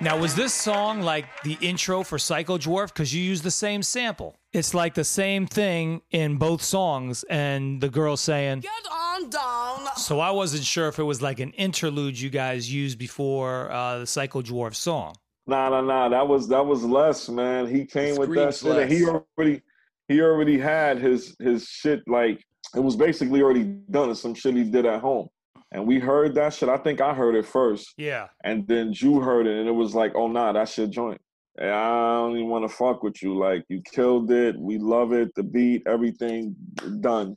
S13: Now, was this song like the intro for Psycho Dwarf? Because you use the same sample. It's like the same thing in both songs, and the girl saying.
S30: Get on down.
S13: So I wasn't sure if it was like an interlude you guys used before uh, the Psycho Dwarf song.
S15: Nah, nah, nah. That was that was Les man. He came with that shit. And he already he already had his his shit like it was basically already done. It's some shit he did at home. And we heard that shit. I think I heard it first.
S13: Yeah.
S15: And then Ju heard it and it was like, oh nah, that's your joint. And I don't even want to fuck with you. Like you killed it. We love it. The beat, everything done.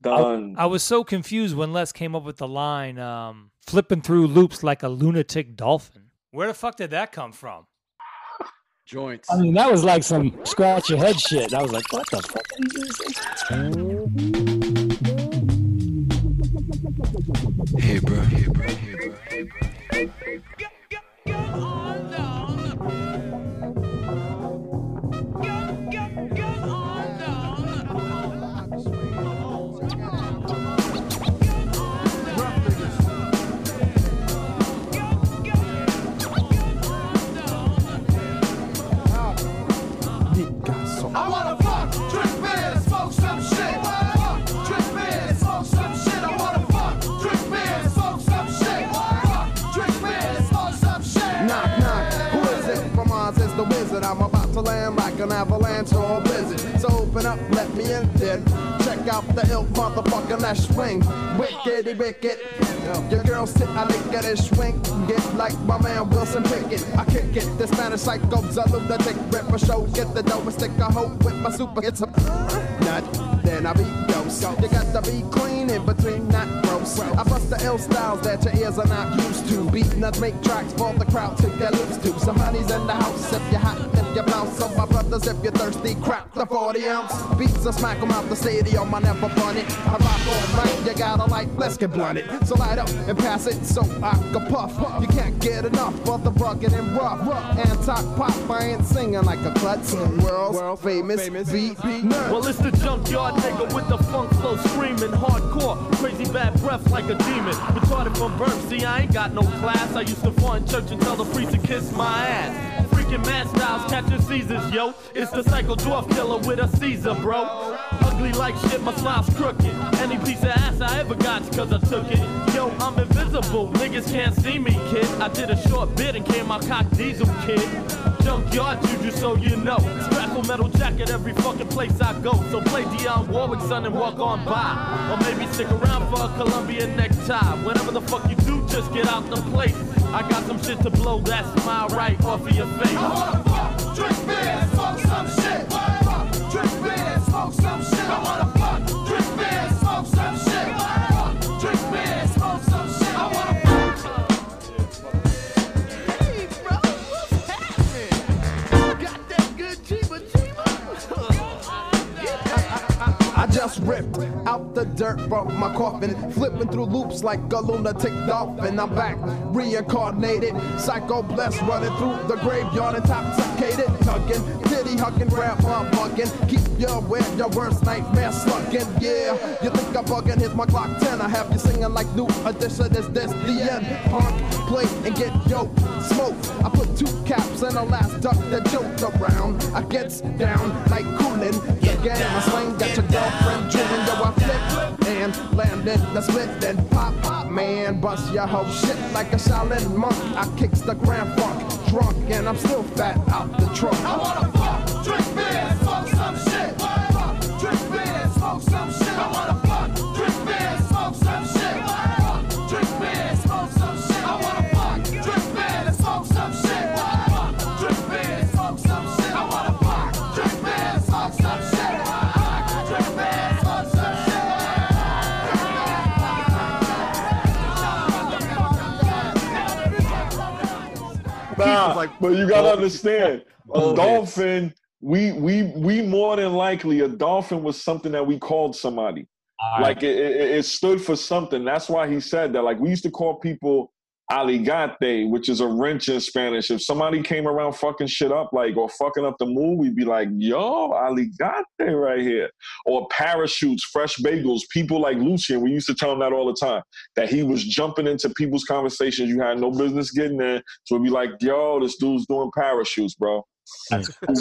S15: Done.
S13: I was so confused when Les came up with the line, um, flipping through loops like a lunatic dolphin. Where the fuck did that come from?
S29: Joints.
S26: I mean, that was like some scratch your head shit. I was like, what the fuck?
S23: Hey bro, hey bro, hey bro.
S3: I wanna fuck, drink beer, smoke some shit. I wanna fuck, drink beer, smoke some shit. Wanna fuck, drink beer, smoke some shit.
S20: Knock, knock. Who is it? From Oz is the wizard. I'm about to land like an avalanche or a blizzard. So open up, let me in then. Out the ill motherfucking that swing. Wickedy wicked. Your girl sit, I lick at his swing. Get like my man Wilson Pickett. I kick it. The Spanish psycho's a lunatic. Rip a show, get the dough and stick a hoe with my super. It's a nut. Then I be ghost. You got to be clean in between that gross. I bust the ill styles that your ears are not used to. Beatnuts make tracks for the crowd to get loose to. Some Somebody's in the house if you're hot, if you blouse. So my brothers, if you're thirsty, crack the 40 ounce. Beats I smack 'em out the stadium, I never bun it. I rock all night, you gotta like, let's get blunted. So light up and pass it so I can puff. You can't get enough of the rugged and rough. And talk pop, I ain't singing like a klutz. World, famous, beat, nerd.
S19: Well, it's the junkyard nigga with the funk flow screaming hardcore. Crazy bad breath like a demon. Retarded from birth, see, I ain't got no class. I used to in church and tell the priest to kiss my ass. Freaking mad styles catching Caesars, yo. It's the psycho dwarf killer with a Caesar, bro. Ugly like shit, my smile's crooked. Any piece of ass I ever got's cause I took it. Yo, I'm invisible, niggas can't see me, kid. I did a short bit and came out cock diesel, kid. Junkyard juju, so you know. Scrackle metal jacket every fucking place I go. So play Dionne Warwick, son, and walk on by. Or maybe stick around for a Columbia necktie. Whatever the fuck you do, just get out the place. I got some shit to blow that smile right off of your face.
S3: I wanna fuck, drink beer, smoke some shit.
S20: Just ripped out the dirt from my coffin, flipping through loops like a lunatic dolphin. I'm back, reincarnated, psycho blessed, running through the graveyard, intoxicated, tugging, titty hugging, grandma bugging. Keep you aware, your worst nightmare slugging. Yeah, you think I'm bugging? Here's my clock 10. I have you singing like new edition. Is this the end? Punk, play and get yo smoke. I put two caps and a last duck that joked around. I gets down like cooling. Again, my slang got your girlfriend drooling. Yo, I flip and landed the split and pop, pop. Man, bust your whole shit like a Shaolin monk. I kicks the grand funk, drunk, and I'm still fat out the trunk.
S3: I wanna fuck, drink beer,
S15: Nah, but you gotta understand, a dolphin. We we we more than likely a dolphin was something that we called somebody. Like it, it, it stood for something. That's why he said that. Like we used to call people aligate, which is a wrench in Spanish. If somebody came around fucking shit up, like or fucking up the mood, we'd be like, "Yo, aligate right here." Or parachutes, fresh bagels. People like Lucian, we used to tell him that all the time. That he was jumping into people's conversations you had no business getting in. So we'd be like, "Yo, this dude's doing parachutes, bro."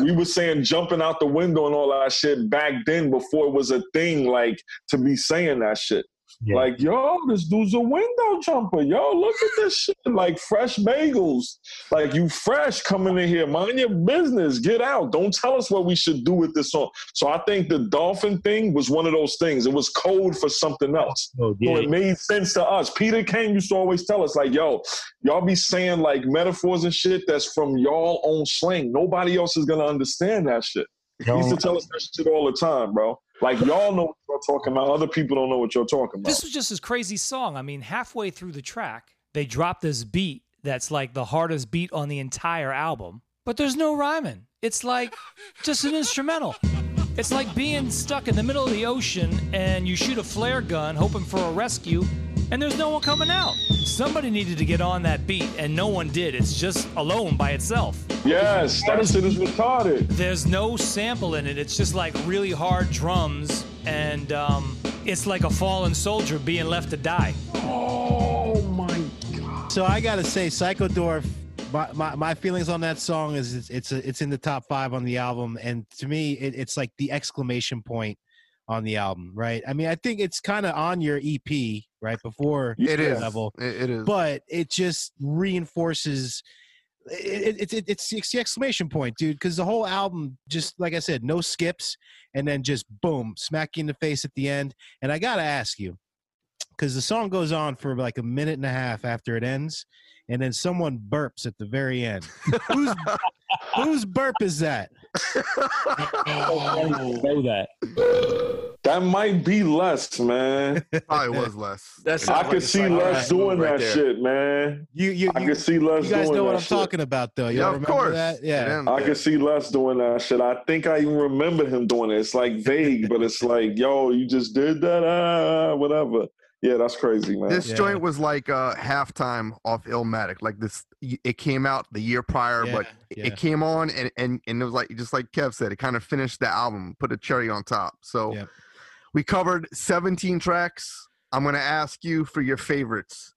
S15: we were saying jumping out the window and all that shit back then before it was a thing like to be saying that shit. Like, yo, this dude's a window jumper. Yo, look at this shit. Like fresh bagels. Like you fresh coming in here. Mind your business. Get out. Don't tell us what we should do with this song. So I think the dolphin thing was one of those things. It was code for something else.
S26: Oh, yeah.
S15: So it made sense to us. Peter Kang used to always tell us, like, yo, y'all be saying like metaphors and shit that's from y'all own slang. Nobody else is gonna understand that shit. He used to tell us that shit all the time, bro. Like y'all know what you're talking about. Other people don't know what you're talking about.
S13: This was just this crazy song. I mean, halfway through the track, they drop this beat that's like the hardest beat on the entire album, but there's no rhyming. It's like just an instrumental. It's like being stuck in the middle of the ocean and you shoot a flare gun hoping for a rescue and there's no one coming out. Somebody needed to get on that beat, and no one did. It's just alone by itself.
S15: Yes, that shit is retarded.
S13: There's no sample in it. It's just like really hard drums, and um, it's like a fallen soldier being left to die.
S15: Oh my god!
S11: So I gotta say, Psycho Dwarf. My, my, my feelings on that song is it's it's, a, it's in the top five on the album, and to me, it, it's like the exclamation point on the album, right? I mean, I think it's kind of on your EP, right before
S12: It is.
S11: level,
S12: It- is.
S11: but it just reinforces. It, it, it, it's, it's the exclamation point, dude. Because the whole album, just like I said, no skips, and then just boom, smack you in the face at the end. And I gotta ask you, because the song goes on for like a minute and a half after it ends, and then someone burps at the very end. (laughs) whose whose burp is that? (laughs)
S26: know that.
S15: That might be Les, man.
S12: Probably was Les.
S29: That's
S15: I could see Les doing that shit, man.
S11: You you
S15: I could see Les
S11: you guys
S15: doing
S11: know what I'm
S15: shit.
S11: talking about, though. Y'all remember that? Yeah.
S15: I can see Les doing that shit. I think I even remember him doing it. It's like vague, but it's like, yo, you just did that, ah, whatever. Yeah, that's crazy, man.
S12: This joint was like uh halftime off Illmatic. Like this, it came out the year prior,
S11: Yeah,
S12: but
S11: yeah.
S12: it came on and and and it was like just like Kev said, it kind of finished the album, put a cherry on top. So we covered 17 tracks. I'm gonna ask you for your favorites.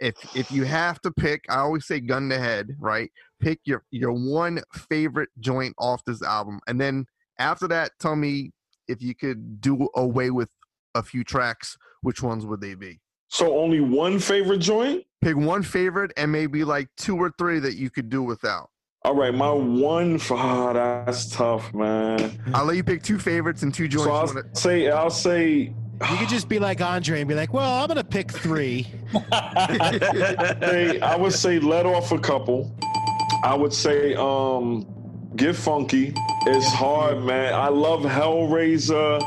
S12: If if you have to pick, I always say gun to head, right? Pick your your one favorite joint off this album, and then after that, tell me if you could do away with a few tracks, which ones would they be?
S15: So only one favorite joint?
S12: Pick one favorite and maybe like two or three that you could do without.
S15: All right, my one. Ah, that's tough, man.
S12: I'll let you pick two favorites and two joints.
S15: So I'll
S12: wanna-
S15: say, I'll say,
S11: You could just be like Andre and be like, "Well, I'm gonna pick three. (laughs) (laughs)
S15: say, I would say let off a couple. I would say um get funky. It's hard, man. I love Hellraiser.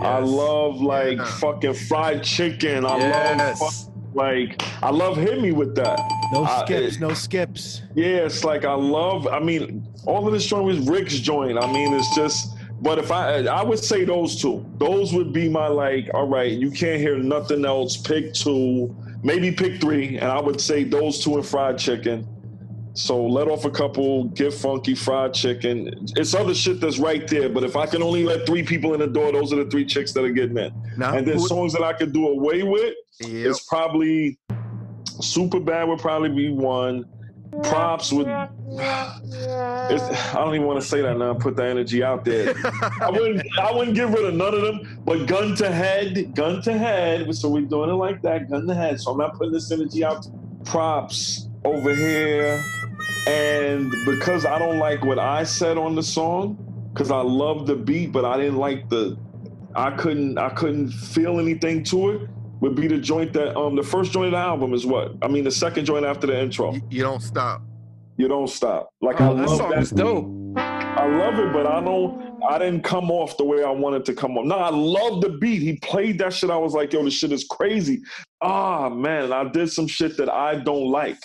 S15: I love like fucking fried chicken. I love
S29: Yes.
S15: fuck- like I love hit me with that.
S11: No
S15: I-
S11: skips,
S15: it-
S11: no skips."
S15: yeah, it's like I love. I mean, all of this joint was Rick's joint. I mean, it's just. But if I, I would say those two. Those would be my like. All right, you can't hear nothing else. Pick two, maybe pick three, and I would say those two and fried chicken. So let off a couple, get funky, fried chicken. It's other shit that's right there. But if I can only let three people in the door, those are the three chicks that are getting in.
S12: Now,
S15: and then
S12: who-
S15: songs that I could do away with. It's probably super bad. Would probably be one. Props would. (sighs) I don't even want to say that now. Put the energy out there. (laughs) I wouldn't. I wouldn't get rid of none of them. But gun to head, gun to head. So we're doing it like that, gun to head. So I'm not putting this energy out. Props over here, and because I don't like what I said on the song, because I love the beat, but I didn't like the. I couldn't. I couldn't feel anything to it. Would be the joint that um the first joint of the album is what I mean the second joint after the intro.
S12: You don't stop.
S15: You don't stop. Like
S29: Oh,
S15: I
S29: that
S15: love
S29: song
S15: that.
S29: was dope.
S15: I love it, but I don't. I didn't come off the way I wanted to come off. No, I love the beat. He played that shit. I was like, yo, this shit is crazy. Ah, man, I did some shit that I don't like.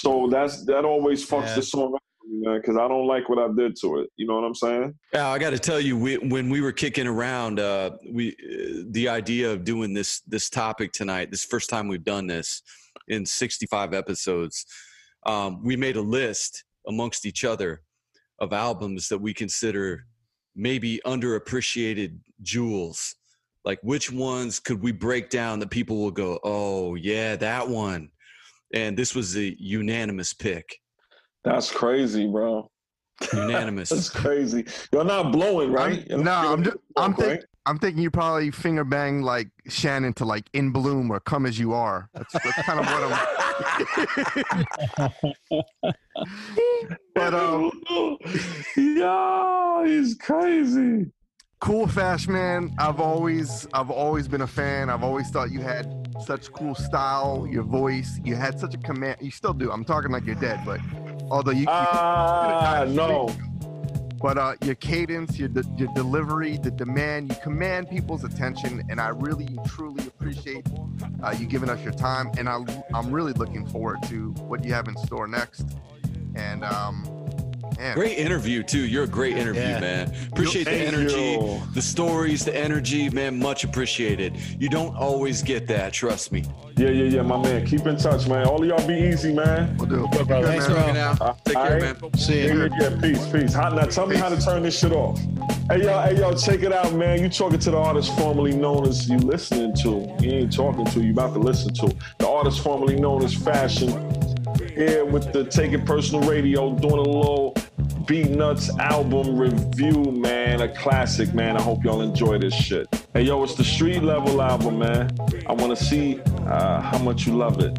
S15: So that's that always fucks
S29: Yeah.
S15: the song up, for me, man, because I don't like what I did to it. You know what I'm saying?
S29: Yeah, I got to tell you, we, when we were kicking around, uh, we uh, the idea of doing this this topic tonight. This first time we've done this in 65 episodes. Um, we made a list amongst each other of albums that we consider maybe underappreciated jewels. Like which ones could we break down that people will go, "Oh yeah, that one." And this was a unanimous pick.
S15: That's crazy, bro.
S29: Unanimous. (laughs)
S15: That's crazy. You're not blowing, right? You're
S12: No, I'm just,
S15: a
S12: I'm
S15: fuck,
S12: think, I'm thinking you probably finger bang like Shannon to like In Bloom or Come as You Are. That's, that's kind of what I'm. (laughs) but um, (laughs)
S15: yeah, he's crazy.
S12: Kool Fash man, I've always I've always been a fan. I've always thought you had such cool style, your voice, you had such a command. You still do. I'm talking like you're dead, but although you, you
S15: Ah, (laughs) no.
S12: but uh, your cadence, your de- your delivery, the demand, you command people's attention, and I really truly appreciate uh, you giving us your time. And I I'm really looking forward to what you have in store next. And um,
S14: Great interview too. You're a great interview,
S11: Yeah.
S14: man. Appreciate the energy,
S15: you.
S14: the stories, the energy, man. Much appreciated. You don't always get that. Trust me.
S15: Yeah, yeah, yeah, my man. Keep in touch, man. All of y'all be easy, man.
S12: We'll do.
S11: Thanks, bro.
S15: Uh,
S14: Take care,
S15: right?
S14: man.
S11: See
S15: Yeah,
S11: ya.
S15: yeah, yeah. Peace, peace. How, now tell me how to turn this shit off. Hey yo, hey yo, check it out, man. You talking to the artist formerly known as you listening to. You ain't talking to, you about to listen to. The artist formerly known as Fashion. Here with the Take It Personal Radio, doing a little Beatnuts album review, man. A classic, man. I hope y'all enjoy this shit. Hey yo, it's the street level album, man. I wanna see uh, how much you love.
S16: It,